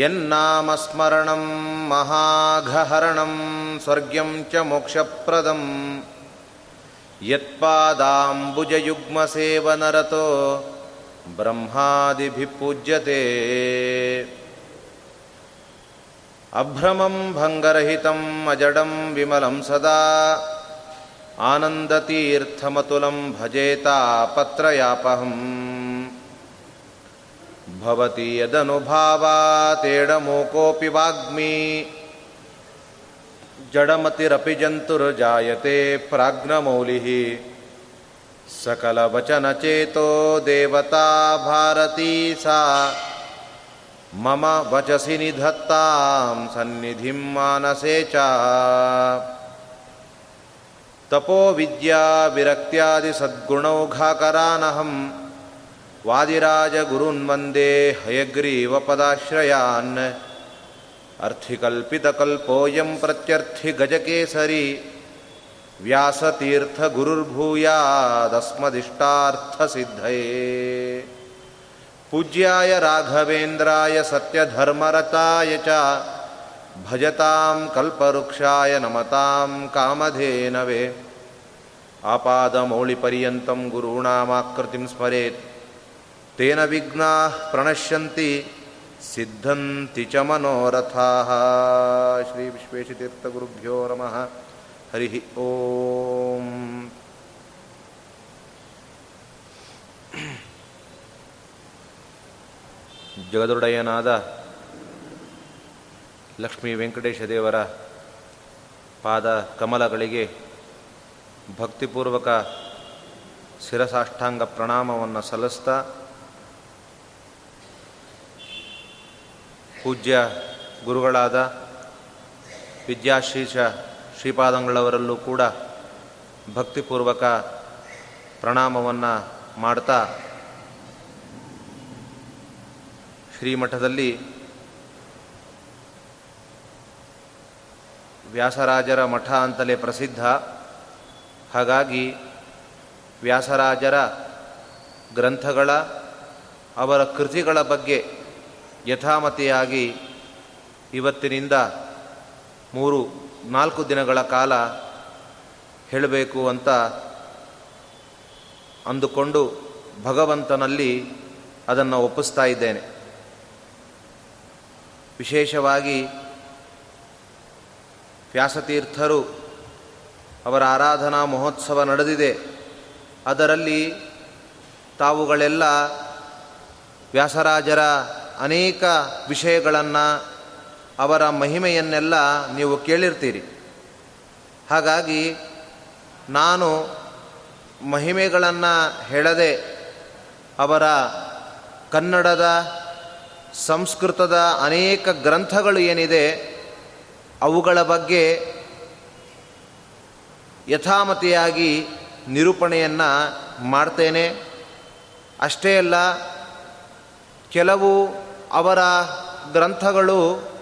यन्नामस्मरणं महाघहरणं स्वर्ग्यं च मोक्षप्रदम् यत्पादाम्बुजयुग्मसेवनरतो ब्रह्मादिभिः पूज्यते। अभ्रमं भङ्गरहितम् अजडं विमलं सदा। आनन्दतीर्थमतुलं भजेतापत्रयापहम् भवति यदनुभावातेडमूकोऽपि वाग्मी। जडमतिरपि जन्तुर्जायते प्राज्ञमौलिः सकलवचनचेतो देवता भारती सा। मम वचसि निधत्तां सन्निधिं मानसे च। तपोविद्याविरक्त्यादिसद्गुणौघाकरानहं वादिराजगुरुन्वन्दे हयग्रीवपदाश्रयान् अर्थिकल्पितकल्पोऽयं प्रत्यर्थिगजकेसरी व्यासतीर्थगुरुर्भूयादस्मदिष्टार्थसिद्धये पूज्याय राघवेन्द्राय सत्यधर्मरताय च भजतां कल्पवृक्षाय नमतां कामधेनवे आपादमौलिपर्यन्तं गुरूणामाकृतिं स्मरेत् ತೇನ ವಿಘ್ನಾ ಪ್ರಣಶ್ಯಂತಿ ಸಿದ್ಧಂತಿ ಚ ಮನೋರಥಾ ಶ್ರೀ ವಿಶ್ವೇಶತೀರ್ಥಗುರುಭ್ಯೋ ನಮಃ ಹರಿ ಓಂ ಜಗದೊಡೆಯನಾದ ಲಕ್ಷ್ಮೀ ವೆಂಕಟೇಶ ದೇವರ ಪಾದ ಕಮಲಗಳಿಗೆ ಭಕ್ತಿಪೂರ್ವಕ ಶಿರಸಾಷ್ಟಾಂಗ ಪ್ರಣಾಮವನ್ನು ಸಲ್ಲಿಸ್ತಾ ಪೂಜ್ಯ ಗುರುಗಳಾದ ವಿದ್ಯಾಶೀಷ ಶ್ರೀಪಾದಂಗಳವರಲ್ಲೂ ಕೂಡ ಭಕ್ತಿಪೂರ್ವಕ ಪ್ರಣಾಮವನ್ನು ಮಾಡ್ತಾ ಶ್ರೀಮಠದಲ್ಲಿ ವ್ಯಾಸರಾಜರ ಮಠ ಅಂತಲೇ ಪ್ರಸಿದ್ಧ. ಹಾಗಾಗಿ ವ್ಯಾಸರಾಜರ ಗ್ರಂಥಗಳ ಅವರ ಕೃತಿಗಳ ಬಗ್ಗೆ ಯಥಾಮತಿಯಾಗಿ ಇವತ್ತಿನಿಂದ ಮೂರು, ನಾಲ್ಕು ದಿನಗಳ ಕಾಲ ಹೇಳಬೇಕು ಅಂತ ಅಂದುಕೊಂಡು ಭಗವಂತನಲ್ಲಿ ಅದನ್ನು ಒಪ್ಪಿಸ್ತಾ ಇದ್ದೇನೆ. ವಿಶೇಷವಾಗಿ ವ್ಯಾಸತೀರ್ಥರು ಅವರ ಆರಾಧನಾ ಮಹೋತ್ಸವ ನಡೆದಿದೆ. ಅದರಲ್ಲಿ ತಾವುಗಳೆಲ್ಲ ವ್ಯಾಸರಾಜರ ಅನೇಕ ವಿಷಯಗಳನ್ನು ಅವರ ಮಹಿಮೆಯನ್ನೆಲ್ಲ ನೀವು ಕೇಳಿರ್ತೀರಿ. ಹಾಗಾಗಿ ನಾನು ಮಹಿಮೆಗಳನ್ನು ಹೇಳದೆ ಅವರ ಕನ್ನಡದ, ಸಂಸ್ಕೃತದ ಅನೇಕ ಗ್ರಂಥಗಳು ಏನಿದೆ, ಅವುಗಳ ಬಗ್ಗೆ ಯಥಾಮತಿಯಾಗಿ ನಿರೂಪಣೆಯನ್ನು ಮಾಡ್ತೇನೆ. ಅಷ್ಟೇ ಅಲ್ಲ, ಕೆಲವು ಅವರ ಗ್ರಂಥಗಳು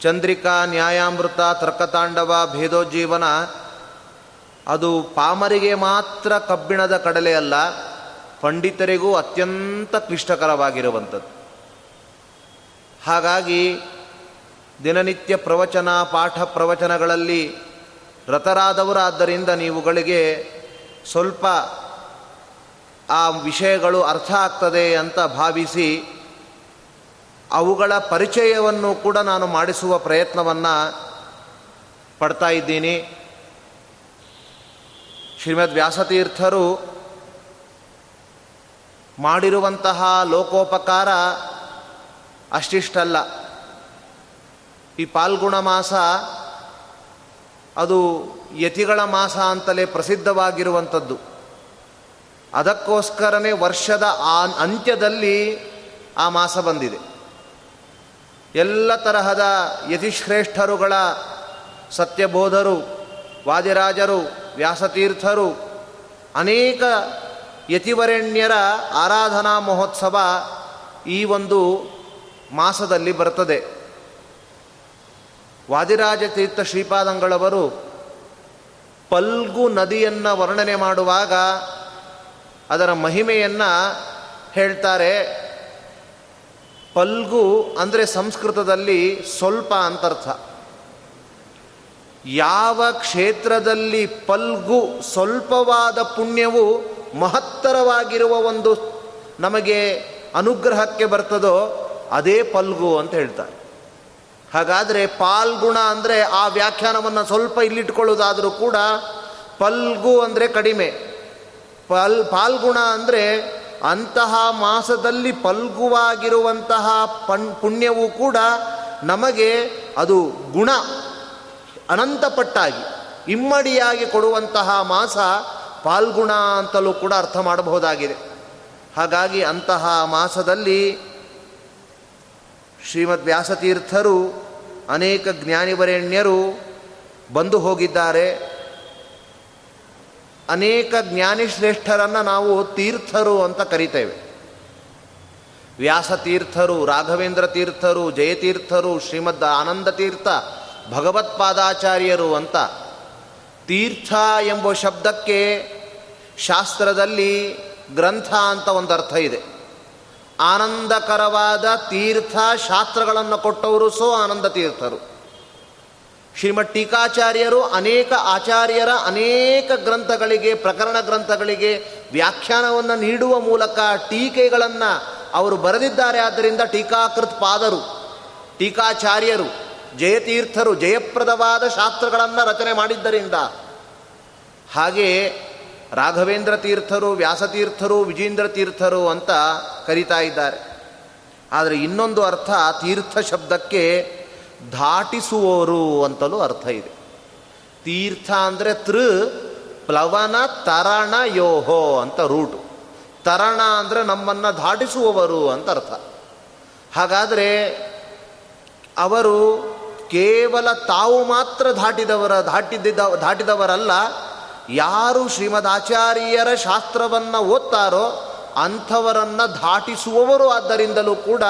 ಚಂದ್ರಿಕಾ, ನ್ಯಾಯಾಮೃತ, ತರ್ಕತಾಂಡವ, ಭೇದೋಜ್ಜೀವನ, ಅದು ಪಾಮರಿಗೆ ಮಾತ್ರ ಕಬ್ಬಿಣದ ಕಡಲೆ ಅಲ್ಲ, ಪಂಡಿತರಿಗೂ ಅತ್ಯಂತ ಕ್ಲಿಷ್ಟಕರವಾಗಿರುವಂಥದ್ದು. ಹಾಗಾಗಿ ದಿನನಿತ್ಯ ಪ್ರವಚನ, ಪಾಠ ಪ್ರವಚನಗಳಲ್ಲಿ ರತರಾದವರಾದ್ದರಿಂದ ನೀವುಗಳಿಗೆ ಸ್ವಲ್ಪ ಆ ವಿಷಯಗಳು ಅರ್ಥ ಆಗ್ತದೆ ಅಂತ ಭಾವಿಸಿ ಅವುಗಳ ಪರಿಚಯವನ್ನು ಕೂಡ ನಾನು ಮಾಡಿಸುವ ಪ್ರಯತ್ನವನ್ನು ಪಡ್ತಾ ಇದ್ದೀನಿ. ಶ್ರೀಮದ್ ವ್ಯಾಸತೀರ್ಥರು ಮಾಡಿರುವಂತಹ ಲೋಕೋಪಕಾರ ಅಷ್ಟಿಷ್ಟಲ್ಲ. ಈ ಪಾಲ್ಗುಣ ಮಾಸ ಅದು ಯತಿಗಳ ಮಾಸ ಅಂತಲೇ ಪ್ರಸಿದ್ಧವಾಗಿರುವಂಥದ್ದು. ಅದಕ್ಕೋಸ್ಕರನೇ ವರ್ಷದ ಆ ಅಂತ್ಯದಲ್ಲಿ ಆ ಮಾಸ ಬಂದಿದೆ. ಎಲ್ಲ ತರಹದ ಯತಿಶ್ರೇಷ್ಠರುಗಳ ಸತ್ಯಬೋಧರು, ವಾದಿರಾಜರು, ವ್ಯಾಸತೀರ್ಥರು, ಅನೇಕ ಯತಿವರೆಣ್ಯರ ಆರಾಧನಾ ಮಹೋತ್ಸವ ಈ ಒಂದು ಮಾಸದಲ್ಲಿ ಬರ್ತದೆ ವಾದಿರಾಜ ತೀರ್ಥ ಶ್ರೀಪಾದಂಗಳವರು ಪಲ್ಗು ನದಿಯನ್ನು ವರ್ಣನೆ ಮಾಡುವಾಗ ಅದರ ಮಹಿಮೆಯನ್ನು ಹೇಳ್ತಾರೆ. ಪಲ್ಗು ಅಂದರೆ ಸಂಸ್ಕೃತದಲ್ಲಿ ಸ್ವಲ್ಪ ಅಂತರ್ಥ. ಯಾವ ಕ್ಷೇತ್ರದಲ್ಲಿ ಪಲ್ಗು ಸ್ವಲ್ಪವಾದ ಪುಣ್ಯವು ಮಹತ್ತರವಾಗಿರುವ ಒಂದು ನಮಗೆ ಅನುಗ್ರಹಕ್ಕೆ ಬರ್ತದೋ ಅದೇ ಪಲ್ಗು ಅಂತ ಹೇಳ್ತಾರೆ. ಹಾಗಾದರೆ ಪಾಲ್ಗುಣ ಅಂದರೆ ಆ ವ್ಯಾಖ್ಯಾನವನ್ನು ಸ್ವಲ್ಪ ಇಲ್ಲಿಟ್ಕೊಳ್ಳೋದಾದರೂ ಕೂಡ ಪಲ್ಗು ಅಂದರೆ ಕಡಿಮೆ. ಪಲ್ ಪಾಲ್ಗುಣ ಅಂದರೆ ಅಂತಹ ಮಾಸದಲ್ಲಿ ಪಲ್ಗುವಾಗಿರುವಂತಹ ಪಣ್ ಪುಣ್ಯವು ಕೂಡ ನಮಗೆ ಅದು ಗುಣ, ಅನಂತಪಟ್ಟಾಗಿ, ಇಮ್ಮಡಿಯಾಗಿ ಕೊಡುವಂತಹ ಮಾಸ ಪಾಲ್ಗುಣ ಅಂತಲೂ ಕೂಡ ಅರ್ಥ ಮಾಡಬಹುದಾಗಿದೆ. ಹಾಗಾಗಿ ಅಂತಹ ಮಾಸದಲ್ಲಿ ಶ್ರೀಮದ್ ವ್ಯಾಸತೀರ್ಥರು ಅನೇಕ ಜ್ಞಾನಿವರೆಣ್ಯರು ಬಂದು ಹೋಗಿದ್ದಾರೆ. ಅನೇಕ ಜ್ಞಾನಿಶ್ರೇಷ್ಠರನ್ನು ನಾವು ತೀರ್ಥರು ಅಂತ ಕರಿತೇವೆ. ವ್ಯಾಸತೀರ್ಥರು ರಾಘವೇಂದ್ರ ತೀರ್ಥರು ಜಯತೀರ್ಥರು ಶ್ರೀಮದ್ ಆನಂದ ತೀರ್ಥ ಭಗವತ್ಪಾದಾಚಾರ್ಯರು ಅಂತ ತೀರ್ಥ ಎಂಬ ಶಬ್ದಕ್ಕೆ ಶಾಸ್ತ್ರದಲ್ಲಿ ಗ್ರಂಥ ಅಂತ ಒಂದು ಅರ್ಥ ಇದೆ. ಆನಂದಕರವಾದ ತೀರ್ಥ ಶಾಸ್ತ್ರಗಳನ್ನು ಕೊಟ್ಟವರು ಸೋ ಆನಂದ ತೀರ್ಥರು. ಶ್ರೀಮಠ್ ಟೀಕಾಚಾರ್ಯರು ಅನೇಕ ಆಚಾರ್ಯರ ಅನೇಕ ಗ್ರಂಥಗಳಿಗೆ, ಪ್ರಕರಣ ಗ್ರಂಥಗಳಿಗೆ ವ್ಯಾಖ್ಯಾನವನ್ನು ನೀಡುವ ಮೂಲಕ ಟೀಕೆಗಳನ್ನು ಅವರು ಬರೆದಿದ್ದಾರೆ. ಆದ್ದರಿಂದ ಟೀಕಾಕೃತ್ ಪಾದರು, ಟೀಕಾಚಾರ್ಯರು, ಜಯತೀರ್ಥರು, ಜಯಪ್ರದವಾದ ಶಾಸ್ತ್ರಗಳನ್ನು ರಚನೆ ಮಾಡಿದ್ದರಿಂದ. ಹಾಗೆ ರಾಘವೇಂದ್ರ ತೀರ್ಥರು ವ್ಯಾಸತೀರ್ಥರು ವಿಜೇಂದ್ರ ತೀರ್ಥರು ಅಂತ ಕರೀತಾ ಇದ್ದಾರೆ. ಆದರೆ ಇನ್ನೊಂದು ಅರ್ಥ, ತೀರ್ಥ ಶಬ್ದಕ್ಕೆ ದಾಟಿಸುವವರು ಅಂತಲೂ ಅರ್ಥ ಇದೆ. ತೀರ್ಥ ಅಂದರೆ ತೃ ಪ್ಲವನ, ತರಣ, ಯೋಹೋ ಅಂತ ರೂಟು. ತರಣ ಅಂದರೆ ನಮ್ಮನ್ನು ದಾಟಿಸುವವರು ಅಂತ ಅರ್ಥ. ಹಾಗಾದರೆ ಅವರು ಕೇವಲ ತಾವು ಮಾತ್ರ ದಾಟಿದವರ ದಾಟಿದ್ದ ದಾಟಿದವರಲ್ಲ, ಯಾರು ಶ್ರೀಮದ್ ಆಚಾರ್ಯರ ಶಾಸ್ತ್ರವನ್ನು ಓದ್ತಾರೋ ಅಂಥವರನ್ನು ದಾಟಿಸುವವರು ಆದ್ದರಿಂದಲೂ ಕೂಡ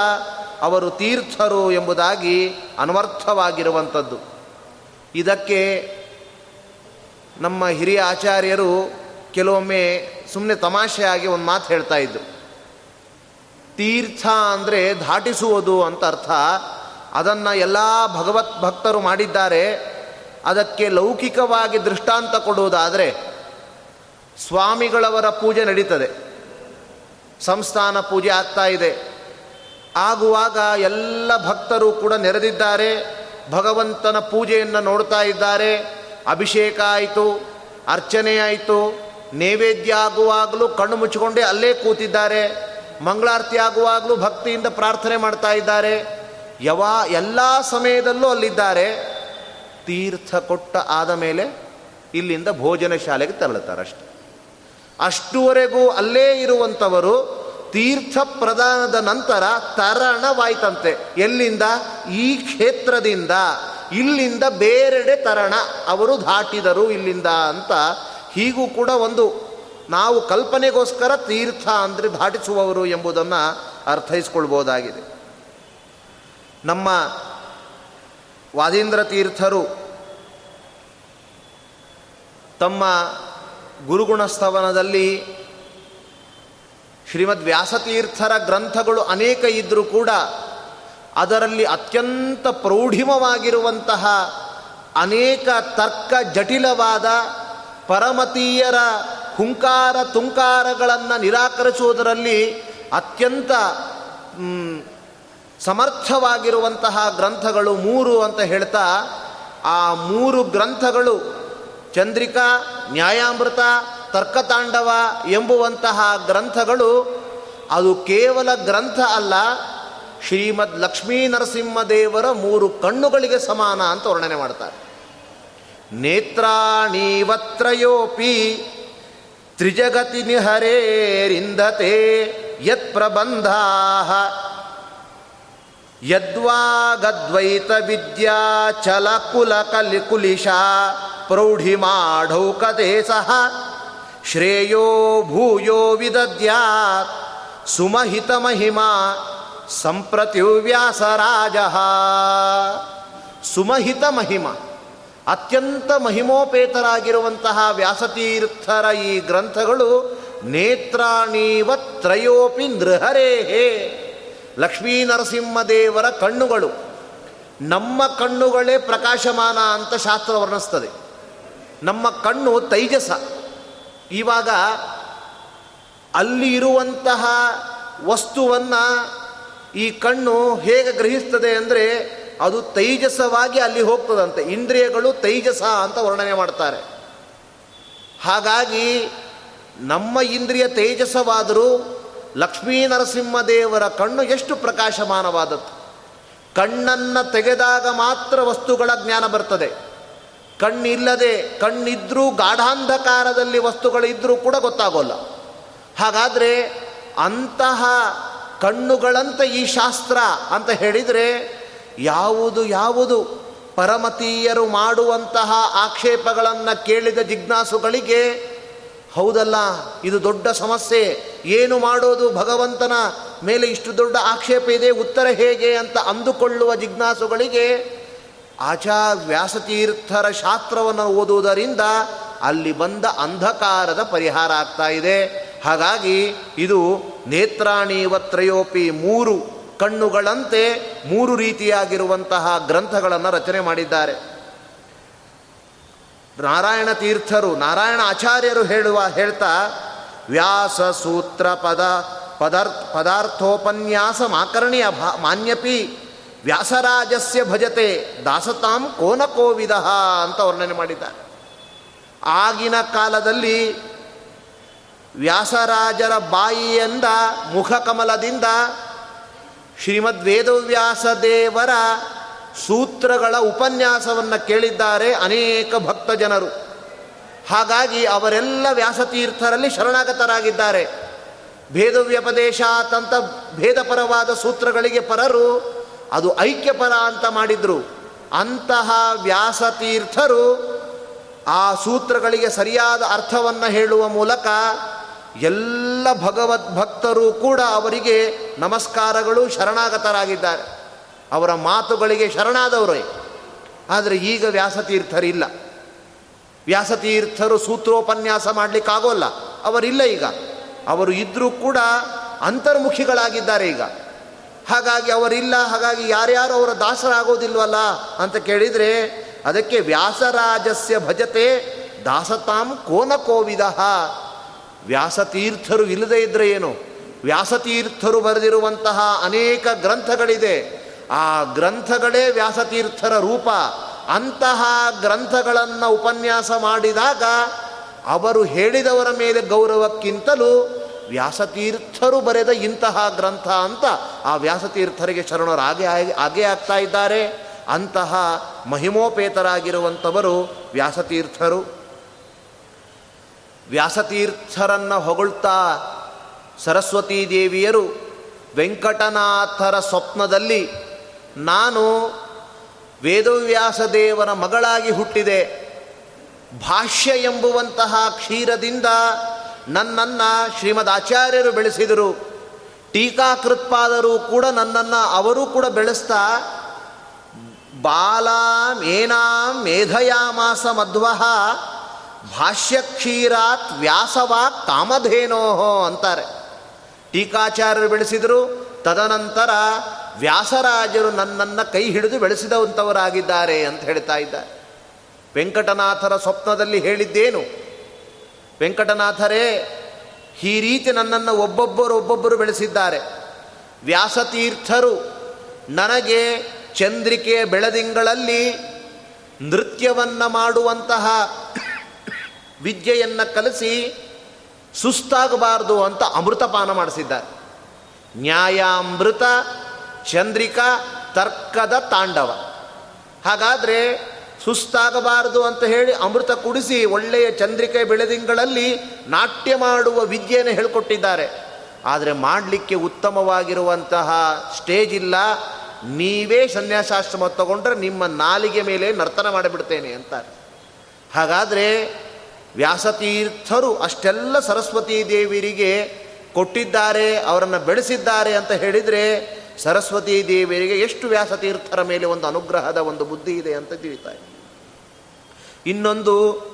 ಅವರು ತೀರ್ಥರು ಎಂಬುದಾಗಿ ಅನ್ವರ್ಥವಾಗಿರುವಂಥದ್ದು ಇದಕ್ಕೆ ನಮ್ಮ ಹಿರಿಯ ಆಚಾರ್ಯರು ಕೆಲವೊಮ್ಮೆ ಸುಮ್ಮನೆ ತಮಾಷೆಯಾಗಿ ಒಂದು ಮಾತು ಹೇಳ್ತಾ ಇದ್ದರು ತೀರ್ಥ ಅಂದರೆ ದಾಟಿಸುವುದು ಅಂತ ಅರ್ಥ. ಅದನ್ನು ಎಲ್ಲ ಭಗವತ್ ಭಕ್ತರು ಮಾಡಿದ್ದಾರೆ. ಅದಕ್ಕೆ ಲೌಕಿಕವಾಗಿ ದೃಷ್ಟಾಂತ ಕೊಡುವುದಾದರೆ ಸ್ವಾಮಿಗಳವರ ಪೂಜೆ ನಡೀತದೆ. ಸಂಸ್ಥಾನ ಪೂಜೆ ಆಗ್ತಾ ಇದೆ. ಆಗುವಾಗ ಎಲ್ಲ ಭಕ್ತರು ಕೂಡ ನೆರೆದಿದ್ದಾರೆ. ಭಗವಂತನ ಪೂಜೆಯನ್ನು ನೋಡ್ತಾ ಇದ್ದಾರೆ. ಅಭಿಷೇಕ ಆಯಿತು, ಅರ್ಚನೆ ಆಯಿತು. ನೈವೇದ್ಯ ಆಗುವಾಗಲೂ ಕಣ್ಣು ಮುಚ್ಚಿಕೊಂಡೇ ಅಲ್ಲೇ ಕೂತಿದ್ದಾರೆ. ಮಂಗಳಾರತಿ ಆಗುವಾಗಲೂ ಭಕ್ತಿಯಿಂದ ಪ್ರಾರ್ಥನೆ ಮಾಡ್ತಾ ಇದ್ದಾರೆ. ಯಾವ ಎಲ್ಲ ಸಮಯದಲ್ಲೂ ಅಲ್ಲಿದ್ದಾರೆ. ತೀರ್ಥ ಕೊಟ್ಟ ಆದ ಮೇಲೆ ಇಲ್ಲಿಂದ ಭೋಜನ ಶಾಲೆಗೆ ತೆರಳುತ್ತಾರೆ ಅಷ್ಟೆ ಅಷ್ಟುವರೆಗೂ ಅಲ್ಲೇ ಇರುವಂಥವರು ತೀರ್ಥ ಪ್ರದಾನದ ನಂತರ ತರಣವಾಯ್ತಂತೆ. ಎಲ್ಲಿಂದ? ಈ ಕ್ಷೇತ್ರದಿಂದ. ಇಲ್ಲಿಂದ ಬೇರೆಡೆ ತರಣ. ಅವರು ದಾಟಿದರು ಇಲ್ಲಿಂದ ಅಂತ. ಹೀಗೂ ಕೂಡ ಒಂದು ನಾವು ಕಲ್ಪನೆಗೋಸ್ಕರ ತೀರ್ಥ ಅಂದರೆ ದಾಟಿಸುವವರು ಎಂಬುದನ್ನು ಅರ್ಥೈಸ್ಕೊಳ್ಬೋದಾಗಿದೆ. ನಮ್ಮ ವಾದೀಂದ್ರ ತೀರ್ಥರು ತಮ್ಮ ಗುರುಗುಣಸ್ತವನದಲ್ಲಿ ಶ್ರೀಮದ್ ವ್ಯಾಸತೀರ್ಥರ ಗ್ರಂಥಗಳು ಅನೇಕ ಇದ್ದರೂ ಕೂಡ ಅದರಲ್ಲಿ ಅತ್ಯಂತ ಪ್ರೌಢಿಮವಾಗಿರುವಂತಹ ಅನೇಕ ತರ್ಕ ಜಟಿಲವಾದ ಪರಮತೀಯರ ಹುಂಕಾರ ತುಂಕಾರಗಳನ್ನು ನಿರಾಕರಿಸುವುದರಲ್ಲಿ ಅತ್ಯಂತ ಸಮರ್ಥವಾಗಿರುವಂತಹ ಗ್ರಂಥಗಳು ಮೂರು ಅಂತ ಹೇಳ್ತಾ, ಆ ಮೂರು ಗ್ರಂಥಗಳು ಚಂದ್ರಿಕಾ, ನ್ಯಾಯಾಮೃತ ತರ್ಕತಾಂಡವ ಎಂಬುವಂತಹ ಗ್ರಂಥಗಳು ಅದು ಕೇವಲ ಗ್ರಂಥ ಅಲ್ಲ. ಶ್ರೀಮದ್ ಲಕ್ಷ್ಮೀ ನರಸಿಂಹದೇವರ ಮೂರು ಕಣ್ಣುಗಳಿಗೆ ಸಮಾನ ಅಂತ ವರ್ಣನೆ ಮಾಡ್ತಾರೆ. ನೇತ್ರಾಣೀವತ್ರಯೋಪಿ ತ್ರಿಜಗತಿ ನಿಹರೇರಿಂದತೆ ಯತ್ ಪ್ರಬಂಧ ಯದ್ವಾಗದ್ವೈತ ವಿದ್ಯಾ ಚಲ ಕುಲ ಕಲಿ ಕುಲಿಶ ಪ್ರೌಢಿಮಾಢೌಕತೆ ಸಹ ಶ್ರೇಯೋ ಭೂಯೋ ವಿದದ್ಯಾತ್ ಸುಮಹಿತ ಮಹಿಮಾ ಸಂಪ್ರತಿವ್ಯಾಸರಾಜ ಸುಮಹಿತ ಮಹಿಮ, ಅತ್ಯಂತ ಮಹಿಮೋಪೇತರಾಗಿರುವಂತಹ ವ್ಯಾಸತೀರ್ಥರ ಈ ಗ್ರಂಥಗಳು ನೇತ್ರಾಣೀವ ತ್ರಯೋಪಿ ನೃಹರೇಹೇ ಲಕ್ಷ್ಮೀನರಸಿಂಹದೇವರ ಕಣ್ಣುಗಳು, ನಮ್ಮ ಕಣ್ಣುಗಳೇ ಪ್ರಕಾಶಮಾನ ಅಂತ ಶಾಸ್ತ್ರ ವರ್ಣಿಸ್ತದೆ. ನಮ್ಮ ಕಣ್ಣು ತೈಜಸ ಇವಾಗ ಅಲ್ಲಿ ಇರುವಂತಹ ವಸ್ತುವನ್ನು ಈ ಕಣ್ಣು ಹೇಗೆ ಗ್ರಹಿಸ್ತದೆ ಅಂದರೆ ಅದು ತೈಜಸವಾಗಿ ಅಲ್ಲಿ ಹೋಗ್ತದಂತೆ. ಇಂದ್ರಿಯಗಳು ತೈಜಸ ಅಂತ ವರ್ಣನೆ ಮಾಡ್ತಾರೆ. ಹಾಗಾಗಿ ನಮ್ಮ ಇಂದ್ರಿಯ ತೇಜಸವಾದರೂ ಲಕ್ಷ್ಮೀ ನರಸಿಂಹದೇವರ ಕಣ್ಣು ಎಷ್ಟು ಪ್ರಕಾಶಮಾನವಾದದ್ದು. ಕಣ್ಣನ್ನು ತೆಗೆದಾಗ ಮಾತ್ರ ವಸ್ತುಗಳ ಜ್ಞಾನ ಬರ್ತದೆ. ಕಣ್ಣಿಲ್ಲದೆ, ಕಣ್ಣಿದ್ರೂ ಗಾಢಾಂಧಕಾರದಲ್ಲಿ ವಸ್ತುಗಳಿದ್ದರೂ ಕೂಡ ಗೊತ್ತಾಗೋಲ್ಲ. ಹಾಗಾದರೆ ಅಂತಹ ಕಣ್ಣುಗಳಂತ ಈ ಶಾಸ್ತ್ರ ಅಂತ ಹೇಳಿದರೆ ಯಾವುದು ಯಾವುದು ಪರಮತೀಯರು ಮಾಡುವಂತಹ ಆಕ್ಷೇಪಗಳನ್ನು ಕೇಳಿದ ಜಿಜ್ಞಾಸುಗಳಿಗೆ ಹೌದಲ್ಲ, ಇದು ದೊಡ್ಡ ಸಮಸ್ಯೆ, ಏನು ಮಾಡೋದು ಭಗವಂತನ ಮೇಲೆ ಇಷ್ಟು ದೊಡ್ಡ ಆಕ್ಷೇಪ ಇದೆ, ಉತ್ತರ ಹೇಗೆ ಅಂತ ಅಂದುಕೊಳ್ಳುವ ಜಿಜ್ಞಾಸುಗಳಿಗೆ ಆಚಾ ವ್ಯಾಸತೀರ್ಥರ ಶಾಸ್ತ್ರವನ್ನು ಓದುವುದರಿಂದ ಅಲ್ಲಿ ಬಂದ ಅಂಧಕಾರದ ಪರಿಹಾರ ಆಗ್ತಾ ಇದೆ. ಹಾಗಾಗಿ ಇದು ನೇತ್ರಾಣಿವತ್ರಯೋಪಿ ಮೂರು ಕಣ್ಣುಗಳಂತೆ ಮೂರು ರೀತಿಯಾಗಿರುವಂತಹ ಗ್ರಂಥಗಳನ್ನು ರಚನೆ ಮಾಡಿದ್ದಾರೆ. ನಾರಾಯಣ ತೀರ್ಥರು, ನಾರಾಯಣ ಆಚಾರ್ಯರು ಹೇಳುವ, ಹೇಳ್ತಾ, ವ್ಯಾಸ ಸೂತ್ರ ಪದ ಪದಾರ್ಥ ಪದಾರ್ಥೋಪನ್ಯಾಸ ಮಾಕರ್ಣಿ ಅಭಾ ಮಾನ್ಯಪಿ ವ್ಯಾಸರಾಜಸ್ಯ ಭಜತೆ ದಾಸತಾಂ ಕೋನ ಕೋವಿದ ಅಂತ ವರ್ಣನೆ ಮಾಡಿದ್ದಾರೆ. ಆಗಿನ ಕಾಲದಲ್ಲಿ ವ್ಯಾಸರಾಜರ ಬಾಯಿಯಿಂದ ಮುಖಕಮಲದಿಂದ ಶ್ರೀಮದ್ ವೇದವ್ಯಾಸ ದೇವರ ಸೂತ್ರಗಳ ಉಪನ್ಯಾಸವನ್ನು ಕೇಳಿದ್ದಾರೆ ಅನೇಕ ಭಕ್ತ ಜನರು ಹಾಗಾಗಿ ಅವರೆಲ್ಲ ವ್ಯಾಸತೀರ್ಥರಲ್ಲಿ ಶರಣಾಗತರಾಗಿದ್ದಾರೆ. ಭೇದವ್ಯಪದೇಶಾತಂತ ಭೇದಪರವಾದ ಸೂತ್ರಗಳಿಗೆ ಪರರು ಅದು ಐಕ್ಯಪರ ಅಂತ ಮಾಡಿದ್ರು. ಅಂತಹ ವ್ಯಾಸತೀರ್ಥರು ಆ ಸೂತ್ರಗಳಿಗೆ ಸರಿಯಾದ ಅರ್ಥವನ್ನು ಹೇಳುವ ಮೂಲಕ ಎಲ್ಲ ಭಗವದ್ ಭಕ್ತರು ಕೂಡ ಅವರಿಗೆ ನಮಸ್ಕಾರಗಳು ಶರಣಾಗತರಾಗಿದ್ದಾರೆ. ಅವರ ಮಾತುಗಳಿಗೆ ಶರಣಾದವರೇ. ಆದರೆ ಈಗ ವ್ಯಾಸತೀರ್ಥರಿಲ್ಲ. ವ್ಯಾಸತೀರ್ಥರು ಸೂತ್ರೋಪನ್ಯಾಸ ಮಾಡಲಿಕ್ಕಾಗೋಲ್ಲ ಅವರಿಲ್ಲ ಈಗ. ಅವರು ಇದ್ದರೂ ಕೂಡ ಅಂತರ್ಮುಖಿಗಳಾಗಿದ್ದಾರೆ ಈಗ. ಹಾಗಾಗಿ ಅವರಿಲ್ಲ, ಹಾಗಾಗಿ ಯಾರ್ಯಾರು ಅವರ ದಾಸರಾಗೋದಿಲ್ವಲ್ಲ ಅಂತ ಕೇಳಿದರೆ, ಅದಕ್ಕೆ ವ್ಯಾಸರಾಜಸ್ಯ ಭಜತೆ ದಾಸತಾಂ ಕೋನ ಕೋವಿದ. ವ್ಯಾಸತೀರ್ಥರು ಇಲ್ಲದೇ ಇದ್ದರೆ ಏನು? ವ್ಯಾಸತೀರ್ಥರು ಬರೆದಿರುವಂತಹ ಅನೇಕ ಗ್ರಂಥಗಳಿದೆ. ಆ ಗ್ರಂಥಗಳೇ ವ್ಯಾಸತೀರ್ಥರ ರೂಪ. ಅಂತಹ ಗ್ರಂಥಗಳನ್ನು ಉಪನ್ಯಾಸ ಮಾಡಿದಾಗ ಅವರು ಹೇಳಿದವರ ಮೇಲೆ ಗೌರವಕ್ಕಿಂತಲೂ ವ್ಯಾಸತೀರ್ಥರು ಬರೆದ ಇಂತಹ ಗ್ರಂಥ ಅಂತ ಆ ವ್ಯಾಸತೀರ್ಥರಿಗೆ ಶರಣರು ಆಗೇ ಆಗೇ ಆಗ್ತಾ ಇದ್ದಾರೆ. ಅಂತಹ ಮಹಿಮೋಪೇತರಾಗಿರುವಂಥವರು ವ್ಯಾಸತೀರ್ಥರು. ವ್ಯಾಸತೀರ್ಥರನ್ನು ಹೊಗಳ್ತಾ ಸರಸ್ವತೀ ದೇವಿಯರು ವೆಂಕಟನಾಥರ ಸ್ವಪ್ನದಲ್ಲಿ ನಾನು ವೇದವ್ಯಾಸ ದೇವರ ಮಗಳಾಗಿ ಹುಟ್ಟಿದೆ. ಭಾಷ್ಯ ಎಂಬುವಂತಹ ಕ್ಷೀರದಿಂದ ನನ್ನನ್ನು ಶ್ರೀಮದ್ ಆಚಾರ್ಯರು ಬೆಳೆಸಿದರು. ಟೀಕಾಕೃತ್ಪಾದರು ಕೂಡ ನನ್ನನ್ನು ಅವರು ಕೂಡ ಬೆಳೆಸ್ತಾ. ಬಾಲಾಂ ಏನಾಂ ಮೇಧಯಾಮಾಸ ಮಧ್ವಃ ಭಾಷ್ಯಕ್ಷೀರಾತ್ ವ್ಯಾಸವಾ ಕಾಮಧೇನೋಹೋ ಅಂತಾರೆ. ಟೀಕಾಚಾರ್ಯರು ಬೆಳೆಸಿದರು. ತದನಂತರ ವ್ಯಾಸರಾಜರು ನನ್ನನ್ನು ಕೈ ಹಿಡಿದು ಬೆಳೆಸಿದಂಥವರಾಗಿದ್ದಾರೆ ಅಂತ ಹೇಳ್ತಾ ಇದ್ದಾರೆ. ವೆಂಕಟನಾಥರ ಸ್ವಪ್ನದಲ್ಲಿ ಹೇಳಿದ್ದೇನು? ವೆಂಕಟನಾಥರೇ, ಈ ರೀತಿ ನನ್ನನ್ನು ಒಬ್ಬೊಬ್ಬರು ಒಬ್ಬೊಬ್ಬರು ಬೆಳೆಸಿದ್ದಾರೆ. ವ್ಯಾಸತೀರ್ಥರು ನನಗೆ ಚಂದ್ರಿಕೆಯ ಬೆಳದಿಂಗಳಲ್ಲಿ ನೃತ್ಯವನ್ನು ಮಾಡುವಂತಹ ವಿದ್ಯೆಯನ್ನು ಕಲಿಸಿ ಸುಸ್ತಾಗಬಾರದು ಅಂತ ಅಮೃತಪಾನ ಮಾಡಿಸಿದ್ದಾರೆ. ನ್ಯಾಯಾಮೃತ, ಚಂದ್ರಿಕಾ, ತರ್ಕದ ತಾಂಡವ. ಹಾಗಾದರೆ ಸುಸ್ತಾಗಬಾರದು ಅಂತ ಹೇಳಿ ಅಮೃತ ಕುಡಿಸಿ ಒಳ್ಳೆಯ ಚಂದ್ರಿಕೆ ಬೆಳೆದಿಂಗಳಲ್ಲಿ ನಾಟ್ಯ ಮಾಡುವ ವಿದ್ಯೆಯನ್ನು ಹೇಳಿಕೊಟ್ಟಿದ್ದಾರೆ. ಆದರೆ ಮಾಡಲಿಕ್ಕೆ ಉತ್ತಮವಾಗಿರುವಂತಹ ಸ್ಟೇಜ್ ಇಲ್ಲ. ನೀವೇ ಸನ್ಯಾಸಾಶ್ರಮ ತಗೊಂಡ್ರೆ ನಿಮ್ಮ ನಾಲಿಗೆ ಮೇಲೆ ನರ್ತನ ಮಾಡಿಬಿಡ್ತೇನೆ ಅಂತ ಹಾಗಾದರೆ ವ್ಯಾಸತೀರ್ಥರು ಅಷ್ಟೆಲ್ಲ ಸರಸ್ವತೀ ದೇವಿಯರಿಗೆ ಕೊಟ್ಟಿದ್ದಾರೆ, ಅವರನ್ನು ಬೆಳೆಸಿದ್ದಾರೆ ಅಂತ ಹೇಳಿದರೆ ಸರಸ್ವತೀ ದೇವಿಯರಿಗೆ ಎಷ್ಟು ವ್ಯಾಸತೀರ್ಥರ ಮೇಲೆ ಒಂದು ಅನುಗ್ರಹದ ಒಂದು ಬುದ್ಧಿ ಇದೆ ಅಂತ ತಿಳಿತಾರೆ ಇನ್ನೊಂದು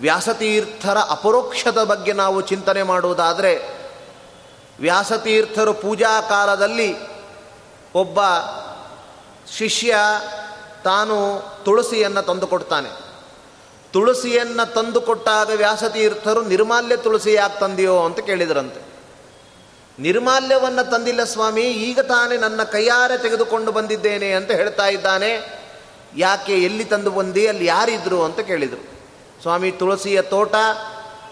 ವ್ಯಾಸತೀರ್ಥರ ಅಪರೋಕ್ಷದ ಬಗ್ಗೆ ನಾವು ಚಿಂತನೆ ಮಾಡುವುದಾದರೆ ವ್ಯಾಸತೀರ್ಥರು ಪೂಜಾ ಕಾಲದಲ್ಲಿ ಒಬ್ಬ ಶಿಷ್ಯ ತಾನು ತುಳಸಿಯನ್ನು ತಂದುಕೊಡ್ತಾನೆ. ತುಳಸಿಯನ್ನು ತಂದುಕೊಟ್ಟಾಗ ವ್ಯಾಸತೀರ್ಥರು ನಿರ್ಮಾಲ್ಯ ತುಳಸಿ ಯಾಕೆ ತಂದೆಯೋ ಅಂತ ಕೇಳಿದರಂತೆ. ನಿರ್ಮಾಲ್ಯವನ್ನು ತಂದಿಲ್ಲ ಸ್ವಾಮಿ, ಈಗ ತಾನೇ ನನ್ನ ಕೈಯಾರೆ ತೆಗೆದುಕೊಂಡು ಬಂದಿದ್ದೇನೆ ಅಂತ ಹೇಳ್ತಾ ಇದ್ದಾನೆ. ಯಾಕೆ ಎಲ್ಲಿ ತಂದು ಬಂದಿ, ಅಲ್ಲಿ ಯಾರಿದ್ರು ಅಂತ ಕೇಳಿದರು. ಸ್ವಾಮಿ, ತುಳಸಿಯ ತೋಟ,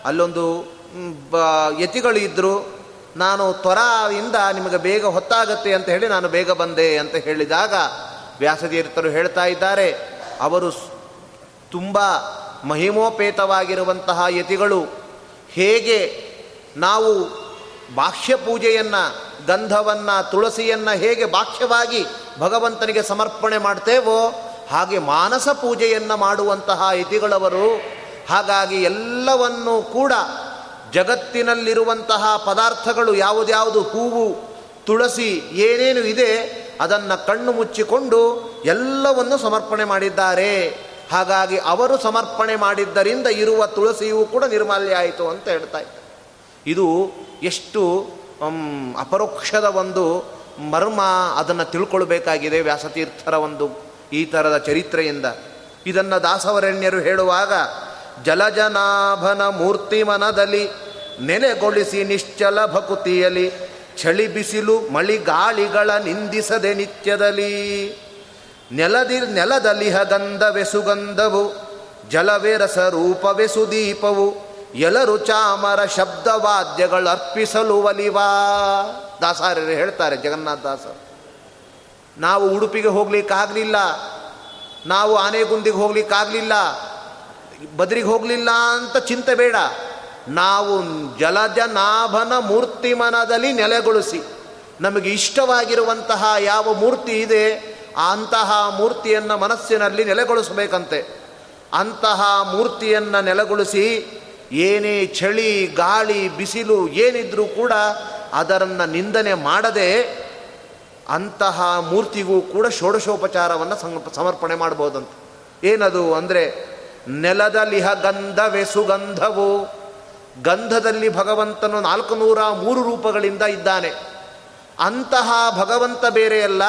ಅಲ್ಲೊಂದು ಯತಿಗಳು ಇದ್ದರು ನಾನು ತ್ವರಾದಿಂದ ನಿಮಗೆ ಬೇಗ ಹೊತ್ತಾಗತ್ತೆ ಅಂತ ಹೇಳಿ ನಾನು ಬೇಗ ಬಂದೆ ಅಂತ ಹೇಳಿದಾಗ ವ್ಯಾಸತೀರ್ಥರು ಹೇಳ್ತಾ ಇದ್ದಾರೆ, ಅವರು ತುಂಬ ಮಹಿಮೋಪೇತವಾಗಿರುವಂತಹ ಯತಿಗಳು, ಹೇಗೆ ನಾವು ಬಾಹ್ಯ ಪೂಜೆಯನ್ನು, ಗಂಧವನ್ನು, ತುಳಸಿಯನ್ನು ಹೇಗೆ ಬಾಹ್ಯವಾಗಿ ಭಗವಂತನಿಗೆ ಸಮರ್ಪಣೆ ಮಾಡ್ತೇವೋ ಹಾಗೆ ಮಾನಸ ಪೂಜೆಯನ್ನು ಮಾಡುವಂತಹ ಯತಿಗಳವರು ಹಾಗಾಗಿ ಎಲ್ಲವನ್ನೂ ಕೂಡ ಜಗತ್ತಿನಲ್ಲಿರುವಂತಹ ಪದಾರ್ಥಗಳು ಯಾವುದ್ಯಾವುದು? ಹೂವು, ತುಳಸಿ, ಏನೇನು ಇದೆ, ಅದನ್ನು ಕಣ್ಣು ಮುಚ್ಚಿಕೊಂಡು ಎಲ್ಲವನ್ನು ಸಮರ್ಪಣೆ ಮಾಡಿದ್ದಾರೆ. ಹಾಗಾಗಿ ಅವರು ಸಮರ್ಪಣೆ ಮಾಡಿದ್ದರಿಂದ ಇರುವ ತುಳಸಿಯೂ ಕೂಡ ನಿರ್ಮಾಲ್ಯ ಆಯಿತು ಅಂತ ಹೇಳ್ತಾ ಇದ್ದ ಇದು ಎಷ್ಟು ಅಪರೋಕ್ಷದ ಒಂದು ಮರ್ಮ ಅದನ್ನು ತಿಳ್ಕೊಳ್ಬೇಕಾಗಿದೆ ವ್ಯಾಸತೀರ್ಥರ ಒಂದು ಈ ಥರದ ಚರಿತ್ರೆಯಿಂದ. ಇದನ್ನು ದಾಸವರಣ್ಯರು ಹೇಳುವಾಗ, ಜಲಜನಾಭನ ಮೂರ್ತಿ ಮನದಲ್ಲಿ ನೆನೆಗೊಳಿಸಿ ನಿಶ್ಚಲ ಭಕುತಿಯಲಿ ಚಳಿ ಬಿಸಿಲು ಮಳಿಗಾಳಿಗಳ ನಿಂದಿಸದೆ ನಿತ್ಯದಲ್ಲಿ. ನೆಲದಿ ನೆಲದಲ್ಲಿ ಗಂಧವೆ ಸುಗಂಧವು, ಜಲವೇ ರಸ ಸುದೀಪವು ಚಾಮರ ಶಬ್ದವಾದ್ಯಗಳು ಅರ್ಪಿಸಲು ಒಲಿವಾ. ದಾಸಾರ್ಯರು ಹೇಳ್ತಾರೆ, ಜಗನ್ನಾಥ ದಾಸರು. ನಾವು ಉಡುಪಿಗೆ ಹೋಗ್ಲಿಕ್ಕಾಗಲಿಲ್ಲ ನಾವು ಆನೆಗುಂದಿಗೆ ಹೋಗ್ಲಿಕ್ಕಾಗಲಿಲ್ಲ ಬದ್ರಿಗೆ ಹೋಗಲಿಲ್ಲ ಅಂತ ಚಿಂತೆ ಬೇಡ. ನಾವು ಜಲಜ ನಾಭನ ಮೂರ್ತಿ ಮನದಲ್ಲಿ ನೆಲೆಗೊಳಿಸಿ. ನಮಗೆ ಇಷ್ಟವಾಗಿರುವಂತಹ ಯಾವ ಮೂರ್ತಿ ಇದೆ, ಅಂತಹ ಮೂರ್ತಿಯನ್ನು ಮನಸ್ಸಿನಲ್ಲಿ ನೆಲೆಗೊಳಿಸಬೇಕಂತೆ. ಅಂತಹ ಮೂರ್ತಿಯನ್ನು ನೆಲೆಗೊಳಿಸಿ ಏನೇ ಚಳಿ, ಗಾಳಿ, ಬಿಸಿಲು ಏನಿದ್ರೂ ಕೂಡ ಅದರನ್ನು ನಿಂದನೆ ಮಾಡದೆ ಅಂತಹ ಮೂರ್ತಿಗೂ ಕೂಡ ಷೋಡಶೋಪಚಾರವನ್ನು ಸಮರ್ಪಣೆ ಮಾಡ್ಬೋದಂತ. ಏನದು ಅಂದರೆ ನೆಲದಲಿಹ ಗಂಧವೆ ಸುಗಂಧವು. ಗಂಧದಲ್ಲಿ ಭಗವಂತನು ನಾಲ್ಕು ನೂರ ಮೂರು ರೂಪಗಳಿಂದ ಇದ್ದಾನೆ. ಅಂತಹ ಭಗವಂತ ಬೇರೆಯಲ್ಲ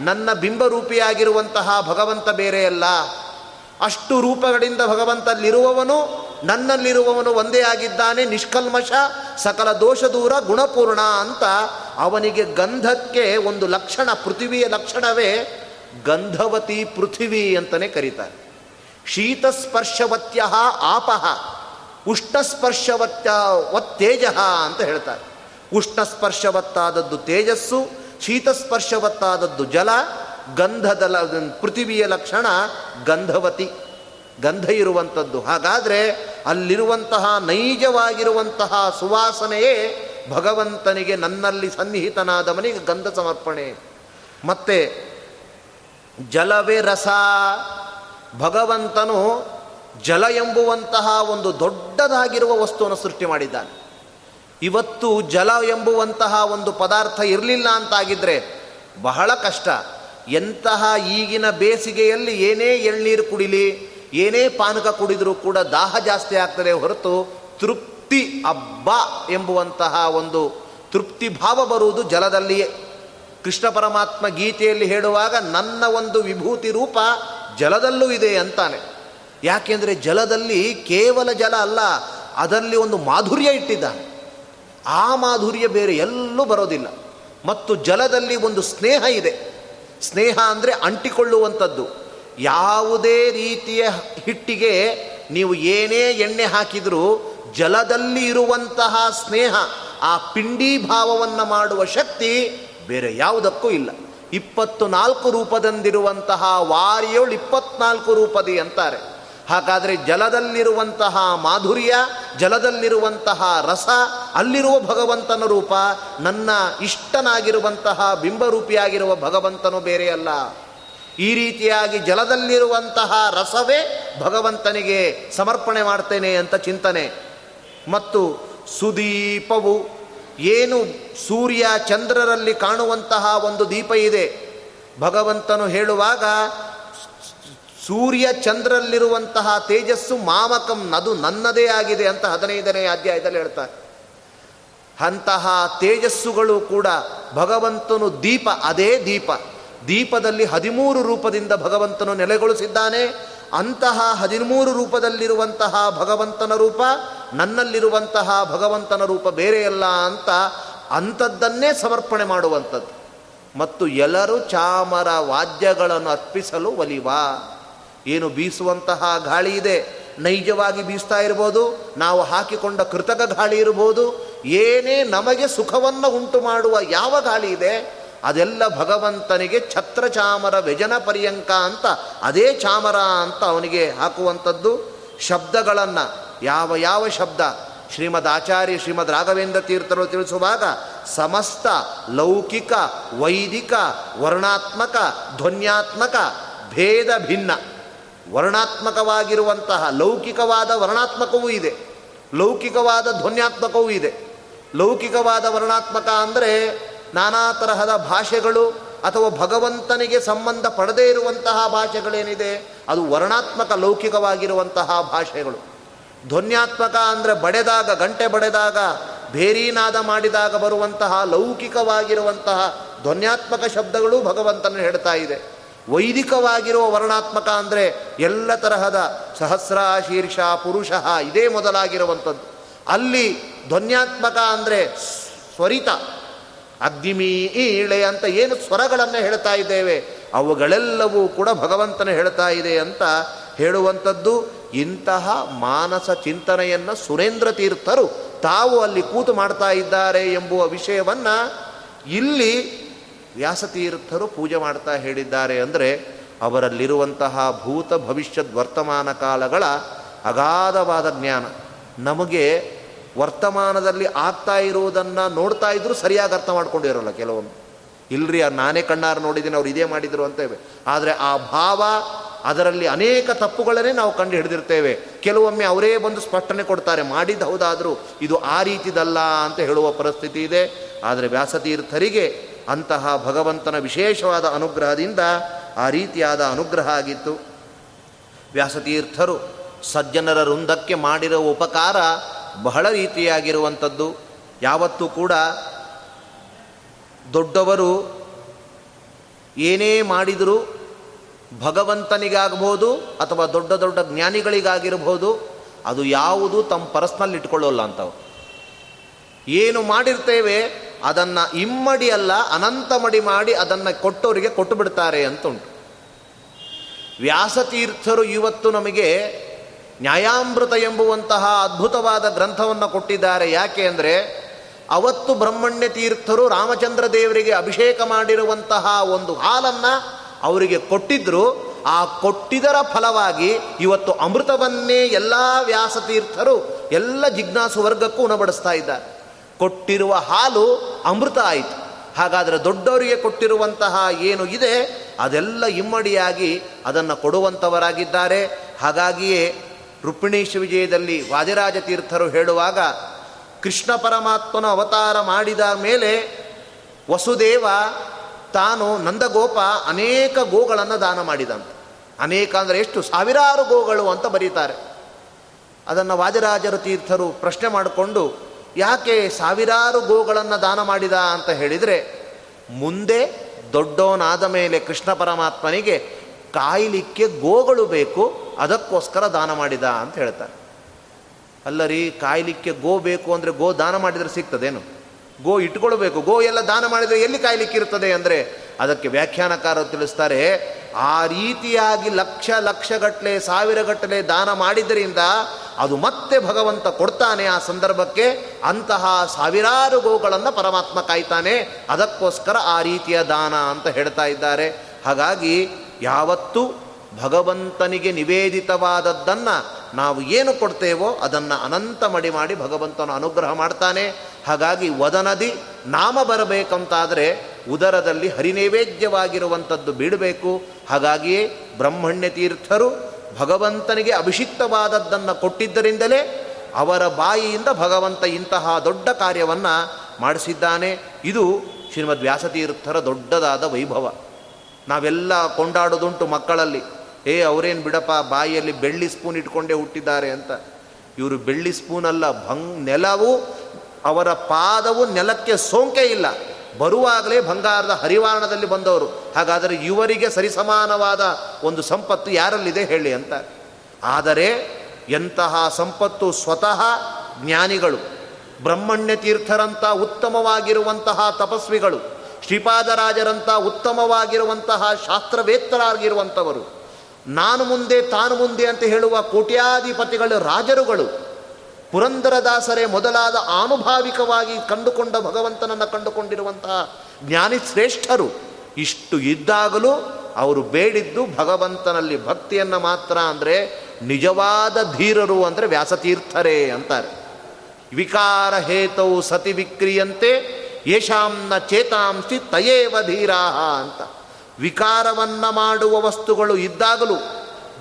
ನನ್ನ ಬಿಂಬರೂಪಿಯಾಗಿರುವಂತಹ ಭಗವಂತ ಬೇರೆಯಲ್ಲ ಅಷ್ಟು ರೂಪಗಳಿಂದ ಭಗವಂತಲ್ಲಿರುವವನು, ನನ್ನಲ್ಲಿರುವವನು ಒಂದೇ ಆಗಿದ್ದಾನೆ ನಿಷ್ಕಲ್ಮಶ ಸಕಲ ದೋಷ ದೂರ ಗುಣಪೂರ್ಣ ಅಂತ ಅವನಿಗೆ ಗಂಧಕ್ಕೆ ಒಂದು ಲಕ್ಷಣ, ಪೃಥಿವಿಯ ಲಕ್ಷಣವೇ ಗಂಧವತಿ ಪೃಥಿವಿ ಅಂತಲೇ ಕರೀತಾರೆ. ಶೀತಸ್ಪರ್ಶವತ್ಯ ಆಪಹ ಉಷ್ಣಸ್ಪರ್ಶವತ್ಯ ತೇಜ ಅಂತ ಹೇಳ್ತಾರೆ. ಉಷ್ಣಸ್ಪರ್ಶವತ್ತಾದದ್ದು ತೇಜಸ್ಸು, ಶೀತಸ್ಪರ್ಶವತ್ತಾದದ್ದು ಜಲ, ಗಂಧದ ಪೃಥಿವಿಯ ಲಕ್ಷಣ ಗಂಧವತಿ. ಗಂಧ ಇರುವಂಥದ್ದು. ಹಾಗಾದರೆ ಅಲ್ಲಿರುವಂತಹ ನೈಜವಾಗಿರುವಂತಹ ಸುವಾಸನೆಯೇ ಭಗವಂತನಿಗೆ ನನ್ನಲ್ಲಿ ಸನ್ನಿಹಿತನಾದವನಿಗೆ ಗಂಧ ಸಮರ್ಪಣೆ. ಮತ್ತೆ ಜಲವೇ ರಸ. ಭಗವಂತನು ಜಲ ಎಂಬುವಂತಹ ಒಂದು ದೊಡ್ಡದಾಗಿರುವ ವಸ್ತುವನ್ನು ಸೃಷ್ಟಿ ಮಾಡಿದ್ದಾನೆ. ಇವತ್ತು ಜಲ ಎಂಬುವಂತಹ ಒಂದು ಪದಾರ್ಥ ಇರಲಿಲ್ಲ ಅಂತಾಗಿದ್ದರೆ ಬಹಳ ಕಷ್ಟ. ಎಂತಹ ಈಗಿನ ಬೇಸಿಗೆಯಲ್ಲಿ ಏನೇ ಎಳ್ನೀರು ಕುಡಿಲಿ, ಏನೇ ಪಾನಕ ಕುಡಿದರೂ ಕೂಡ ದಾಹ ಜಾಸ್ತಿ ಆಗ್ತದೆ ಹೊರತು ತೃಪ್ತಿ ಅಬ್ಬ ಎಂಬುವಂತಹ ಒಂದು ತೃಪ್ತಿ ಭಾವ ಬರುವುದು ಜಲದಲ್ಲಿಯೇ. ಕೃಷ್ಣ ಪರಮಾತ್ಮ ಗೀತೆಯಲ್ಲಿ ಹೇಳುವಾಗ, ನನ್ನ ಒಂದು ವಿಭೂತಿ ರೂಪ ಜಲದಲ್ಲೂ ಇದೆ ಅಂತಾನೆ. ಯಾಕೆಂದರೆ ಜಲದಲ್ಲಿ ಕೇವಲ ಜಲ ಅಲ್ಲ, ಅದರಲ್ಲಿ ಒಂದು ಮಾಧುರ್ಯ ಇಟ್ಟಿದ್ದಾನೆ. ಆ ಮಾಧುರ್ಯ ಬೇರೆ ಎಲ್ಲೂ ಬರೋದಿಲ್ಲ. ಮತ್ತು ಜಲದಲ್ಲಿ ಒಂದು ಸ್ನೇಹ ಇದೆ. ಸ್ನೇಹ ಅಂದರೆ ಅಂಟಿಕೊಳ್ಳುವಂಥದ್ದು. ಯಾವುದೇ ರೀತಿಯ ಹಿಟ್ಟಿಗೆ ನೀವು ಏನೇ ಎಣ್ಣೆ ಹಾಕಿದರೂ ಜಲದಲ್ಲಿ ಇರುವಂತಹ ಸ್ನೇಹ, ಆ ಪಿಂಡಿ ಭಾವವನ್ನು ಮಾಡುವ ಶಕ್ತಿ ಬೇರೆ ಯಾವುದಕ್ಕೂ ಇಲ್ಲ. ಇಪ್ಪತ್ತು ನಾಲ್ಕು ರೂಪದಂದಿರುವಂತಹ ವಾರಿಯೋಳು ಇಪ್ಪತ್ನಾಲ್ಕು ರೂಪದಿ ಅಂತಾರೆ. ಹಾಗಾದರೆ ಜಲದಲ್ಲಿರುವಂತಹ ಮಾಧುರ್ಯ, ಜಲದಲ್ಲಿರುವಂತಹ ರಸ, ಅಲ್ಲಿರುವ ಭಗವಂತನ ರೂಪ ನನ್ನ ಇಷ್ಟನಾಗಿರುವಂತಹ ಬಿಂಬರೂಪಿಯಾಗಿರುವ ಭಗವಂತನು ಬೇರೆಯಲ್ಲ ಈ ರೀತಿಯಾಗಿ ಜಲದಲ್ಲಿರುವಂತಹ ರಸವೇ ಭಗವಂತನಿಗೆ ಸಮರ್ಪಣೆ ಮಾಡ್ತೇನೆ ಅಂತ ಚಿಂತನೆ. ಮತ್ತು ಸುದೀಪವು ಏನು ಸೂರ್ಯ ಚಂದ್ರರಲ್ಲಿ ಕಾಣುವಂತಹ ಒಂದು ದೀಪ ಇದೆ. ಭಗವಂತನು ಹೇಳುವಾಗ, ಸೂರ್ಯ ಚಂದ್ರಲ್ಲಿರುವಂತಹ ತೇಜಸ್ಸು ಮಾಮಕಂ ಅದು ನನ್ನದೇ ಆಗಿದೆ ಅಂತ ಹದಿನೈದನೇ ಅಧ್ಯಾಯದಲ್ಲಿ ಹೇಳ್ತಾರೆ. ಅಂತಹ ತೇಜಸ್ಸುಗಳು ಕೂಡ ಭಗವಂತನು ದೀಪ, ಅದೇ ದೀಪ. ದೀಪದಲ್ಲಿ ಹದಿಮೂರು ರೂಪದಿಂದ ಭಗವಂತನು ನೆಲೆಗೊಳಿಸಿದ್ದಾನೆ. ಅಂತಹ ಹದಿಮೂರು ರೂಪದಲ್ಲಿರುವಂತಹ ಭಗವಂತನ ರೂಪ ನನ್ನಲ್ಲಿರುವಂತಹ ಭಗವಂತನ ರೂಪ ಬೇರೆಯಲ್ಲ ಅಂತ ಅಂಥದ್ದನ್ನೇ ಸಮರ್ಪಣೆ ಮಾಡುವಂಥದ್ದು. ಮತ್ತು ಎಲ್ಲರೂ ಚಾಮರ ವಾದ್ಯಗಳನ್ನು ಅರ್ಪಿಸಲು ಒಲಿವ. ಏನು ಬೀಸುವಂತಹ ಗಾಳಿ ಇದೆ, ನೈಜವಾಗಿ ಬೀಸ್ತಾ ಇರ್ಬೋದು, ನಾವು ಹಾಕಿಕೊಂಡ ಕೃತಕ ಗಾಳಿ ಇರ್ಬೋದು, ಏನೇ ನಮಗೆ ಸುಖವನ್ನು ಉಂಟು ಮಾಡುವ ಯಾವ ಗಾಳಿ ಇದೆ, ಅದೆಲ್ಲ ಭಗವಂತನಿಗೆ ಛತ್ರ ಚಾಮರ ವ್ಯಜನ ಪರ್ಯಂಕ ಅಂತ, ಅದೇ ಚಾಮರ ಅಂತ ಅವನಿಗೆ ಹಾಕುವಂಥದ್ದು. ಶಬ್ದಗಳನ್ನು ಯಾವ ಯಾವ ಶಬ್ದ ಶ್ರೀಮದ್ ಆಚಾರ್ಯ ಶ್ರೀಮದ್ ರಾಘವೇಂದ್ರ ತೀರ್ಥರು ತಿಳಿಸುವಾಗ ಸಮಸ್ತ ಲೌಕಿಕ, ವೈದಿಕ, ವರ್ಣಾತ್ಮಕ, ಧ್ವನ್ಯಾತ್ಮಕ ಭೇದ ಭಿನ್ನ. ವರ್ಣಾತ್ಮಕವಾಗಿರುವಂತಹ ಲೌಕಿಕವಾದ ವರ್ಣಾತ್ಮಕವೂ ಇದೆ. ಲೌಕಿಕವಾದ ಧ್ವನ್ಯಾತ್ಮಕವೂ ಇದೆ. ಲೌಕಿಕವಾದ ವರ್ಣಾತ್ಮಕ ಅಂದರೆ ನಾನಾ ತರಹದ ಭಾಷೆಗಳು ಅಥವಾ ಭಗವಂತನಿಗೆ ಸಂಬಂಧ ಪಡದೇ ಇರುವಂತಹ ಭಾಷೆಗಳೇನಿದೆ, ಅದು ವರ್ಣಾತ್ಮಕ ಲೌಕಿಕವಾಗಿರುವಂತಹ ಭಾಷೆಗಳು. ಧ್ವನ್ಯಾತ್ಮಕ ಅಂದರೆ ಬಡೆದಾಗ, ಗಂಟೆ ಬಡೆದಾಗ ಬೇರೀನಾದ ಮಾಡಿದಾಗ ಬರುವಂತಹ ಲೌಕಿಕವಾಗಿರುವಂತಹ ಧ್ವನ್ಯಾತ್ಮಕ ಶಬ್ದಗಳು ಭಗವಂತನ ಹೇಳ್ತಾ ಇದೆ. ವೈದಿಕವಾಗಿರುವ ವರ್ಣಾತ್ಮಕ ಅಂದರೆ ಎಲ್ಲ ತರಹದ ಸಹಸ್ರ ಶೀರ್ಷ ಪುರುಷ ಇದೇ ಮೊದಲಾಗಿರುವಂಥದ್ದು. ಅಲ್ಲಿ ಧ್ವನ್ಯಾತ್ಮಕ ಅಂದರೆ ಸ್ವರಿತ, ಅಗ್ನಿಮೀ ಈಳೆ ಅಂತ ಏನು ಸ್ವರಗಳನ್ನು ಹೇಳ್ತಾ ಇದ್ದೇವೆ, ಅವುಗಳೆಲ್ಲವೂ ಕೂಡ ಭಗವಂತನ ಹೇಳ್ತಾ ಇದೆ ಅಂತ ಹೇಳುವಂಥದ್ದು. ಇಂತಹ ಮಾನಸ ಚಿಂತನೆಯನ್ನು ಸುರೇಂದ್ರ ತೀರ್ಥರು ತಾವು ಅಲ್ಲಿ ಕೂತು ಮಾಡ್ತಾ ಇದ್ದಾರೆ ಎಂಬುವ ವಿಷಯವನ್ನು ಇಲ್ಲಿ ವ್ಯಾಸತೀರ್ಥರು ಪೂಜೆ ಮಾಡ್ತಾ ಹೇಳಿದ್ದಾರೆ ಅಂದರೆ ಅವರಲ್ಲಿರುವಂತಹ ಭೂತ ಭವಿಷ್ಯದ ವರ್ತಮಾನ ಕಾಲಗಳ ಅಗಾಧವಾದ ಜ್ಞಾನ. ನಮಗೆ ವರ್ತಮಾನದಲ್ಲಿ ಆಗ್ತಾ ಇರುವುದನ್ನು ನೋಡ್ತಾ ಇದ್ರು ಸರಿಯಾಗಿ ಅರ್ಥ ಮಾಡ್ಕೊಂಡಿರೋಲ್ಲ ಕೆಲವೊಮ್ಮೆ. ಇಲ್ರಿ, ನಾನೇ ಕಣ್ಣಾರು ನೋಡಿದ್ದೀನಿ, ಅವ್ರು ಇದೇ ಮಾಡಿದರು ಅಂತೇವೆ ಆದರೆ ಆ ಭಾವ ಅದರಲ್ಲಿ ಅನೇಕ ತಪ್ಪುಗಳನ್ನೇ ನಾವು ಕಂಡು ಹಿಡಿದಿರ್ತೇವೆ. ಕೆಲವೊಮ್ಮೆ ಅವರೇ ಬಂದು ಸ್ಪಷ್ಟನೆ ಕೊಡ್ತಾರೆ ಮಾಡಿದ್ದು ಹೌದಾದರೂ ಇದು ಆ ರೀತಿದಲ್ಲ ಅಂತ ಹೇಳುವ ಪರಿಸ್ಥಿತಿ ಇದೆ. ಆದರೆ ವ್ಯಾಸತೀರ್ಥರಿಗೆ ಅಂತಹ ಭಗವಂತನ ವಿಶೇಷವಾದ ಅನುಗ್ರಹದಿಂದ ಆ ರೀತಿಯಾದ ಅನುಗ್ರಹ ಆಗಿತ್ತು. ವ್ಯಾಸತೀರ್ಥರು ಸಜ್ಜನರ ವೃಂದಕ್ಕೆ ಮಾಡಿರುವ ಉಪಕಾರ ಬಹಳ ರೀತಿಯಾಗಿರುವಂಥದ್ದು. ಯಾವತ್ತೂ ಕೂಡ ದೊಡ್ಡವರು ಏನೇ ಮಾಡಿದರೂ ಭಗವಂತನಿಗಾಗಬಹುದು ಅಥವಾ ದೊಡ್ಡ ದೊಡ್ಡ ಜ್ಞಾನಿಗಳಿಗಾಗಿರ್ಬೋದು ಅದು ಯಾವುದು ತಮ್ಮ ಪರ್ಸ್ನಲ್ ಇಟ್ಕೊಳ್ಳೋಲ್ಲ ಅಂತವು ಏನು ಮಾಡಿರ್ತೇವೆ, ಅದನ್ನು ಇಮ್ಮಡಿ ಅಲ್ಲ, ಅನಂತ ಮಡಿ ಮಾಡಿ ಅದನ್ನು ಕೊಟ್ಟವರಿಗೆ ಕೊಟ್ಟು ಬಿಡ್ತಾರೆ ಅಂತ ಉಂಟು ವ್ಯಾಸತೀರ್ಥರು ಇವತ್ತು ನಮಗೆ ನ್ಯಾಯಾಮೃತ ಎಂಬುವಂತಹ ಅದ್ಭುತವಾದ ಗ್ರಂಥವನ್ನು ಕೊಟ್ಟಿದ್ದಾರೆ. ಯಾಕೆ ಅಂದರೆ, ಅವತ್ತು ಬ್ರಹ್ಮಣ್ಯ ತೀರ್ಥರು ರಾಮಚಂದ್ರ ದೇವರಿಗೆ ಅಭಿಷೇಕ ಮಾಡಿರುವಂತಹ ಒಂದು ಹಾಲನ್ನು ಅವರಿಗೆ ಕೊಟ್ಟಿದ್ದರು ಆ ಕೊಟ್ಟಿದರ ಫಲವಾಗಿ ಇವತ್ತು ಅಮೃತವನ್ನೇ ಎಲ್ಲ ವ್ಯಾಸತೀರ್ಥರು, ಎಲ್ಲ ಜಿಜ್ಞಾಸು ವರ್ಗಕ್ಕೂ ಉಣಬಡಿಸ್ತಾ ಇದ್ದಾರೆ. ಕೊಟ್ಟಿರುವ ಹಾಲು ಅಮೃತ ಆಯಿತು. ಹಾಗಾದರೆ ದೊಡ್ಡವರಿಗೆ ಕೊಟ್ಟಿರುವಂತಹ ಏನು ಇದೆ? ಅದೆಲ್ಲ ಇಮ್ಮಡಿಯಾಗಿ ಅದನ್ನು ಕೊಡುವಂಥವರಾಗಿದ್ದಾರೆ ಹಾಗಾಗಿಯೇ ರುಕ್ಮಿಣೀಶ ವಿಜಯದಲ್ಲಿ ವಾದಿರಾಜ ತೀರ್ಥರು ಹೇಳುವಾಗ, ಕೃಷ್ಣ ಪರಮಾತ್ಮನ ಅವತಾರ ಮಾಡಿದ ಮೇಲೆ ವಸುದೇವ ತಾನು ನಂದಗೋಪ ಅನೇಕ ಗೋಗಳನ್ನು ದಾನ ಮಾಡಿದಂತ. ಅನೇಕ ಅಂದರೆ ಎಷ್ಟು? ಸಾವಿರಾರು ಗೋಗಳು ಅಂತ ಬರೀತಾರೆ. ಅದನ್ನು ವಾಜರಾಜರ ತೀರ್ಥರು ಪ್ರಶ್ನೆ ಮಾಡಿಕೊಂಡು, ಯಾಕೆ ಸಾವಿರಾರು ಗೋಗಳನ್ನು ದಾನ ಮಾಡಿದ ಅಂತ ಹೇಳಿದರೆ, ಮುಂದೆ ದೊಡ್ಡವನಾದ ಮೇಲೆ ಕೃಷ್ಣ ಪರಮಾತ್ಮನಿಗೆ ಕಾಯಲಿಕ್ಕೆ ಗೋಗಳು ಬೇಕು, ಅದಕ್ಕೋಸ್ಕರ ದಾನ ಮಾಡಿದ ಅಂತ ಹೇಳ್ತಾರೆ. ಅಲ್ಲರಿ, ಕಾಯಲಿಕ್ಕೆ ಗೋ ಬೇಕು ಅಂದರೆ ಗೋ ದಾನ ಮಾಡಿದರೆ ಸಿಗ್ತದೇನು? ಗೋ ಇಟ್ಕೊಳ್ಬೇಕು. ಗೋ ಎಲ್ಲ ದಾನ ಮಾಡಿದರೆ ಎಲ್ಲಿ ಕಾಯ್ಲಿಕ್ಕಿರ್ತದೆ ಅಂದರೆ ಅದಕ್ಕೆ ವ್ಯಾಖ್ಯಾನಕಾರರು ತಿಳಿಸ್ತಾರೆ, ಆ ರೀತಿಯಾಗಿ ಲಕ್ಷ ಲಕ್ಷಗಟ್ಟಲೆ ಸಾವಿರಗಟ್ಟಲೆ ದಾನ ಮಾಡಿದ್ದರಿಂದ ಅದು ಮತ್ತೆ ಭಗವಂತ ಕೊಡ್ತಾನೆ ಆ ಸಂದರ್ಭಕ್ಕೆ. ಅಂತಹ ಸಾವಿರಾರು ಗೋಗಳನ್ನು ಪರಮಾತ್ಮ ಕಾಯ್ತಾನೆ. ಅದಕ್ಕೋಸ್ಕರ ಆ ರೀತಿಯ ದಾನ ಅಂತ ಹೇಳ್ತಾ ಇದ್ದಾರೆ. ಹಾಗಾಗಿ ಯಾವತ್ತೂ ಭಗವಂತನಿಗೆ ನಿವೇದಿತವಾದದ್ದನ್ನು ನಾವು ಏನು ಕೊಡ್ತೇವೋ ಅದನ್ನು ಅನಂತ ಮಡಿ ಮಾಡಿ ಭಗವಂತನ ಅನುಗ್ರಹ ಮಾಡ್ತಾನೆ. ಹಾಗಾಗಿ ವದನದಿ ನಾಮ ಬರಬೇಕಂತಾದರೆ ಉದರದಲ್ಲಿ ಹರಿನೈವೇದ್ಯವಾಗಿರುವಂಥದ್ದು ಬಿಡಬೇಕು. ಹಾಗಾಗಿಯೇ ಬ್ರಹ್ಮಣ್ಯ ತೀರ್ಥರು ಭಗವಂತನಿಗೆ ಅಭಿಷಿಕ್ತವಾದದ್ದನ್ನು ಕೊಟ್ಟಿದ್ದರಿಂದಲೇ ಅವರ ಬಾಯಿಯಿಂದ ಭಗವಂತ ಇಂತಹ ದೊಡ್ಡ ಕಾರ್ಯವನ್ನು ಮಾಡಿಸಿದ್ದಾನೆ. ಇದು ಶ್ರೀಮದ್ ವ್ಯಾಸತೀರ್ಥರ ದೊಡ್ಡದಾದ ವೈಭವ. ನಾವೆಲ್ಲ ಕೊಂಡಾಡೋದುಂಟು ಮಕ್ಕಳಲ್ಲಿ. ಏ, ಅವರೇನು ಬಿಡಪ್ಪ ಬಾಯಿಯಲ್ಲಿ ಬೆಳ್ಳಿ ಸ್ಪೂನ್ ಇಟ್ಕೊಂಡೇ ಹುಟ್ಟಿದ್ದಾರೆ ಅಂತ. ಇವರು ಬೆಳ್ಳಿ ಸ್ಪೂನ್ ಅಲ್ಲ, ಭಂಗ್, ನೆಲವು, ಅವರ ಪಾದವು ನೆಲಕ್ಕೆ ಸೋಂಕೆ ಇಲ್ಲ. ಬರುವಾಗಲೇ ಬಂಗಾರದ ಹರಿವಾರಣದಲ್ಲಿ ಬಂದವರು. ಹಾಗಾದರೆ ಇವರಿಗೆ ಸರಿಸಮಾನವಾದ ಒಂದು ಸಂಪತ್ತು ಯಾರಲ್ಲಿದೆ ಹೇಳಿ ಅಂತ. ಆದರೆ, ಎಂತಹ ಸಂಪತ್ತು ಸ್ವತಃ ಜ್ಞಾನಿಗಳು, ಬ್ರಹ್ಮಣ್ಯ ತೀರ್ಥರಂಥ ಉತ್ತಮವಾಗಿರುವಂತಹ ತಪಸ್ವಿಗಳು, ಶ್ರೀಪಾದರಾಜರಂಥ ಉತ್ತಮವಾಗಿರುವಂತಹ ಶಾಸ್ತ್ರವೇತ್ತರಾಗಿರುವಂಥವರು ನಾನು ಮುಂದೆ ತಾನು ಮುಂದೆ ಅಂತ ಹೇಳುವ ಕೋಟ್ಯಾಧಿಪತಿಗಳು ರಾಜರುಗಳು. ಪುರಂದರದಾಸರೇ ಮೊದಲಾದ ಆನುಭಾವಿಕವಾಗಿ ಕಂಡುಕೊಂಡ ಭಗವಂತನನ್ನು ಕಂಡುಕೊಂಡಿರುವಂತಹ ಜ್ಞಾನಿ ಶ್ರೇಷ್ಠರು ಇಷ್ಟು ಇದ್ದಾಗಲೂ ಅವರು ಬೇಡಿದ್ದು ಭಗವಂತನಲ್ಲಿ ಭಕ್ತಿಯನ್ನು ಮಾತ್ರ ಅಂದರೆ ನಿಜವಾದ ಧೀರರು ಅಂದರೆ ವ್ಯಾಸತೀರ್ಥರೇ ಅಂತಾರೆ. ವಿಕಾರ ಹೇತವು ಸತಿ ವಿಕ್ರಿಯಂತೆ ಯಶಾಂನ ಚೇತಾಂಸಿ ತಯೇವ ಧೀರಾಹ ಅಂತ. ವಿಕಾರವನ್ನು ಮಾಡುವ ವಸ್ತುಗಳು ಇದ್ದಾಗಲೂ,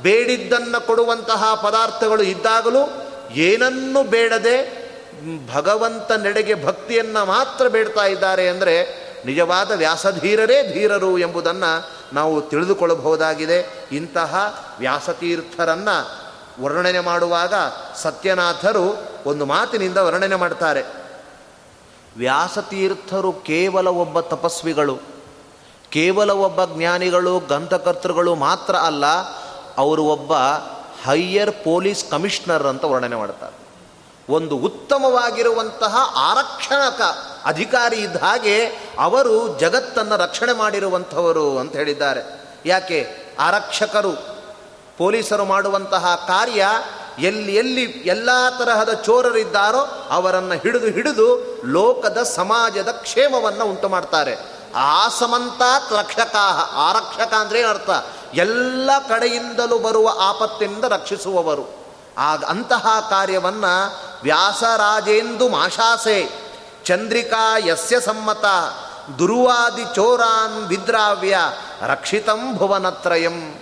ಬೇಡಿದ್ದನ್ನು ಕೊಡುವಂತಹ ಪದಾರ್ಥಗಳು ಇದ್ದಾಗಲೂ, ಏನನ್ನು ಬೇಡದೆ ಭಗವಂತನೆಡೆಗೆ ಭಕ್ತಿಯನ್ನು ಮಾತ್ರ ಬೇಡ್ತಾ ಇದ್ದಾರೆ ಅಂದರೆ ನಿಜವಾದ ವ್ಯಾಸಧೀರರೇ ಧೀರರು ಎಂಬುದನ್ನು ನಾವು ತಿಳಿದುಕೊಳ್ಳಬಹುದಾಗಿದೆ. ಇಂತಹ ವ್ಯಾಸತೀರ್ಥರನ್ನು ವರ್ಣನೆ ಮಾಡುವಾಗ ಸತ್ಯನಾಥರು ಒಂದು ಮಾತಿನಿಂದ ವರ್ಣನೆ ಮಾಡ್ತಾರೆ. ವ್ಯಾಸತೀರ್ಥರು ಕೇವಲ ಒಬ್ಬ ತಪಸ್ವಿಗಳು ಕೇವಲ ಒಬ್ಬ ಜ್ಞಾನಿಗಳು ಗ್ರಂಥಕರ್ತೃಗಳು ಮಾತ್ರ ಅಲ್ಲ, ಅವರು ಒಬ್ಬ ಹೈಯರ್ ಪೊಲೀಸ್ ಕಮಿಷನರ್ ಅಂತ ವರ್ಣನೆ ಮಾಡ್ತಾರೆ ಒಂದು ಉತ್ತಮವಾಗಿರುವಂತಹ ಆರಕ್ಷಣಕ ಅಧಿಕಾರಿ ಇದ್ದ ಹಾಗೆ ಅವರು ಜಗತ್ತನ್ನು ರಕ್ಷಣೆ ಮಾಡಿರುವಂಥವರು ಅಂತ ಹೇಳಿದ್ದಾರೆ. ಯಾಕೆ? ಆರಕ್ಷಕರು, ಪೊಲೀಸರು ಮಾಡುವಂತಹ ಕಾರ್ಯ ಎಲ್ಲಿ ಎಲ್ಲಿ ಎಲ್ಲ ತರಹದ ಚೋರರಿದ್ದಾರೋ ಅವರನ್ನು ಹಿಡಿದು ಹಿಡಿದು ಲೋಕದ ಸಮಾಜದ ಕ್ಷೇಮವನ್ನು ಉಂಟು ಮಾಡ್ತಾರೆ ಆ ರಕ್ಷಕಾ ರಕ್ಷಕ ಆರಕ್ಷಕ ಅಂದ್ರೆ ಅರ್ಥ ಎಲ್ಲ ಕಡೆಯಿಂದಲೂ ಬರುವ ಆಪತ್ತಿನಿಂದ ರಕ್ಷಿಸುವವರು. ಆಗ ಅಂತಹ ಕಾರ್ಯವನ್ನು ವ್ಯಾಸರಾಜೇಂದು ಮಾಶಾಸೆ, ಚಂದ್ರಿಕಾ ಯಸ್ಯ ಸಮ್ಮತ, ದುರ್ವಾದಿ ಚೋರಾನ್ ವಿದ್ರಾವ್ಯ ರಕ್ಷಿತಂ ಭುವನತ್ರಯಂ.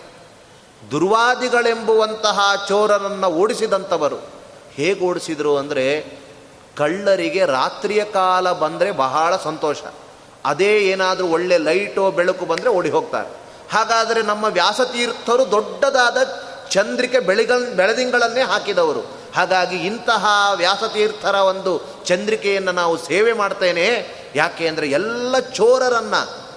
ದುರ್ವಾದಿಗಳೆಂಬುವಂತಹ ಚೋರರನ್ನು ಓಡಿಸಿದಂಥವರು. ಹೇಗೆ ಓಡಿಸಿದರು ಅಂದರೆ ಕಳ್ಳರಿಗೆ ರಾತ್ರಿಯ ಕಾಲ ಬಂದರೆ ಬಹಳ ಸಂತೋಷ. ಅದೇ ಏನಾದರೂ ಒಳ್ಳೆ ಲೈಟೋ ಬೆಳಕು ಬಂದರೆ ಓಡಿ ಹೋಗ್ತಾರೆ. ಹಾಗಾದರೆ ನಮ್ಮ ವ್ಯಾಸತೀರ್ಥರು ದೊಡ್ಡದಾದ ಚಂದ್ರಿಕೆ ಬೆಳಿಗ ಬೆಳದಿಂಗಳನ್ನೇ ಹಾಕಿದವರು. ಹಾಗಾಗಿ ಇಂತಹ ವ್ಯಾಸತೀರ್ಥರ ಒಂದು ಚಂದ್ರಿಕೆಯನ್ನು ನಾವು ಸೇವೆ ಮಾಡ್ತೇನೆ. ಯಾಕೆ ಅಂದರೆ ಎಲ್ಲ ಚೋರರನ್ನು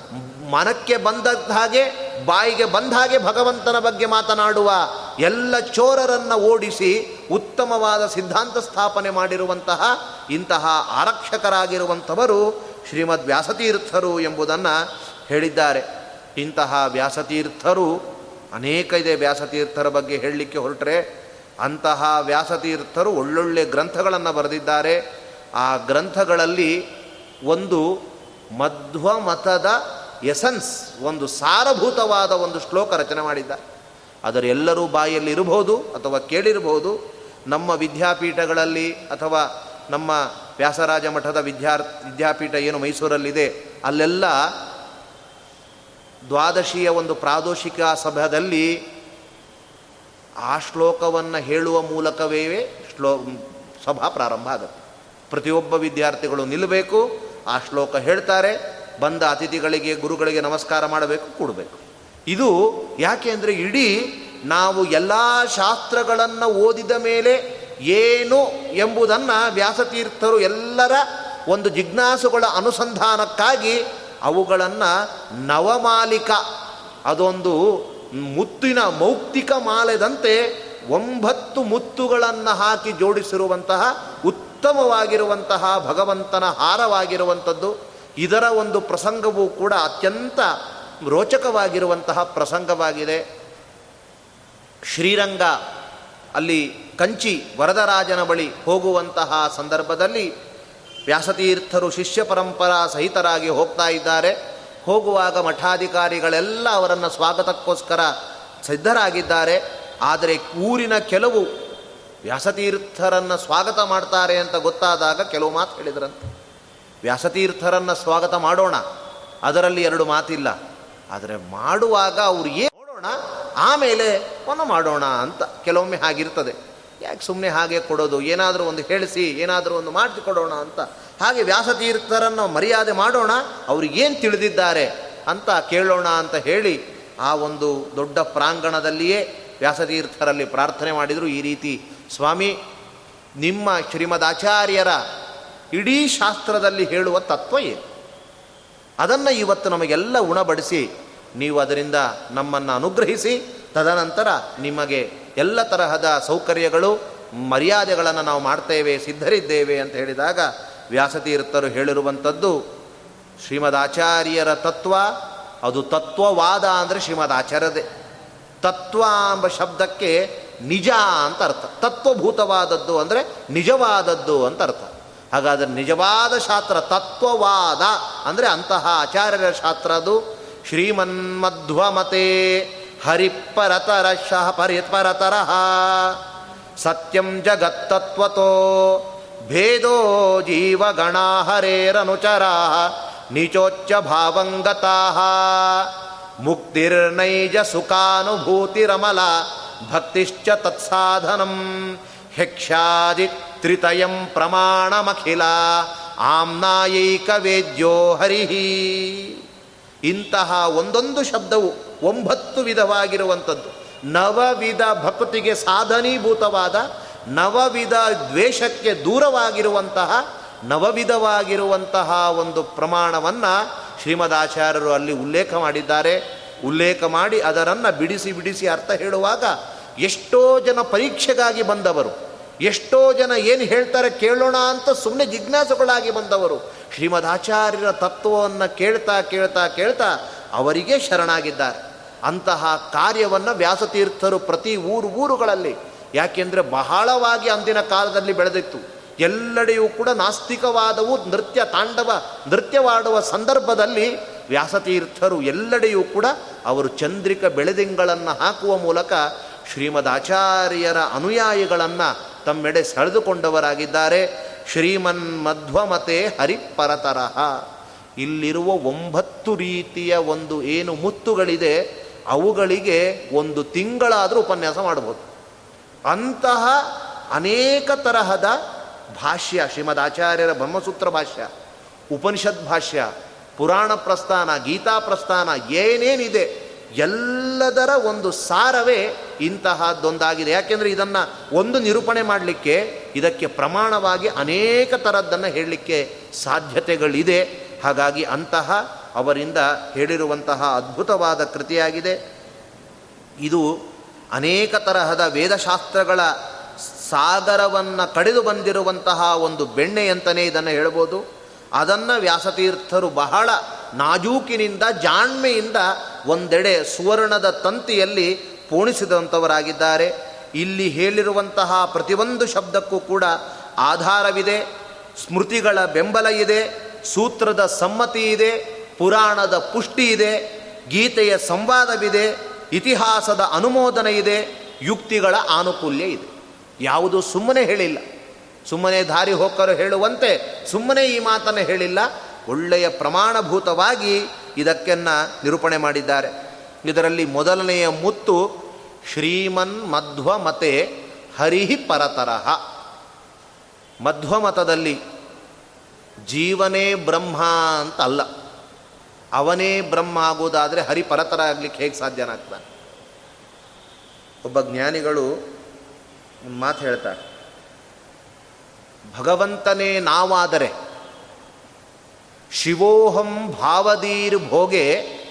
ಮನಕ್ಕೆ ಬಂದ ಹಾಗೆ, ಬಾಯಿಗೆ ಬಂದ ಹಾಗೆ ಭಗವಂತನ ಬಗ್ಗೆ ಮಾತನಾಡುವ ಎಲ್ಲ ಚೋರರನ್ನು ಓಡಿಸಿ ಉತ್ತಮವಾದ ಸಿದ್ಧಾಂತ ಸ್ಥಾಪನೆ ಮಾಡಿರುವಂತಹ ಇಂತಹ ಆರಕ್ಷಕರಾಗಿರುವಂಥವರು ಶ್ರೀಮದ್ ವ್ಯಾಸತೀರ್ಥರು ಎಂಬುದನ್ನು ಹೇಳಿದ್ದಾರೆ. ಇಂತಹ ವ್ಯಾಸತೀರ್ಥರು, ಅನೇಕ ಇದೆ ವ್ಯಾಸತೀರ್ಥರ ಬಗ್ಗೆ ಹೇಳಲಿಕ್ಕೆ ಹೊರಟ್ರೆ, ಅಂತಹ ವ್ಯಾಸತೀರ್ಥರು ಒಳ್ಳೊಳ್ಳೆ ಗ್ರಂಥಗಳನ್ನು ಬರೆದಿದ್ದಾರೆ. ಆ ಗ್ರಂಥಗಳಲ್ಲಿ ಒಂದು ಮಧ್ವ ಮತದ ಎಸನ್ಸ್, ಒಂದು ಸಾರಭೂತವಾದ ಒಂದು ಶ್ಲೋಕ ರಚನೆ ಮಾಡಿದ್ದ. ಅದರ ಎಲ್ಲರೂ ಬಾಯಲ್ಲಿ ಇರಬಹುದು ಅಥವಾ ಕೇಳಿರಬಹುದು. ನಮ್ಮ ವಿದ್ಯಾಪೀಠಗಳಲ್ಲಿ ಅಥವಾ ನಮ್ಮ ವ್ಯಾಸರಾಜ ಮಠದ ವಿದ್ಯಾರ್ ವಿದ್ಯಾಪೀಠ ಏನು ಮೈಸೂರಲ್ಲಿದೆ, ಅಲ್ಲೆಲ್ಲ ದ್ವಾದಶಿಯ ಒಂದು ಪ್ರಾದೋಶಿಕ ಸಭೆಯಲ್ಲಿ ಆ ಶ್ಲೋಕವನ್ನು ಹೇಳುವ ಮೂಲಕವೇ ಶ್ಲೋ ಸಭಾ ಪ್ರಾರಂಭ ಆಗುತ್ತೆ. ಪ್ರತಿಯೊಬ್ಬ ವಿದ್ಯಾರ್ಥಿಗಳು ನಿಲ್ಲಬೇಕು ಆ ಶ್ಲೋಕ ಹೇಳ್ತಾರೆ, ಬಂದ ಅತಿಥಿಗಳಿಗೆ, ಗುರುಗಳಿಗೆ ನಮಸ್ಕಾರ ಮಾಡಬೇಕು, ಕೂಡಬೇಕು. ಇದು ಯಾಕೆ ಅಂದರೆ ಇಡೀ ನಾವು ಎಲ್ಲ ಶಾಸ್ತ್ರಗಳನ್ನು ಓದಿದ ಮೇಲೆ ಏನು ಎಂಬುದನ್ನು ವ್ಯಾಸತೀರ್ಥರು ಎಲ್ಲರ ಒಂದು ಜಿಜ್ಞಾಸುಗಳ ಅನುಸಂಧಾನಕ್ಕಾಗಿ ಅವುಗಳನ್ನು ನವಮಾಲಿಕ, ಅದೊಂದು ಮುತ್ತಿನ ಮೌಕ್ತಿಕ ಮಾಲೆದಂತೆ ಒಂಬತ್ತು ಮುತ್ತುಗಳನ್ನು ಹಾಕಿ ಜೋಡಿಸಿರುವಂತಹ ಉತ್ತಮವಾಗಿರುವಂತಹ ಭಗವಂತನ ಹಾರವಾಗಿರುವಂಥದ್ದು. ಇದರ ಒಂದು ಪ್ರಸಂಗವೂ ಕೂಡ ಅತ್ಯಂತ ರೋಚಕವಾಗಿರುವಂತಹ ಪ್ರಸಂಗವಾಗಿದೆ. ಶ್ರೀರಂಗ ಅಲ್ಲಿ ಕಂಚಿ ವರದರಾಜನ ಬಳಿ ಹೋಗುವಂತಹ ಸಂದರ್ಭದಲ್ಲಿ ವ್ಯಾಸತೀರ್ಥರು ಶಿಷ್ಯ ಪರಂಪರಾ ಸಹಿತರಾಗಿ ಹೋಗ್ತಾ ಇದ್ದಾರೆ. ಹೋಗುವಾಗ ಮಠಾಧಿಕಾರಿಗಳೆಲ್ಲ ಅವರನ್ನು ಸ್ವಾಗತಕ್ಕೋಸ್ಕರ ಸಿದ್ಧರಾಗಿದ್ದಾರೆ. ಆದರೆ ಊರಿನ ಕೆಲವು ವ್ಯಾಸತೀರ್ಥರನ್ನು ಸ್ವಾಗತ ಮಾಡ್ತಾರೆ ಅಂತ ಗೊತ್ತಾದಾಗ ಕೆಲವು ಮಾತು ಹೇಳಿದ್ರಂತೆ. ವ್ಯಾಸತೀರ್ಥರನ್ನು ಸ್ವಾಗತ ಮಾಡೋಣ, ಅದರಲ್ಲಿ ಎರಡು ಮಾತಿಲ್ಲ. ಆದರೆ ಮಾಡುವಾಗ ಅವ್ರು ಏನು ನೋಡೋಣ ಆಮೇಲೆ ಮಾಡೋಣ ಅಂತ ಕೆಲವೊಮ್ಮೆ ಹಾಗಿರ್ತದೆ. ಯಾಕೆ ಸುಮ್ಮನೆ ಹಾಗೆ ಕೊಡೋದು? ಏನಾದರೂ ಒಂದು ಹೇಳಿಸಿ, ಏನಾದರೂ ಒಂದು ಮಾಡಿಸಿ ಕೊಡೋಣ ಅಂತ. ಹಾಗೆ ವ್ಯಾಸತೀರ್ಥರನ್ನು ಮರ್ಯಾದೆ ಮಾಡೋಣ ಅವ್ರಿಗೇನು ತಿಳಿದಿದ್ದಾರೆ ಅಂತ ಕೇಳೋಣ ಅಂತ ಹೇಳಿ ಆ ಒಂದು ದೊಡ್ಡ ಪ್ರಾಂಗಣದಲ್ಲಿಯೇ ವ್ಯಾಸತೀರ್ಥರಲ್ಲಿ ಪ್ರಾರ್ಥನೆ ಮಾಡಿದರು. ಈ ರೀತಿ, ಸ್ವಾಮಿ, ನಿಮ್ಮ ಶ್ರೀಮದಾಚಾರ್ಯರ ಇಡೀ ಶಾಸ್ತ್ರದಲ್ಲಿ ಹೇಳುವ ತತ್ವ ಏನು? ಅದನ್ನು ಇವತ್ತು ನಮಗೆಲ್ಲ ಉಣಬಡಿಸಿ, ನೀವು ಅದರಿಂದ ನಮ್ಮನ್ನು ಅನುಗ್ರಹಿಸಿ, ತದನಂತರ ನಿಮಗೆ ಎಲ್ಲ ತರಹದ ಸೌಕರ್ಯಗಳು, ಮರ್ಯಾದೆಗಳನ್ನು ನಾವು ಮಾಡ್ತೇವೆ, ಸಿದ್ಧರಿದ್ದೇವೆ ಅಂತ ಹೇಳಿದಾಗ ವ್ಯಾಸತೀರ್ಥರು ಹೇಳಿರುವಂಥದ್ದು ಶ್ರೀಮದ್ ಆಚಾರ್ಯರ ತತ್ವ, ಅದು ತತ್ವವಾದ ಅಂದರೆ ಶ್ರೀಮದ್ ಆಚಾರ್ಯದೇ ತತ್ವ ಎಂಬ ಶಬ್ದಕ್ಕೆ ನಿಜ ಅಂತ ಅರ್ಥ. ತತ್ವಭೂತವಾದದ್ದು ಅಂದರೆ ನಿಜವಾದದ್ದು ಅಂತ ಅರ್ಥ. ಹಾಗಾದರೆ ನಿಜವಾದ ಶಾಸ್ತ್ರ ತತ್ವವಾದ ಅಂದರೆ ಅಂತಹ ಆಚಾರ್ಯರ ಶಾಸ್ತ್ರ ಅದು ಶ್ರೀಮನ್ಮಧ್ವಮತೆ. हरिपरतरशः परिपरतरः सत्यं जगत्तत्त्वतो भेदो जीवगणा हरेरनुचरा नीचोच्चभावम् गताः। मुक्तिर्नैज सुखानुभूतिरमला भक्तिश्च तत्साधनं। ह्यक्षादित्रितयं प्रमाणमखिला आम्नायैकवेद्यो हरिः। ಇಂತಹ ಒಂದೊಂದು ಶಬ್ದವು ಒಂಬತ್ತು ವಿಧವಾಗಿರುವಂಥದ್ದು. ನವವಿಧ ಭಕ್ತಿಗೆ ಸಾಧನೀಭೂತವಾದ, ನವವಿಧ ದ್ವೇಷಕ್ಕೆ ದೂರವಾಗಿರುವಂತಹ, ನವವಿಧವಾಗಿರುವಂತಹ ಒಂದು ಪ್ರಮಾಣವನ್ನು ಶ್ರೀಮದಾಚಾರ್ಯರು ಅಲ್ಲಿ ಉಲ್ಲೇಖ ಮಾಡಿದ್ದಾರೆ. ಉಲ್ಲೇಖ ಮಾಡಿ ಅದರನ್ನು ಬಿಡಿಸಿ ಬಿಡಿಸಿ ಅರ್ಥ ಹೇಳುವಾಗ ಎಷ್ಟೋ ಜನ ಪರೀಕ್ಷೆಗಾಗಿ ಬಂದವರು, ಎಷ್ಟೋ ಜನ ಏನು ಹೇಳ್ತಾರೆ ಕೇಳೋಣ ಅಂತ ಸುಮ್ಮನೆ ಜಿಜ್ಞಾಸುಗಳಾಗಿ ಬಂದವರು ಶ್ರೀಮದಾಚಾರ್ಯರ ತತ್ವವನ್ನು ಕೇಳ್ತಾ ಕೇಳ್ತಾ ಕೇಳ್ತಾ ಅವರಿಗೆ ಶರಣಾಗಿದ್ದಾರೆ. ಅಂತಹ ಕಾರ್ಯವನ್ನು ವ್ಯಾಸತೀರ್ಥರು ಪ್ರತಿ ಊರು ಊರುಗಳಲ್ಲಿ, ಯಾಕೆಂದರೆ ಬಹಳವಾಗಿ ಅಂದಿನ ಕಾಲದಲ್ಲಿ ಬೆಳೆದಿತ್ತು. ಎಲ್ಲೆಡೆಯೂ ಕೂಡ ನಾಸ್ತಿಕವಾದವು ನೃತ್ಯ ತಾಂಡವ, ನೃತ್ಯವಾಡುವ ಸಂದರ್ಭದಲ್ಲಿ ವ್ಯಾಸತೀರ್ಥರು ಎಲ್ಲೆಡೆಯೂ ಕೂಡ ಅವರು ಚಂದ್ರಿಕ ಬೆಳೆದಿಂಗಳನ್ನು ಹಾಕುವ ಮೂಲಕ ಶ್ರೀಮದ್ ಆಚಾರ್ಯರ ಅನುಯಾಯಿಗಳನ್ನು ತಮ್ಮೆಡೆ ಸೆಳೆದುಕೊಂಡವರಾಗಿದ್ದಾರೆ. ಶ್ರೀಮನ್ ಮಧ್ವಮತೆ ಹರಿಪರತರಹ. ಇಲ್ಲಿರುವ ಒಂಬತ್ತು ರೀತಿಯ ಒಂದು ಏನು ಮುತ್ತುಗಳಿದೆ, ಅವುಗಳಿಗೆ ಒಂದು ತಿಂಗಳಾದರೂ ಉಪನ್ಯಾಸ ಮಾಡ್ಬೋದು ಅಂತಹ ಅನೇಕ ತರಹದ ಭಾಷ್ಯ ಶ್ರೀಮದ್ ಆಚಾರ್ಯರ ಬ್ರಹ್ಮಸೂತ್ರ ಭಾಷ್ಯ, ಉಪನಿಷತ್ ಭಾಷ್ಯ, ಪುರಾಣ ಪ್ರಸ್ಥಾನ, ಗೀತಾ ಪ್ರಸ್ಥಾನ ಏನೇನಿದೆ ಎಲ್ಲದರ ಒಂದು ಸಾರವೇ ಇಂತಹದ್ದೊಂದಾಗಿದೆ. ಯಾಕೆಂದರೆ ಇದನ್ನು ಒಂದು ನಿರೂಪಣೆ ಮಾಡಲಿಕ್ಕೆ ಇದಕ್ಕೆ ಪ್ರಮಾಣವಾಗಿ ಅನೇಕ ಥರದ್ದನ್ನು ಹೇಳಲಿಕ್ಕೆ ಸಾಧ್ಯತೆಗಳಿದೆ. ಹಾಗಾಗಿ ಅಂತಹ ಅವರಿಂದ ಹೇಳಿರುವಂತಹ ಅದ್ಭುತವಾದ ಕೃತಿಯಾಗಿದೆ. ಇದು ಅನೇಕ ತರಹದ ವೇದಶಾಸ್ತ್ರಗಳ ಸಾಗರವನ್ನು ಕಡಿದು ಬಂದಿರುವಂತಹ ಒಂದು ಬೆಣ್ಣೆ ಅಂತಲೇ ಇದನ್ನು ಹೇಳ್ಬೋದು. ಅದನ್ನು ವ್ಯಾಸತೀರ್ಥರು ಬಹಳ ನಾಜೂಕಿನಿಂದ, ಜಾಣ್ಮೆಯಿಂದ ಒಂದೆಡೆ ಸುವರ್ಣದ ತಂತಿಯಲ್ಲಿ ಪೋಣಿಸಿದಂಥವರಾಗಿದ್ದಾರೆ. ಇಲ್ಲಿ ಹೇಳಿರುವಂತಹ ಪ್ರತಿಯೊಂದು ಶಬ್ದಕ್ಕೂ ಕೂಡ ಆಧಾರವಿದೆ, ಸ್ಮೃತಿಗಳ ಬೆಂಬಲ ಇದೆ, ಸೂತ್ರದ ಸಮ್ಮತಿ ಇದೆ, ಪುರಾಣದ ಪುಷ್ಟಿ ಇದೆ, ಗೀತೆಯ ಸಂವಾದವಿದೆ, ಇತಿಹಾಸದ ಅನುಮೋದನೆ ಇದೆ, ಯುಕ್ತಿಗಳ ಆನುಕೂಲ್ಯ ಇದೆ. ಯಾವುದು ಸುಮ್ಮನೆ ಹೇಳಿಲ್ಲ. ಸುಮ್ಮನೆ ದಾರಿ ಹೋಕರು ಹೇಳುವಂತೆ ಸುಮ್ಮನೆ ಈ ಮಾತನ್ನು ಹೇಳಿಲ್ಲ. ಒಳ್ಳೆಯ ಪ್ರಮಾಣಭೂತವಾಗಿ ಇದಕ್ಕೆನ್ನ ನಿರೂಪಣೆ ಮಾಡಿದ್ದಾರೆ. ಇದರಲ್ಲಿ ಮೊದಲನೆಯ ಮುತ್ತು ಶ್ರೀಮನ್ ಮಧ್ವಮತೆ ಹರಿಹಿ ಪರತರಹ. ಮಧ್ವಮತದಲ್ಲಿ ಜೀವನೇ ಬ್ರಹ್ಮ ಅಂತ ಅಲ್ಲ ಅವನೇ ಬ್ರಹ್ಮ ಆಗೋದಾದರೆ ಹರಿ ಪರತರ ಆಗಲಿಕ್ಕೆ ಹೇಗೆ ಸಾಧ್ಯನಾಗ್ತಾನೆ? ಒಬ್ಬ ಜ್ಞಾನಿಗಳು ಮಾತು ಹೇಳ್ತಾರೆ. ಭಗವಂತನೇ ನಾವಾದರೆ ಶಿವೋಹಂ ಭಾವದೀರ್ ಭೋಗೆ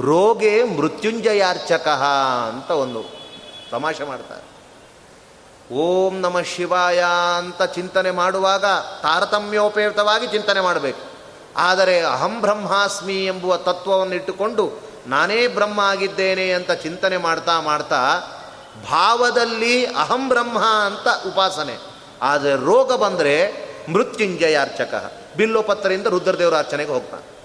ರೋಗೆ ಮೃತ್ಯುಂಜಯಾರ್ಚಕ ಅಂತ ಒಂದು ತಮಾಷೆ ಮಾಡ್ತಾರೆ. ಓಂ ನಮ ಶಿವಾಯ ಅಂತ ಚಿಂತನೆ ಮಾಡುವಾಗ ತಾರತಮ್ಯೋಪೇತವಾಗಿ ಚಿಂತನೆ ಮಾಡಬೇಕು. ಆದರೆ ಅಹಂ ಬ್ರಹ್ಮಾಸ್ಮಿ ಎಂಬುವ ತತ್ವವನ್ನು ಇಟ್ಟುಕೊಂಡು ನಾನೇ ಬ್ರಹ್ಮ ಆಗಿದ್ದೇನೆ ಅಂತ ಚಿಂತನೆ ಮಾಡ್ತಾ ಮಾಡ್ತಾ ಭಾವದಲ್ಲಿ ಅಹಂ ಬ್ರಹ್ಮ ಅಂತ ಉಪಾಸನೆ. ಆದರೆ ರೋಗ ಬಂದರೆ ಮೃತ್ಯುಂಜಯ ಅರ್ಚಕ ಬಿಲ್ಲೋಪತ್ತರಿಂದ ರುದ್ರದೇವರ ಅರ್ಚನೆಗೆ ಹೋಗ್ತಾನೆ.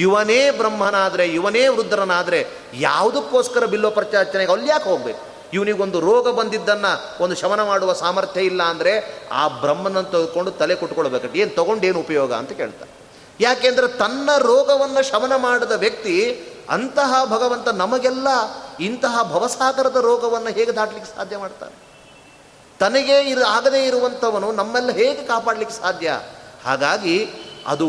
ಇವನೇ ಬ್ರಹ್ಮನಾದರೆ, ಇವನೇ ವೃದ್ಧರನಾದರೆ ಯಾವುದಕ್ಕೋಸ್ಕರ ಬಿಲ್ಲೋಪರ್ಚ ಅರ್ಚನೆಗೆ ಯಾಕೆ ಹೋಗ್ಬೇಕು? ಇವನಿಗೊಂದು ರೋಗ ಬಂದಿದ್ದನ್ನು ಒಂದು ಶಮನ ಮಾಡುವ ಸಾಮರ್ಥ್ಯ ಇಲ್ಲ ಅಂದರೆ ಆ ಬ್ರಹ್ಮನನ್ನು ತೆಗೆದುಕೊಂಡು ತಲೆ ಕುಟ್ಕೊಳ್ಬೇಕು. ಏನು ತೊಗೊಂಡೇನು ಉಪಯೋಗ ಅಂತ ಕೇಳ್ತಾರೆ ಯಾಕೆಂದರೆ ತನ್ನ ರೋಗವನ್ನು ಶಮನ ಮಾಡಿದ ವ್ಯಕ್ತಿ ಅಂತಹ ಭಗವಂತ ನಮಗೆಲ್ಲ ಇಂತಹ ಭವಸಾಗರದ ರೋಗವನ್ನು ಹೇಗೆ ದಾಟಲಿಕ್ಕೆ ಸಾಧ್ಯ ಮಾಡ್ತಾರೆ ತನಗೇ ಇರ, ಆಗದೇ ಇರುವಂಥವನು ನಮ್ಮೆಲ್ಲ ಹೇಗೆ ಕಾಪಾಡಲಿಕ್ಕೆ ಸಾಧ್ಯ? ಹಾಗಾಗಿ ಅದು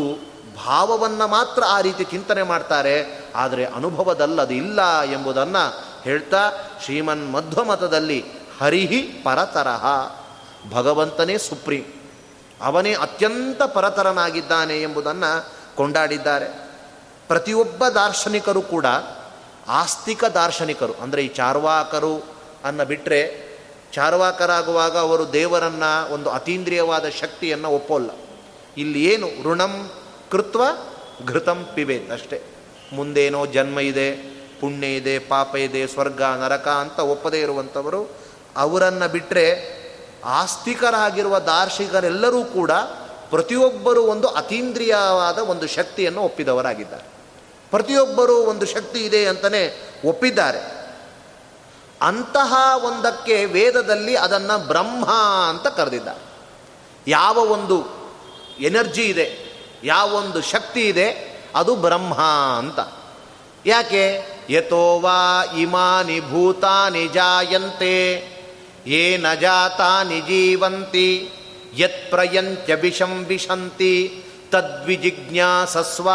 ಭಾವವನ್ನು ಮಾತ್ರ ಆ ರೀತಿ ಚಿಂತನೆ ಮಾಡ್ತಾರೆ, ಆದರೆ ಅನುಭವದಲ್ಲದು ಇಲ್ಲ ಎಂಬುದನ್ನು ಹೇಳ್ತಾ ಶ್ರೀಮನ್ ಮಧ್ವಮತದಲ್ಲಿ ಹರಿಹಿ ಪರತರಹ. ಭಗವಂತನೇ ಸುಪ್ರೀಂ. ಅವನೇ ಅತ್ಯಂತ ಪರತರನಾಗಿದ್ದಾನೆ ಎಂಬುದನ್ನು ಕೊಂಡಾಡಿದ್ದಾರೆ. ಪ್ರತಿಯೊಬ್ಬ ದಾರ್ಶನಿಕರು ಕೂಡ, ಆಸ್ತಿಕ ದಾರ್ಶನಿಕರು, ಅಂದರೆ ಈ ಚಾರ್ವಾಕರು ಅನ್ನು ಬಿಟ್ಟರೆ ಚಾರ್ವಾಕರಾಗುವಾಗ ಅವರು ದೇವರನ್ನು ಒಂದು ಅತೀಂದ್ರಿಯವಾದ ಶಕ್ತಿಯನ್ನು ಒಪ್ಪೋಲ್ಲ. ಇಲ್ಲಿ ಏನು? ಋಣಂ ಕೃತ್ವ ಘೃತಂ ಪಿಬೇತ್ ಅಷ್ಟೇ. ಮುಂದೇನೋ ಜನ್ಮ ಇದೆ, ಪುಣ್ಯ ಇದೆ, ಪಾಪ ಇದೆ, ಸ್ವರ್ಗ, ನರಕ ಅಂತ ಒಪ್ಪದೇ ಇರುವಂಥವರು, ಅವರನ್ನು ಬಿಟ್ಟರೆ ಆಸ್ತಿಕರಾಗಿರುವ ದಾರ್ಶಿಕರೆಲ್ಲರೂ ಕೂಡ ಪ್ರತಿಯೊಬ್ಬರೂ ಒಂದು ಅತೀಂದ್ರಿಯವಾದ ಒಂದು ಶಕ್ತಿಯನ್ನು ಒಪ್ಪಿದವರಾಗಿದ್ದಾರೆ. ಪ್ರತಿಯೊಬ್ಬರೂ ಒಂದು ಶಕ್ತಿ ಇದೆ ಅಂತಲೇ ಒಪ್ಪಿದ್ದಾರೆ. ಅಂತಹ ಒಂದಕ್ಕೆ ವೇದದಲ್ಲಿ ಅದನ್ನು ಬ್ರಹ್ಮ ಅಂತ ಕರೆದಿದ್ದಾರೆ. ಯಾವ ಒಂದು ಎನರ್ಜಿ ಇದೆ, ಯಾವ ಒಂದು ಶಕ್ತಿ ಇದೆ, ಅದು ಬ್ರಹ್ಮ ಅಂತ. ಯಾಕೆ? ಯಥೋವಾ ಇಮಾನಿ ಭೂತಾನಿ ಜಾಯಂತೆ ಏ ನ ಜಾತಾನಿ ಜೀವಂತಿ, ಯತ್ ಪ್ರಯಂತ್ಯ ವಿಷಂ ವಿಶಂತಿ ತದ್ವಿಜಿಜ್ಞಾಸಸ್ವ,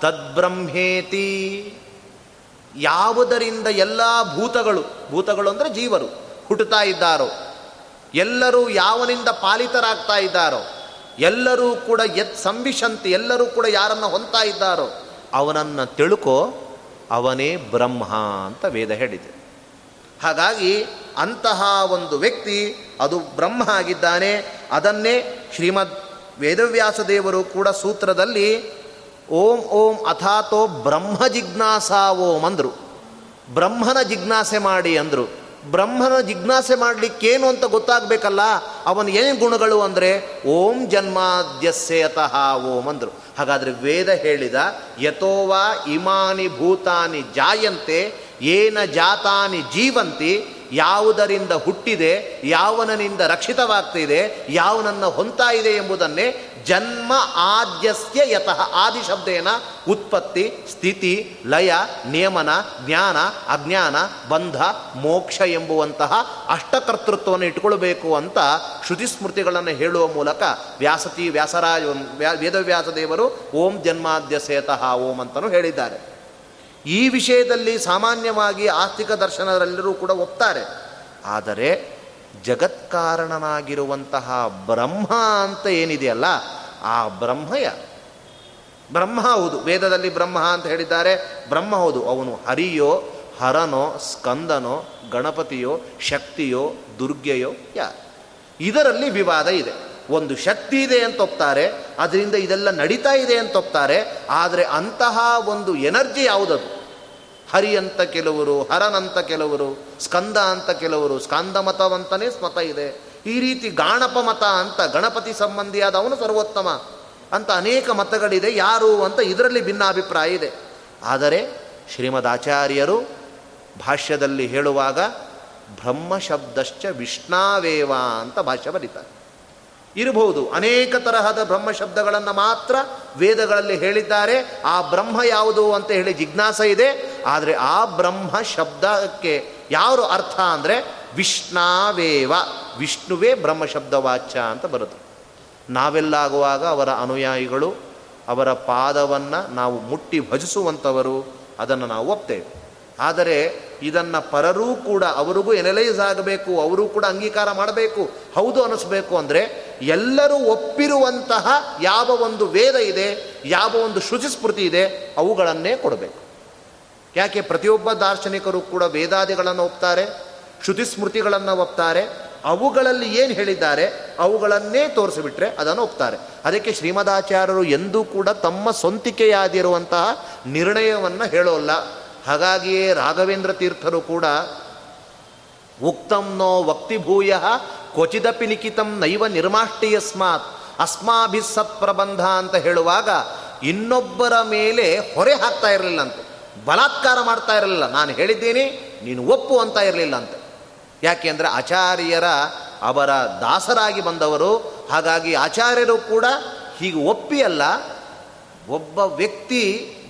ತದ್ಬ್ರಹ್ಮೇತಿ. ಯಾವುದರಿಂದ ಎಲ್ಲ ಭೂತಗಳು ಭೂತಗಳು ಅಂದರೆ ಜೀವರು, ಹುಟ್ಟುತ್ತಾ ಇದ್ದಾರೋ, ಎಲ್ಲರೂ ಯಾವನಿಂದ ಪಾಲಿತರಾಗ್ತಾ ಇದ್ದಾರೋ, ಎಲ್ಲರೂ ಕೂಡ ಎತ್ ಸಂಭಿಷಂತಿ ಎಲ್ಲರೂ ಕೂಡ ಯಾರನ್ನು ಹೊಂತಾ ಇದ್ದಾರೋ, ಅವನನ್ನು ತಿಳ್ಕೋ ಅವನೇ ಬ್ರಹ್ಮ ಅಂತ ವೇದ ಹೇಳಿದೆ. ಹಾಗಾಗಿ ಅಂತಹ ಒಂದು ವ್ಯಕ್ತಿ ಅದು ಬ್ರಹ್ಮ ಆಗಿದ್ದಾನೆ. ಅದನ್ನೇ ಶ್ರೀಮದ್ ವೇದವ್ಯಾಸ ದೇವರು ಕೂಡ ಸೂತ್ರದಲ್ಲಿ ಓಂ ಓಂ ಅಥಾತೋ ಬ್ರಹ್ಮ ಜಿಜ್ಞಾಸಾ ಓಂ ಅಂದರು. ಬ್ರಹ್ಮನ ಜಿಜ್ಞಾಸೆ ಮಾಡಿ ಅಂದರು. ಬ್ರಹ್ಮನ ಜಿಜ್ಞಾಸೆ ಮಾಡಲಿಕ್ಕೇನು ಅಂತ ಗೊತ್ತಾಗಬೇಕಲ್ಲ? ಅವನ ಏನು ಗುಣಗಳು ಅಂದರೆ ಓಂ ಜನ್ಮಾದ್ಯಸ್ಯತಃ ಓಂ ಅಂದರು. ಹಾಗಾದರೆ ವೇದ ಹೇಳಿದ ಯಥೋವಾ ಇಮಾನಿ ಭೂತಾನಿ ಜಾಯಂತೆ, ಏನ ಜಾತಾನಿ ಜೀವಂತಿ ಯಾವುದರಿಂದ ಹುಟ್ಟಿದೆ, ಯಾವನನಿಂದ ರಕ್ಷಿತವಾಗ್ತಿದೆ, ಯಾವನನ್ನು ಹೊಂತಾ ಇದೆ ಎಂಬುದನ್ನೇ ಜನ್ಮ ಆದ್ಯಸ್ಯ ಯತಃ ಆದಿ ಶಬ್ದೇನ ಉತ್ಪತ್ತಿ, ಸ್ಥಿತಿ, ಲಯ, ನಿಯಮನ, ಜ್ಞಾನ, ಅಜ್ಞಾನ, ಬಂಧ, ಮೋಕ್ಷ ಎಂಬುವಂತಹ ಅಷ್ಟಕರ್ತೃತ್ವವನ್ನು ಇಟ್ಕೊಳ್ಬೇಕು ಅಂತ ಶ್ರುತಿ ಸ್ಮೃತಿಗಳನ್ನು ಹೇಳುವ ಮೂಲಕ ವ್ಯಾಸತಿ ವ್ಯಾಸರಾಯ ವೇದವ್ಯಾಸ ದೇವರು ಓಂ ಜನ್ಮಾದ್ಯಸೇತಃ ಓಂ ಅಂತಲೂ ಹೇಳಿದ್ದಾರೆ. ಈ ವಿಷಯದಲ್ಲಿ ಸಾಮಾನ್ಯವಾಗಿ ಆಸ್ತಿಕ ದರ್ಶನರೆಲ್ಲರೂ ಕೂಡ ಒಪ್ತಾರೆ. ಆದರೆ ಜಗತ್ಕಾರಣನಾಗಿರುವಂತಹ ಬ್ರಹ್ಮ ಅಂತ ಏನಿದೆಯಲ್ಲ, ಆ ಬ್ರಹ್ಮಯ. ಬ್ರಹ್ಮ ಹೌದು, ವೇದದಲ್ಲಿ ಬ್ರಹ್ಮ ಅಂತ ಹೇಳಿದ್ದಾರೆ. ಬ್ರಹ್ಮ ಹೌದು, ಅವನು ಹರಿಯೋ, ಹರನೋ, ಸ್ಕಂದನೋ, ಗಣಪತಿಯೋ, ಶಕ್ತಿಯೋ, ದುರ್ಗೆಯೋ ಯಾ ಇದರಲ್ಲಿ ವಿವಾದ ಇದೆ. ಒಂದು ಶಕ್ತಿ ಇದೆ ಅಂತ ಒಪ್ತಾರೆ, ಅದರಿಂದ ಇದೆಲ್ಲ ನಡೀತಾ ಇದೆ ಅಂತ ಒಪ್ತಾರೆ. ಆದರೆ ಅಂತಹ ಒಂದು ಎನರ್ಜಿ ಯಾವುದದು? ಹರಿ ಅಂತ ಕೆಲವರು ಹರನಂತ ಕೆಲವರು, ಸ್ಕಂದ ಅಂತ ಕೆಲವರು, ಸ್ಕಂದ ಮತವಂತನೇ ಸ್ಮತ ಇದೆ. ಈ ರೀತಿ ಗಾಣಪ ಮತ ಅಂತ ಗಣಪತಿ ಸಂಬಂಧಿಯಾದ ಅವನು ಸರ್ವೋತ್ತಮ ಅಂತ ಅನೇಕ ಮತಗಳಿದೆ, ಯಾರು ಅಂತ ಇದರಲ್ಲಿ ಭಿನ್ನಾಭಿಪ್ರಾಯ ಇದೆ. ಆದರೆ ಶ್ರೀಮದ್ ಆಚಾರ್ಯರು ಭಾಷ್ಯದಲ್ಲಿ ಹೇಳುವಾಗ ಬ್ರಹ್ಮ ಶಬ್ದಶ್ಚ ವಿಷ್ಣಾವೇವ ಅಂತ ಭಾಷ್ಯ ಬರೀತಾರೆ. ಇರಬಹುದು. ಅನೇಕ ತರಹದ ಬ್ರಹ್ಮ ಶಬ್ದಗಳನ್ನು ಮಾತ್ರ ವೇದಗಳಲ್ಲಿ ಹೇಳಿದ್ದಾರೆ. ಆ ಬ್ರಹ್ಮ ಯಾವುದು ಅಂತ ಹೇಳಿ ಜಿಜ್ಞಾಸ ಇದೆ. ಆದರೆ ಆ ಬ್ರಹ್ಮ ಶಬ್ದಕ್ಕೆ ಯಾರು ಅರ್ಥ ಅಂದರೆ ವಿಷ್ಣಾವೇವ, ವಿಷ್ಣುವೇ ಬ್ರಹ್ಮ ಶಬ್ದವಾಚ್ಯ ಅಂತ ಬರುತ್ತೆ ನಾವೆಲ್ಲಾಗುವಾಗ ಅವರ ಅನುಯಾಯಿಗಳು, ಅವರ ಪಾದವನ್ನು ನಾವು ಮುಟ್ಟಿ ಭಜಿಸುವಂಥವರು ಅದನ್ನು ನಾವು ಒಪ್ತೇವೆ. ಆದರೆ ಇದನ್ನು ಪರರೂ ಕೂಡ ಅವರಿಗೂ ಎನಲೈಸ್ ಆಗಬೇಕು, ಅವರೂ ಕೂಡ ಅಂಗೀಕಾರ ಮಾಡಬೇಕು. ಹೌದು ಅನ್ನಿಸ್ಬೇಕು ಅಂದರೆ ಎಲ್ಲರೂ ಒಪ್ಪಿರುವಂತಹ ಯಾವ ಒಂದು ವೇದ ಇದೆ, ಯಾವ ಒಂದು ಶುಚಿಸ್ಮೃತಿ ಇದೆ, ಅವುಗಳನ್ನೇ ಕೊಡಬೇಕು. ಯಾಕೆ ಪ್ರತಿಯೊಬ್ಬ ದಾರ್ಶನಿಕರು ಕೂಡ ವೇದಾದಿಗಳನ್ನು ಒಪ್ತಾರೆ ಶ್ರುತಿಸ್ಮೃತಿಗಳನ್ನು ಒಪ್ತಾರೆ, ಅವುಗಳಲ್ಲಿ ಏನು ಹೇಳಿದ್ದಾರೆ ಅವುಗಳನ್ನೇ ತೋರಿಸಿಬಿಟ್ರೆ ಅದನ್ನು ಒಪ್ತಾರೆ. ಅದಕ್ಕೆ ಶ್ರೀಮದಾಚಾರ್ಯರು ಎಂದೂ ಕೂಡ ತಮ್ಮ ಸ್ವಂತಿಕೆಯಾದಿರುವಂತಹ ನಿರ್ಣಯವನ್ನು ಹೇಳೋಲ್ಲ. ಹಾಗಾಗಿಯೇ ರಾಘವೇಂದ್ರ ತೀರ್ಥರು ಕೂಡ ಉಕ್ತಂನೋ ವಕ್ತಿಭೂಯ ಕ್ವಚಿದಪಿ ಲಿಖಿತಂ ನೈವ ನಿರ್ಮಾಷ್ಟಿಯಸ್ಮಾತ್ ಅಸ್ಮಾಭಿ ಸತ್ಪ್ರಬಂಧ ಅಂತ ಹೇಳುವಾಗ ಇನ್ನೊಬ್ಬರ ಮೇಲೆ ಹೊರೆ ಹಾಕ್ತಾ ಇರಲಿಲ್ಲ ಅಂತ ಬಲಾತ್ಕಾರ ಮಾಡ್ತಾ ಇರಲಿಲ್ಲ. ನಾನು ಹೇಳಿದ್ದೀನಿ, ನೀನು ಒಪ್ಪು ಅಂತ ಇರಲಿಲ್ಲ ಅಂತ ಯಾಕೆಂದರೆ ಆಚಾರ್ಯರ ಅವರ ದಾಸರಾಗಿ ಬಂದವರು, ಹಾಗಾಗಿ ಆಚಾರ್ಯರು ಕೂಡ ಹೀಗೆ ಒಪ್ಪಿ ಅಲ್ಲ ಒಬ್ಬ ವ್ಯಕ್ತಿ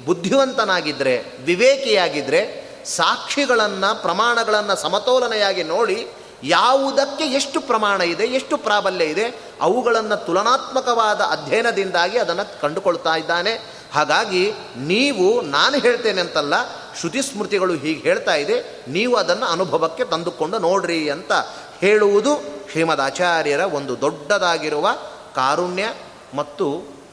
ಬುದ್ಧಿವಂತನಾಗಿದ್ದರೆ ವಿವೇಕಿಯಾಗಿದ್ದರೆ ಸಾಕ್ಷಿಗಳನ್ನು, ಪ್ರಮಾಣಗಳನ್ನು ಸಮತೋಲನೆಯಾಗಿ ನೋಡಿ ಯಾವುದಕ್ಕೆ ಎಷ್ಟು ಪ್ರಮಾಣ ಇದೆ, ಎಷ್ಟು ಪ್ರಾಬಲ್ಯ ಇದೆ, ಅವುಗಳನ್ನು ತುಲನಾತ್ಮಕವಾದ ಅಧ್ಯಯನದಿಂದಾಗಿ ಅದನ್ನು ಕಂಡುಕೊಳ್ತಾ ಇದ್ದಾನೆ. ಹಾಗಾಗಿ ನೀವು, ನಾನು ಹೇಳ್ತೇನೆ ಅಂತಲ್ಲ, ಶ್ರುತಿ ಸ್ಮೃತಿಗಳು ಹೀಗೆ ಹೇಳ್ತಾ ಇದೆ, ನೀವು ಅದನ್ನು ಅನುಭವಕ್ಕೆ ತಂದುಕೊಂಡು ನೋಡ್ರಿ ಅಂತ ಹೇಳುವುದು ಶ್ರೀಮದ್ ಆಚಾರ್ಯರ ಒಂದು ದೊಡ್ಡದಾಗಿರುವ ಕಾರುಣ್ಯ ಮತ್ತು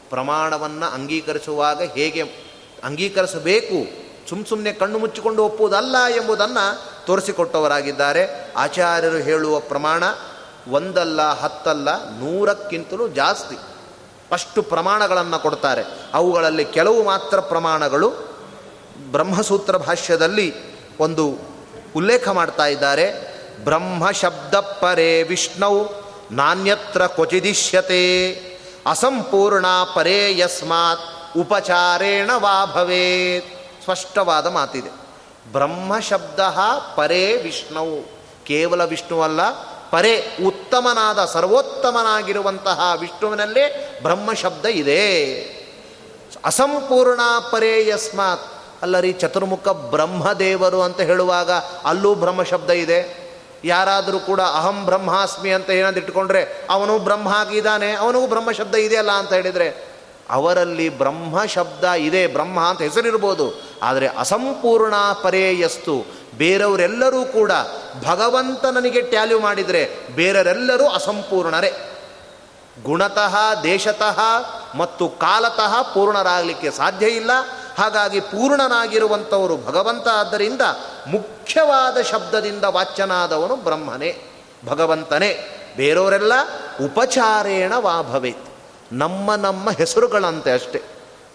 ಪ್ರಮಾಣವನ್ನು ಅಂಗೀಕರಿಸುವಾಗ ಹೇಗೆ ಅಂಗೀಕರಿಸಬೇಕು. ಸುಮ್ಮ ಸುಮ್ಮನೆ ಕಣ್ಣು ಮುಚ್ಚಿಕೊಂಡು ಒಪ್ಪುವುದಲ್ಲ ಎಂಬುದನ್ನು ತೋರಿಸಿಕೊಟ್ಟವರಾಗಿದ್ದಾರೆ. ಆಚಾರ್ಯರು ಹೇಳುವ ಪ್ರಮಾಣ ಒಂದಲ್ಲ, ಹತ್ತಲ್ಲ, ನೂರಕ್ಕಿಂತಲೂ ಜಾಸ್ತಿ ಅಷ್ಟು ಪ್ರಮಾಣಗಳನ್ನು ಕೊಡ್ತಾರೆ. ಅವುಗಳಲ್ಲಿ ಕೆಲವು ಮಾತ್ರ ಪ್ರಮಾಣಗಳು ಬ್ರಹ್ಮಸೂತ್ರ ಭಾಷ್ಯದಲ್ಲಿ ಒಂದು ಉಲ್ಲೇಖ ಮಾಡ್ತಾ ಇದ್ದಾರೆ. ಬ್ರಹ್ಮ ಶಬ್ದ ಪರೇ ವಿಷ್ಣು ನಾಣ್ಯತ್ರ ಕ್ವಚಿದಿಶ್ಯತೆ. ಅಸಂಪೂರ್ಣ ಪರೇ ಯಸ್ಮಾತ್. ಉಪಚಾರೇಣ ವಾ ಭವೇತ್. ಸ್ಪಷ್ಟವಾದ ಮಾತಿದೆ. ಬ್ರಹ್ಮ ಶಬ್ದ ಪರೇ ವಿಷ್ಣುವು. ಕೇವಲ ವಿಷ್ಣುವಲ್ಲ ಪರೇ ಉತ್ತಮನಾದ ಸರ್ವೋತ್ತಮನಾಗಿರುವಂತಹ ವಿಷ್ಣುವಿನಲ್ಲೇ ಬ್ರಹ್ಮ ಶಬ್ದ ಇದೆ. ಅಸಂಪೂರ್ಣ ಪರೇ ಯಸ್ಮಾತ್. ಅಲ್ಲರಿ ಚತುರ್ಮುಖ ಬ್ರಹ್ಮದೇವರು ಅಂತ ಹೇಳುವಾಗ ಅಲ್ಲೂ ಬ್ರಹ್ಮ ಶಬ್ದ ಇದೆ. ಯಾರಾದರೂ ಕೂಡ ಅಹಂ ಬ್ರಹ್ಮಾಸ್ಮಿ ಅಂತ ಏನಾದ್ರು ಇಟ್ಕೊಂಡ್ರೆ ಅವನು ಬ್ರಹ್ಮ ಆಗಿದ್ದಾನೆ, ಅವನಿಗೂ ಬ್ರಹ್ಮ ಶಬ್ದ ಇದೆಯಲ್ಲ ಅಂತ ಹೇಳಿದರೆ ಅವರಲ್ಲಿ ಬ್ರಹ್ಮ ಶಬ್ದ ಇದೆ, ಬ್ರಹ್ಮ ಅಂತ ಹೆಸರಿರ್ಬೋದು. ಆದರೆ ಅಸಂಪೂರ್ಣ ಪರೇಯಸ್ತು. ಬೇರೆಯವರೆಲ್ಲರೂ ಕೂಡ ಭಗವಂತ ನನಗೆ ಟ್ಯಾಲ್ಯೂ ಮಾಡಿದರೆ ಬೇರೆಯವರೆಲ್ಲರೂ ಅಸಂಪೂರ್ಣರೇ. ಗುಣತಃ, ದೇಶತಃ ಮತ್ತು ಕಾಲತಃ ಪೂರ್ಣರಾಗಲಿಕ್ಕೆ ಸಾಧ್ಯ ಇಲ್ಲ. ಹಾಗಾಗಿ ಪೂರ್ಣನಾಗಿರುವಂಥವರು ಭಗವಂತ ಆದ್ದರಿಂದ ಮುಖ್ಯವಾದ ಶಬ್ದದಿಂದ ವಾಚ್ಯನಾದವನು ಬ್ರಹ್ಮನೇ, ಭಗವಂತನೇ. ಬೇರೆಯವರೆಲ್ಲ ಉಪಚಾರೇಣ ವಾ ಭವೇತ್. ನಮ್ಮ ನಮ್ಮ ಹೆಸರುಗಳಂತೆ ಅಷ್ಟೆ.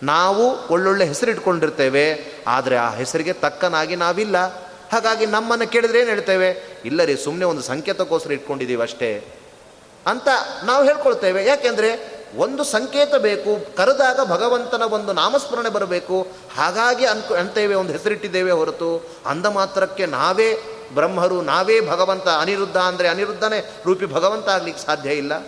ನಾವು ಒಳ್ಳೊಳ್ಳೆ ಹೆಸರಿಟ್ಕೊಂಡಿರ್ತೇವೆ, ಆದರೆ ಆ ಹೆಸರಿಗೆ ತಕ್ಕನಾಗಿ ನಾವಿಲ್ಲ. ಹಾಗಾಗಿ ನಮ್ಮನ್ನು ಕೇಳಿದ್ರೆ ಏನು ಹೇಳ್ತೇವೆ? ಇಲ್ಲ ರೀ ಸುಮ್ಮನೆ ಒಂದು ಸಂಕೇತಕ್ಕೋಸ್ಕರ ಇಟ್ಕೊಂಡಿದ್ದೀವಿ ಅಷ್ಟೇ. ಅಂತ ನಾವು ಹೇಳ್ಕೊಳ್ತೇವೆ. ಯಾಕೆಂದರೆ ಒಂದು ಸಂಕೇತ ಬೇಕು, ಕರೆದಾಗ ಭಗವಂತನ ಒಂದು ನಾಮಸ್ಮರಣೆ ಬರಬೇಕು. ಹಾಗಾಗಿ ಅನ್ಕೊ, ಅಂತೇವೆ, ಒಂದು ಹೆಸರಿಟ್ಟಿದ್ದೇವೆ ಹೊರತು. ಅಂದ ಮಾತ್ರಕ್ಕೆ ನಾವೇ ಬ್ರಹ್ಮರು, ನಾವೇ ಭಗವಂತ, ಅನಿರುದ್ಧ ಅಂದರೆ ಅನಿರುದ್ಧನೇ, ರೂಪಿ ಭಗವಂತ ಆಗ್ಲಿಕ್ಕೆ ಸಾಧ್ಯ ಇಲ್ಲ.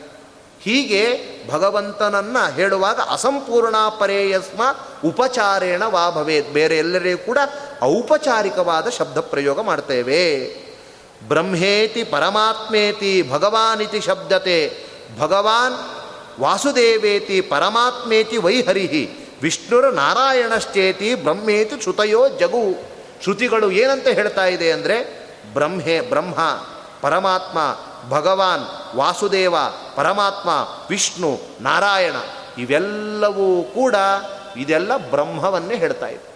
ಹೀಗೆ ಭಗವಂತನನ್ನು ಹೇಳುವಾಗ ಅಸಂಪೂರ್ಣ ಪರೇಯಸ್ಮ ಉಪಚಾರೇಣ ವಾ ಭವೇತ್. ಬೇರೆ ಎಲ್ಲರೇ ಕೂಡ ಔಪಚಾರಿಕವಾದ ಶಬ್ದ ಪ್ರಯೋಗ ಮಾಡ್ತೇವೆ. ಬ್ರಹ್ಮೇತಿ ಪರಮಾತ್ಮೇತಿ ಭಗವಾನಿತಿ ಶಬ್ದತೆ. ಭಗವಾನ್ ವಾಸುದೇವೇತಿ ಪರಮಾತ್ಮೇತಿ ವೈಹರಿಹಿ. ವಿಷ್ಣುರ ನಾರಾಯಣಶ್ಚೇತಿ ಬ್ರಹ್ಮೇತಿ ಶ್ರುತಯೋ ಜಗು. ಶ್ರುತಿಗಳು ಏನಂತ ಹೇಳ್ತಾ ಇದೆ ಅಂದರೆ ಬ್ರಹ್ಮೆ ಬ್ರಹ್ಮ ಪರಮಾತ್ಮ ಭಗವಾನ್, ವಾಸುದೇವ, ಪರಮಾತ್ಮ, ವಿಷ್ಣು, ನಾರಾಯಣ ಇವೆಲ್ಲವೂ ಕೂಡ ಇದೆಲ್ಲ ಬ್ರಹ್ಮವನ್ನೇ ಹೇಳ್ತಾ ಇದೆ.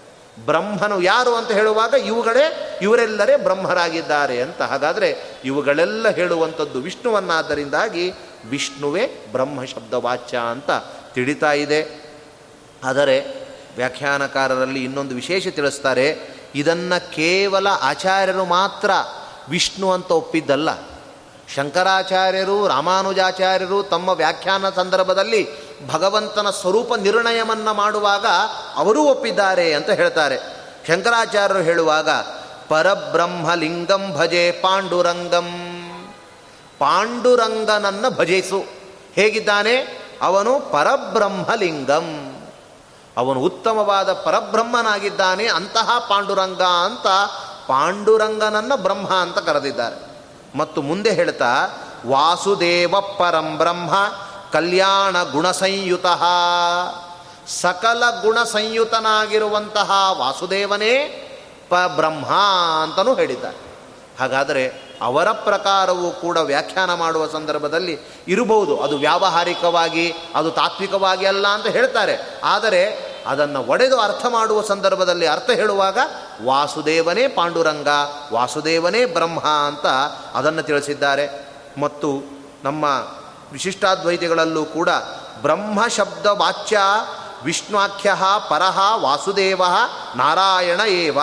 ಬ್ರಹ್ಮನು ಯಾರು ಅಂತ ಹೇಳುವಾಗ ಇವುಗಳೇ, ಇವರೆಲ್ಲರೇ ಬ್ರಹ್ಮರಾಗಿದ್ದಾರೆ ಅಂತ. ಹಾಗಾದರೆ ಇವುಗಳೆಲ್ಲ ಹೇಳುವಂಥದ್ದು ವಿಷ್ಣುವನ್ನಾದ್ದರಿಂದಾಗಿ ವಿಷ್ಣುವೇ ಬ್ರಹ್ಮ ಶಬ್ದ ವಾಚ್ಯ ಅಂತ ತಿಳಿತಾ ಇದೆ. ಆದರೆ ವ್ಯಾಖ್ಯಾನಕಾರರಲ್ಲಿ ಇನ್ನೊಂದು ವಿಶೇಷ ತಿಳಿಸ್ತಾರೆ, ಇದನ್ನು ಕೇವಲ ಆಚಾರ್ಯರು ಮಾತ್ರ ವಿಷ್ಣು ಅಂತ ಒಪ್ಪಿದ್ದಲ್ಲ. ಶಂಕರಾಚಾರ್ಯರು, ರಾಮಾನುಜಾಚಾರ್ಯರು ತಮ್ಮ ವ್ಯಾಖ್ಯಾನ ಸಂದರ್ಭದಲ್ಲಿ ಭಗವಂತನ ಸ್ವರೂಪ ನಿರ್ಣಯವನ್ನು ಮಾಡುವಾಗ ಅವರೂ ಒಪ್ಪಿದ್ದಾರೆ ಅಂತ ಹೇಳ್ತಾರೆ. ಶಂಕರಾಚಾರ್ಯರು ಹೇಳುವಾಗ, ಪರಬ್ರಹ್ಮಲಿಂಗಂ ಭಜೆ ಪಾಂಡುರಂಗಂ. ಪಾಂಡುರಂಗನನ್ನು ಭಜಿಸು. ಹೇಗಿದ್ದಾನೆ? ಅವನು ಪರಬ್ರಹ್ಮಲಿಂಗಂ. ಅವನು ಉತ್ತಮವಾದ ಪರಬ್ರಹ್ಮನಾಗಿದ್ದಾನೆ, ಅಂತಹ ಪಾಂಡುರಂಗ ಅಂತ ಪಾಂಡುರಂಗನನ್ನು ಬ್ರಹ್ಮ ಅಂತ ಕರೆದಿದ್ದಾರೆ. ಮತ್ತು ಮುಂದೆ ಹೇಳ್ತಾ, ವಾಸುದೇವ ಪರಂ ಬ್ರಹ್ಮ ಕಲ್ಯಾಣ ಗುಣಸಂಯುತ. ಸಕಲ ಗುಣ ಸಂಯುತನಾಗಿರುವಂತಹ ವಾಸುದೇವನೇ ಪ ಬ್ರಹ್ಮ ಅಂತಲೂ ಹೇಳಿದ್ದಾರೆ. ಹಾಗಾದರೆ ಅವರ ಪ್ರಕಾರವೂ ಕೂಡ ವ್ಯಾಖ್ಯಾನ ಮಾಡುವ ಸಂದರ್ಭದಲ್ಲಿ ಇರಬಹುದು. ಅದು ವ್ಯಾವಹಾರಿಕವಾಗಿ, ಅದು ತಾತ್ವಿಕವಾಗಿ ಅಲ್ಲ ಅಂತ ಹೇಳ್ತಾರೆ. ಆದರೆ ಅದನ್ನು ಒಡೆದು ಅರ್ಥ ಮಾಡುವ ಸಂದರ್ಭದಲ್ಲಿ ಅರ್ಥ ಹೇಳುವಾಗ ವಾಸುದೇವನೇ ಪಾಂಡುರಂಗ, ವಾಸುದೇವನೇ ಬ್ರಹ್ಮ ಅಂತ ಅದನ್ನು ತಿಳಿಸಿದ್ದಾರೆ. ಮತ್ತು ನಮ್ಮ ವಿಶಿಷ್ಟಾದ್ವೈತಿಗಳಲ್ಲೂ ಕೂಡ ಬ್ರಹ್ಮ ಶಬ್ದ ವಾಚ್ಯ ವಿಷ್ಣುವಾಖ್ಯ ಪರಹ ವಾಸುದೇವ ನಾರಾಯಣ ಏವ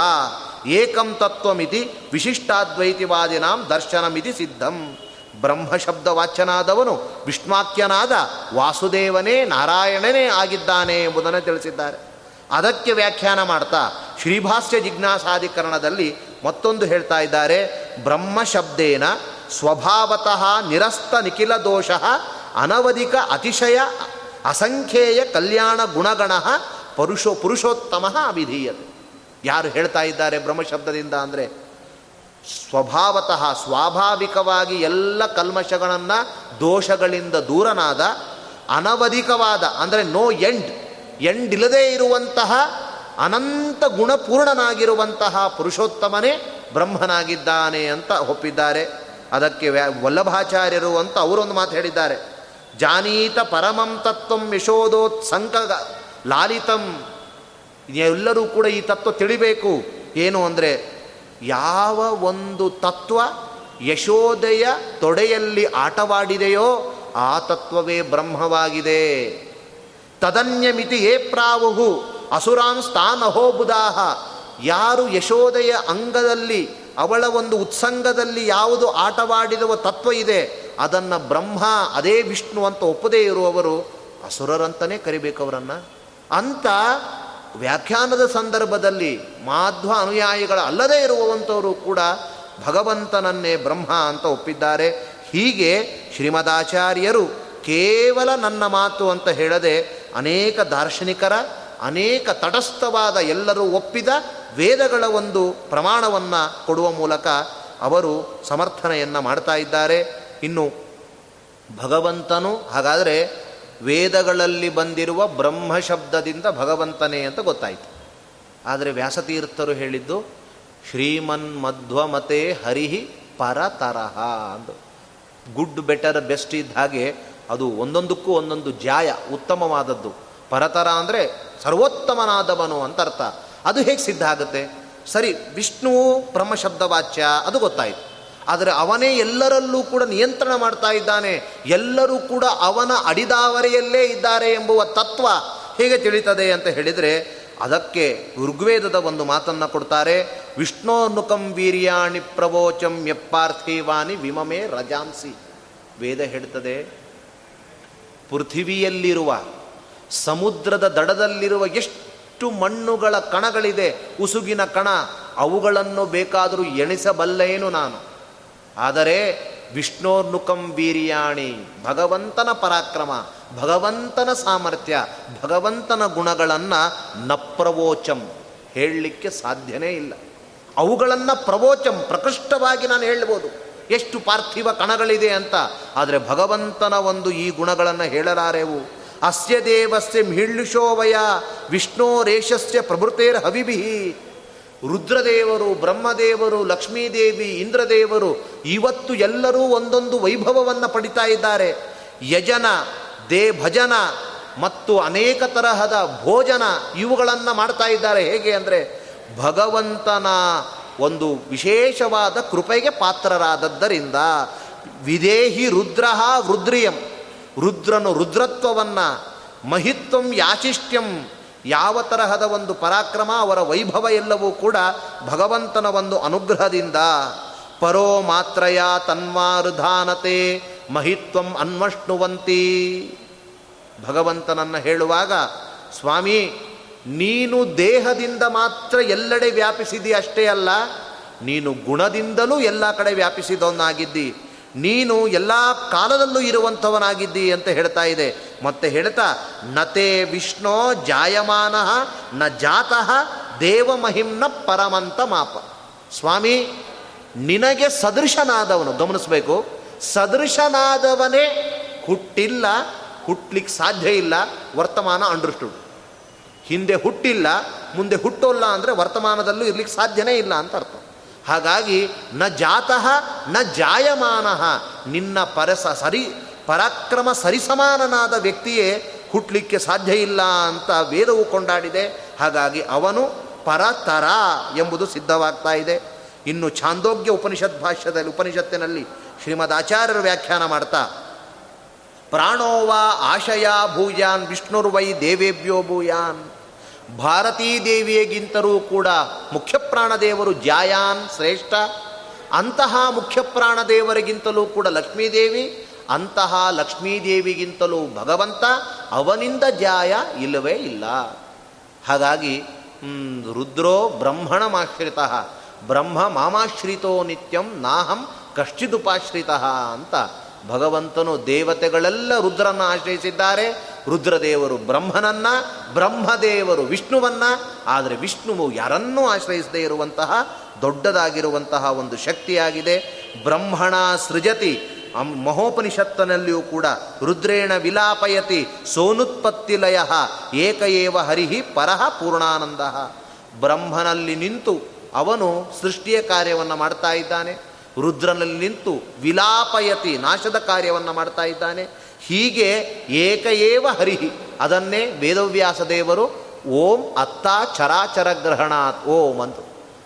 ಏಕಂ ತತ್ವಮಿತಿ ವಿಶಿಷ್ಟಾದ್ವೈತಿವಾದಿನಾಂ ದರ್ಶನಮಿತಿ ಸಿದ್ಧಂ. ಬ್ರಹ್ಮಶಬ್ದ ವಾಚ್ಯನಾದವನು ವಿಷ್ಣುವಾಕ್ಯನಾದ ವಾಸುದೇವನೇ ನಾರಾಯಣನೇ ಆಗಿದ್ದಾನೆ ಎಂಬುದನ್ನು ತಿಳಿಸಿದ್ದಾರೆ. ಅದಕ್ಕೆ ವ್ಯಾಖ್ಯಾನ ಮಾಡ್ತಾ ಶ್ರೀಭಾಷ್ಯ ಜಿಜ್ಞಾಸಾಧಿಕರಣದಲ್ಲಿ ಮತ್ತೊಂದು ಹೇಳ್ತಾ ಇದ್ದಾರೆ, ಬ್ರಹ್ಮಶಬ್ದೇನ ಸ್ವಭಾವತಃ ನಿರಸ್ತ ನಿಖಿಲ ದೋಷ ಅನವಧಿಕ ಅತಿಶಯ ಅಸಂಖ್ಯೇಯ ಕಲ್ಯಾಣ ಗುಣಗಣ ಪುರುಷೋ ಪುರುಷೋತ್ತಮ ಅಭಿಧೀಯತೆ ಯಾರು ಹೇಳ್ತಾ ಇದ್ದಾರೆ ಬ್ರಹ್ಮಶಬ್ದದಿಂದ ಅಂದರೆ ಸ್ವಭಾವತಃ ಸ್ವಾಭಾವಿಕವಾಗಿ ಎಲ್ಲ ಕಲ್ಮಶಗಳನ್ನು ದೋಷಗಳಿಂದ ದೂರನಾದ, ಅನವಧಿಕವಾದ, ಅಂದರೆ ನೋ ಎಂಡ್ ಎಂಡ್ ಇಲ್ಲದೇ ಇರುವಂತಹ, ಅನಂತ ಗುಣಪೂರ್ಣನಾಗಿರುವಂತಹ ಪುರುಷೋತ್ತಮನೇ ಬ್ರಹ್ಮನಾಗಿದ್ದಾನೆ ಅಂತ ಒಪ್ಪಿದ್ದಾರೆ. ಅದಕ್ಕೆ ವ್ಯಾ, ವಲ್ಲಭಾಚಾರ್ಯರು ಅಂತ ಅವರೊಂದು ಮಾತು ಹೇಳಿದ್ದಾರೆ. ಜಾನೀತ ಪರಮಂ ತತ್ವಂ ಯಶೋದೋತ್ಸಂಕ ಲಾಲಿತಂ ಎಲ್ಲರೂ ಕೂಡ ಈ ತತ್ವ ತಿಳಿಬೇಕು. ಏನು ಅಂದರೆ ಯಾವ ಒಂದು ತತ್ವ ಯಶೋದೆಯ ತೊಡೆಯಲ್ಲಿ ಆಟವಾಡಿದೆಯೋ ಆ ತತ್ವವೇ ಬ್ರಹ್ಮವಾಗಿದೆ. ತದನ್ಯಮಿತಿ ಏ ಪ್ರಾವುಹು ಅಸುರಾನ್ ಸ್ಥಾನಹೋಬುದಾಹ ಯಾರು ಯಶೋದೆಯ ಅಂಗದಲ್ಲಿ ಅವಳ ಒಂದು ಉತ್ಸಂಗದಲ್ಲಿ ಯಾವುದು ಆಟವಾಡಿರುವ ತತ್ವ ಇದೆ, ಅದನ್ನು ಬ್ರಹ್ಮ, ಅದೇ ವಿಷ್ಣು ಅಂತ ಒಪ್ಪದೇ ಇರುವವರು ಅಸುರರಂತಲೇ ಕರಿಬೇಕು ಅವರನ್ನು ಅಂತ ವ್ಯಾಖ್ಯಾನದ ಸಂದರ್ಭದಲ್ಲಿ ಮಾಧ್ವ ಅನುಯಾಯಿಗಳ ಅಲ್ಲದೇ ಇರುವಂಥವರು ಕೂಡ ಭಗವಂತನನ್ನೇ ಬ್ರಹ್ಮ ಅಂತ ಒಪ್ಪಿದ್ದಾರೆ. ಹೀಗೆ ಶ್ರೀಮದಾಚಾರ್ಯರು ಕೇವಲ ನನ್ನ ಮಾತು ಅಂತ ಹೇಳದೆ ಅನೇಕ ದಾರ್ಶನಿಕರ, ಅನೇಕ ತಟಸ್ಥವಾದ ಎಲ್ಲರೂ ಒಪ್ಪಿದ ವೇದಗಳ ಒಂದು ಪ್ರಮಾಣವನ್ನು ಕೊಡುವ ಮೂಲಕ ಅವರು ಸಮರ್ಥನೆಯನ್ನು ಮಾಡ್ತಾ ಇದ್ದಾರೆ. ಇನ್ನು ಭಗವಂತನು ಹಾಗಾದರೆ ವೇದಗಳಲ್ಲಿ ಬಂದಿರುವ ಬ್ರಹ್ಮ ಶಬ್ದದಿಂದ ಭಗವಂತನೇ ಅಂತ ಗೊತ್ತಾಯಿತು. ಆದರೆ ವ್ಯಾಸತೀರ್ಥರು ಹೇಳಿದ್ದು, ಶ್ರೀಮನ್ ಮಧ್ವಮತೆ ಹರಿಹಿ ಪರತರಹ ಅಂದು. ಗುಡ್, ಬೆಟರ್, ಬೆಸ್ಟ್ ಇದ್ದ ಹಾಗೆ ಅದು ಒಂದೊಂದಕ್ಕೂ ಒಂದೊಂದು ಜಾಯ, ಉತ್ತಮವಾದದ್ದು. ಪರತರ ಅಂದರೆ ಸರ್ವೋತ್ತಮನಾದವನು ಅಂತ ಅರ್ಥ. ಅದು ಹೇಗೆ ಸಿದ್ಧ ಆಗುತ್ತೆ? ಸರಿ, ವಿಷ್ಣು ಬ್ರಹ್ಮಶಬ್ದ ವಾಚ್ಯ ಅದು ಗೊತ್ತಾಯಿತು. ಆದರೆ ಅವನೇ ಎಲ್ಲರಲ್ಲೂ ಕೂಡ ನಿಯಂತ್ರಣ ಮಾಡ್ತಾ ಇದ್ದಾನೆ. ಎಲ್ಲರೂ ಕೂಡ ಅವನ ಅಡಿದಾವರೆಯಲ್ಲೇ ಇದ್ದಾರೆ ಎಂಬುವ ತತ್ವ ಹೇಗೆ ತಿಳಿತದೆ ಅಂತ ಹೇಳಿದರೆ ಅದಕ್ಕೆ ಋಗ್ವೇದದ ಒಂದು ಮಾತನ್ನು ಕೊಡ್ತಾರೆ. ವಿಷ್ಣೋ ನುಕಂ ವೀರ್ಯಾಣಿ ಪ್ರವೋಚಂ ಯಪ್ಪಾರ್ಥೀವಾನಿ ವಿಮಮೇ ರಜಾಂಸಿ. ವೇದ ಹೇಳ್ತದೆ, ಪೃಥಿವಿಯಲ್ಲಿರುವ, ಸಮುದ್ರದ ದಡದಲ್ಲಿರುವ ಎಷ್ಟು ಮಣ್ಣುಗಳ ಕಣಗಳಿದೆ, ಉಸುಗಿನ ಕಣ, ಅವುಗಳನ್ನು ಬೇಕಾದರೂ ಎಣಿಸಬಲ್ಲೇನು ನಾನು. ಆದರೆ ವಿಷ್ಣೋರ್ನುಕಂ ವೀರ್ಯಾಣಿ, ಭಗವಂತನ ಪರಾಕ್ರಮ, ಭಗವಂತನ ಸಾಮರ್ಥ್ಯ, ಭಗವಂತನ ಗುಣಗಳನ್ನು ನ ಪ್ರವೋಚಂ ಹೇಳಲಿಕ್ಕೆ ಸಾಧ್ಯನೇ ಇಲ್ಲ. ಅವುಗಳನ್ನು ಪ್ರವೋಚಂ, ಪ್ರಕೃಷ್ಟವಾಗಿ ನಾನು ಹೇಳ್ಬೋದು ಎಷ್ಟು ಪಾರ್ಥಿವ ಕಣಗಳಿದೆ ಅಂತ. ಆದರೆ ಭಗವಂತನ ಒಂದು ಈ ಗುಣಗಳನ್ನು ಹೇಳಲಾರೆವು. ಅಸ್ಯ ದೇವಸ್ಯ ವಿಷ್ಣೋ ರೇಷಸ್ಯ ಪ್ರಭೃತೇರ್ ಹವಿಭಿಹಿ ರುದ್ರದೇವರು, ಬ್ರಹ್ಮದೇವರು, ಲಕ್ಷ್ಮೀದೇವಿ, ಇಂದ್ರದೇವರು, ಇವತ್ತು ಎಲ್ಲರೂ ಒಂದೊಂದು ವೈಭವವನ್ನು ಪಡಿತಾ ಇದ್ದಾರೆ. ಯಜನ ದೇ ಭಜನ ಮತ್ತು ಅನೇಕ ತರಹದ ಭೋಜನ ಇವುಗಳನ್ನು ಮಾಡ್ತಾ ಇದ್ದಾರೆ. ಹೇಗೆ ಅಂದರೆ ಭಗವಂತನ ಒಂದು ವಿಶೇಷವಾದ ಕೃಪೆಗೆ ಪಾತ್ರರಾದದ್ದರಿಂದ ವಿದೇಹಿ ರುದ್ರ ವೃದ್ರಿಯಂ. ರುದ್ರನು ರುದ್ರತ್ವವನ್ನು ಮಹಿತ್ವಂ ಯಾಚಿಷ್ಟ್ಯಂ ಯಾವ ತರಹದ ಒಂದು ಪರಾಕ್ರಮ, ಅವರ ವೈಭವ ಎಲ್ಲವೂ ಕೂಡ ಭಗವಂತನ ಒಂದು ಅನುಗ್ರಹದಿಂದ. ಪರೋ ಮಾತ್ರಯ ತನ್ವಾರುಧಾನತೆ ಮಹಿತ್ವಂ ಅನ್ವಷ್ಣುವಂತಿ. ಭಗವಂತನನ್ನು ಹೇಳುವಾಗ, ಸ್ವಾಮಿ, ನೀನು ದೇಹದಿಂದ ಮಾತ್ರ ಎಲ್ಲೆಡೆ ವ್ಯಾಪಿಸಿದಿ ಅಷ್ಟೇ ಅಲ್ಲ, ನೀನು ಗುಣದಿಂದಲೂ ಎಲ್ಲ ಕಡೆ ವ್ಯಾಪಿಸಿದವನಾಗಿದ್ದಿ. ನೀನು ಎಲ್ಲ ಕಾಲದಲ್ಲೂ ಇರುವಂಥವನಾಗಿದ್ದಿ ಅಂತ ಹೇಳ್ತಾ ಇದೆ. ಮತ್ತೆ ಹೇಳ್ತಾ, ನತೇ ವಿಷ್ಣೋ ಜಾಯಮಾನ, ನ ಜಾತಃ ದೇವಮಹಿಮ್ನ ಪರಮಂತ ಮಾಪ. ಸ್ವಾಮಿ, ನಿನಗೆ ಸದೃಶನಾದವನು, ಗಮನಿಸಬೇಕು, ಸದೃಶನಾದವನೇ ಹುಟ್ಟಿಲ್ಲ ಹುಟ್ಟಲಿಕ್ಕೆ ಸಾಧ್ಯ ಇಲ್ಲ, ವರ್ತಮಾನ ಅಂಡರ್ಸ್ಟುಡ್. ಹಿಂದೆ ಹುಟ್ಟಿಲ್ಲ, ಮುಂದೆ ಹುಟ್ಟೋಲ್ಲ ಅಂದರೆ ವರ್ತಮಾನದಲ್ಲೂ ಇರ್ಲಿಕ್ಕೆ ಸಾಧ್ಯನೇ ಇಲ್ಲ ಅಂತ ಅರ್ಥ. ಹಾಗಾಗಿ ನ ಜಾತಃ ನ ಜಾಯಮಾನ ನಿನ್ನ ಪರಸ ಸರಿ ಪರಾಕ್ರಮ ಸರಿಸಮಾನನಾದ ವ್ಯಕ್ತಿಯೇ ಹುಟ್ಟಲಿಕ್ಕೆ ಸಾಧ್ಯ ಇಲ್ಲ ಅಂತ ವೇದವು ಕೊಂಡಾಡಿದೆ. ಹಾಗಾಗಿ ಅವನು ಪರತರ ಎಂಬುದು ಸಿದ್ಧವಾಗ್ತಾ ಇದೆ. ಇನ್ನು ಛಾಂದೋಗ್ಯ ಉಪನಿಷತ್ ಭಾಷ್ಯದಲ್ಲಿ, ಉಪನಿಷತ್ತಿನಲ್ಲಿ ಶ್ರೀಮದ್ ಆಚಾರ್ಯರು ವ್ಯಾಖ್ಯಾನ ಮಾಡ್ತಾ ಪ್ರಾಣೋವಾ ಆಶಯ ಭೂಯಾನ್ ವಿಷ್ಣುರ್ವೈ ದೇವೇಭ್ಯೋ ಭೂಯಾನ್. ಭಾರತೀ ದೇವಿಯಗಿಂತರೂ ಕೂಡ ಮುಖ್ಯ ಪ್ರಾಣದೇವರು ಜಾಯಾನ್ ಶ್ರೇಷ್ಠ. ಅಂತಹ ಮುಖ್ಯ ಪ್ರಾಣದೇವರಿಗಿಂತಲೂ ಕೂಡ ಲಕ್ಷ್ಮೀದೇವಿ ಅಂತಹ ಲಕ್ಷ್ಮೀದೇವಿಗಿಂತಲೂ ಭಗವಂತ, ಅವನಿಂದ ಜಾಯ ಇಲ್ಲವೇ ಇಲ್ಲ. ಹಾಗಾಗಿ ರುದ್ರೋ ಬ್ರಹ್ಮಣಮಾಶ್ರಿತ, ಬ್ರಹ್ಮ ಮಾಮಾಶ್ರಿತೋ ನಿತ್ಯಂ ನಾಹಂ ಕಶ್ಚಿದುಪಾಶ್ರಿತ ಅಂತ ಭಗವಂತನು ದೇವತೆಗಳೆಲ್ಲ ರುದ್ರನ ಆಶ್ರಯಿಸಿದ್ದಾರೆ. ರುದ್ರದೇವರು ಬ್ರಹ್ಮನನ್ನ, ಬ್ರಹ್ಮದೇವರು ವಿಷ್ಣುವನ್ನ. ಆದರೆ ವಿಷ್ಣುವು ಯಾರನ್ನೂ ಆಶ್ರಯಿಸದೇ ಇರುವಂತಹ, ದೊಡ್ಡದಾಗಿರುವಂತಹ ಒಂದು ಶಕ್ತಿಯಾಗಿದೆ. ಬ್ರಹ್ಮಣ ಸೃಜತಿ ಮಹೋಪನಿಷತ್ತನಲ್ಲಿಯೂ ಕೂಡ ರುದ್ರೇಣ ವಿಲಾಪಯತಿ ಸೋನುತ್ಪತ್ತಿ ಲಯ ಏಕಏವ ಹರಿಹಿ ಪರಹ ಪೂರ್ಣಾನಂದ. ಬ್ರಹ್ಮನಲ್ಲಿ ನಿಂತು ಅವನು ಸೃಷ್ಟಿಯ ಕಾರ್ಯವನ್ನು ಮಾಡ್ತಾ ಇದ್ದಾನೆ. ರುದ್ರನಲ್ಲಿ ನಿಂತು ವಿಲಾಪಯತಿ ನಾಶದ ಕಾರ್ಯವನ್ನು ಮಾಡ್ತಾ ಇದ್ದಾನೆ. ಹೀಗೆ ಏಕಏವ ಹರಿಹಿ. ಅದನ್ನೇ ವೇದವ್ಯಾಸ ದೇವರು ಓಂ ಅತ್ತ ಚರಾಚರ ಗ್ರಹಣಾತ್ ಓಂ ಅಂತ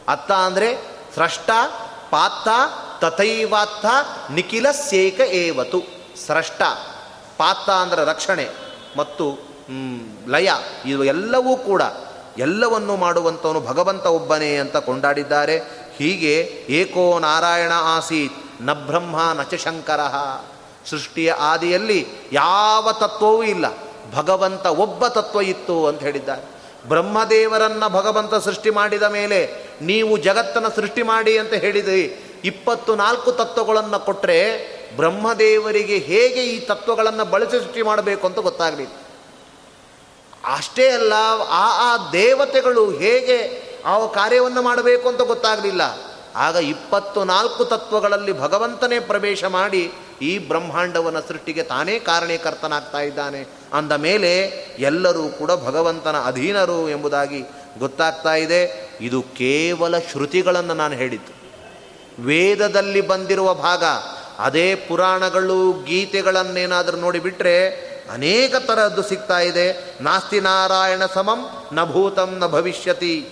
ಅತ್ತ ಅಂದರೆ ಸ್ರಷ್ಟ ಪಾತ್ತ, ತಥೈವಾತ್ತ ನಿಖಿಲ ಸೇಕ ಏವತು. ಸ್ರಷ್ಟ ಪಾತ್ತ ಅಂದರೆ ರಕ್ಷಣೆ ಮತ್ತು ಲಯ. ಇದು ಎಲ್ಲವೂ ಕೂಡ ಎಲ್ಲವನ್ನು ಮಾಡುವಂಥವನು ಭಗವಂತ ಒಬ್ಬನೇ ಅಂತ ಕೊಂಡಾಡಿದ್ದಾರೆ. ಹೀಗೆ ಏಕೋ ನಾರಾಯಣ ಆಸೀತ್ನ ಬ್ರಹ್ಮ ನಚ ಶಂಕರ. ಸೃಷ್ಟಿಯ ಆದಿಯಲ್ಲಿ ಯಾವ ತತ್ವವೂ ಇಲ್ಲ. ಭಗವಂತ ಒಬ್ಬ ತತ್ವ ಇತ್ತು ಅಂತ ಹೇಳಿದ್ದಾರೆ. ಬ್ರಹ್ಮದೇವರನ್ನು ಭಗವಂತ ಸೃಷ್ಟಿ ಮಾಡಿದ ಮೇಲೆ ನೀವು ಜಗತ್ತನ್ನು ಸೃಷ್ಟಿ ಮಾಡಿ ಅಂತ ಹೇಳಿದ್ರಿ. ಇಪ್ಪತ್ತು ನಾಲ್ಕು ತತ್ವಗಳನ್ನು ಕೊಟ್ಟರೆ ಬ್ರಹ್ಮದೇವರಿಗೆ ಹೇಗೆ ಈ ತತ್ವಗಳನ್ನು ಬಳಸಿ ಸೃಷ್ಟಿ ಮಾಡಬೇಕು ಅಂತ ಗೊತ್ತಾಗಲಿ ಅಷ್ಟೇ ಅಲ್ಲ, ಆ ಆ ದೇವತೆಗಳು ಹೇಗೆ ಆ ಕಾರ್ಯವನ್ನು ಮಾಡಬೇಕು ಅಂತ ಗೊತ್ತಾಗಲಿಲ್ಲ. ಆಗ ಇಪ್ಪತ್ತು ನಾಲ್ಕು ತತ್ವಗಳಲ್ಲಿ ಭಗವಂತನೇ ಪ್ರವೇಶ ಮಾಡಿ ಈ ಬ್ರಹ್ಮಾಂಡವನ ಸೃಷ್ಟಿಗೆ ತಾನೇ ಕಾರಣೀಕರ್ತನಾಗ್ತಾ ಇದ್ದಾನೆ. ಅಂದ ಮೇಲೆ ಎಲ್ಲರೂ ಕೂಡ ಭಗವಂತನ ಅಧೀನರು ಎಂಬುದಾಗಿ ಗೊತ್ತಾಗ್ತಾ ಇದೆ. ಇದು ಕೇವಲ ಶ್ರುತಿಗಳನ್ನು ನಾನು ಹೇಳಿದ್ದು. ವೇದದಲ್ಲಿ ಬಂದಿರುವ ಭಾಗ, ಅದೇ ಪುರಾಣಗಳು, ಗೀತೆಗಳನ್ನೇನಾದರೂ ನೋಡಿಬಿಟ್ರೆ ಅನೇಕ ಥರದ್ದು ಸಿಗ್ತಾ ಇದೆ. ನಾಸ್ತಿ ನಾರಾಯಣ ಸಮಂ ನ ಭೂತಂ ನ ಭವಿಷ್ಯತಿ.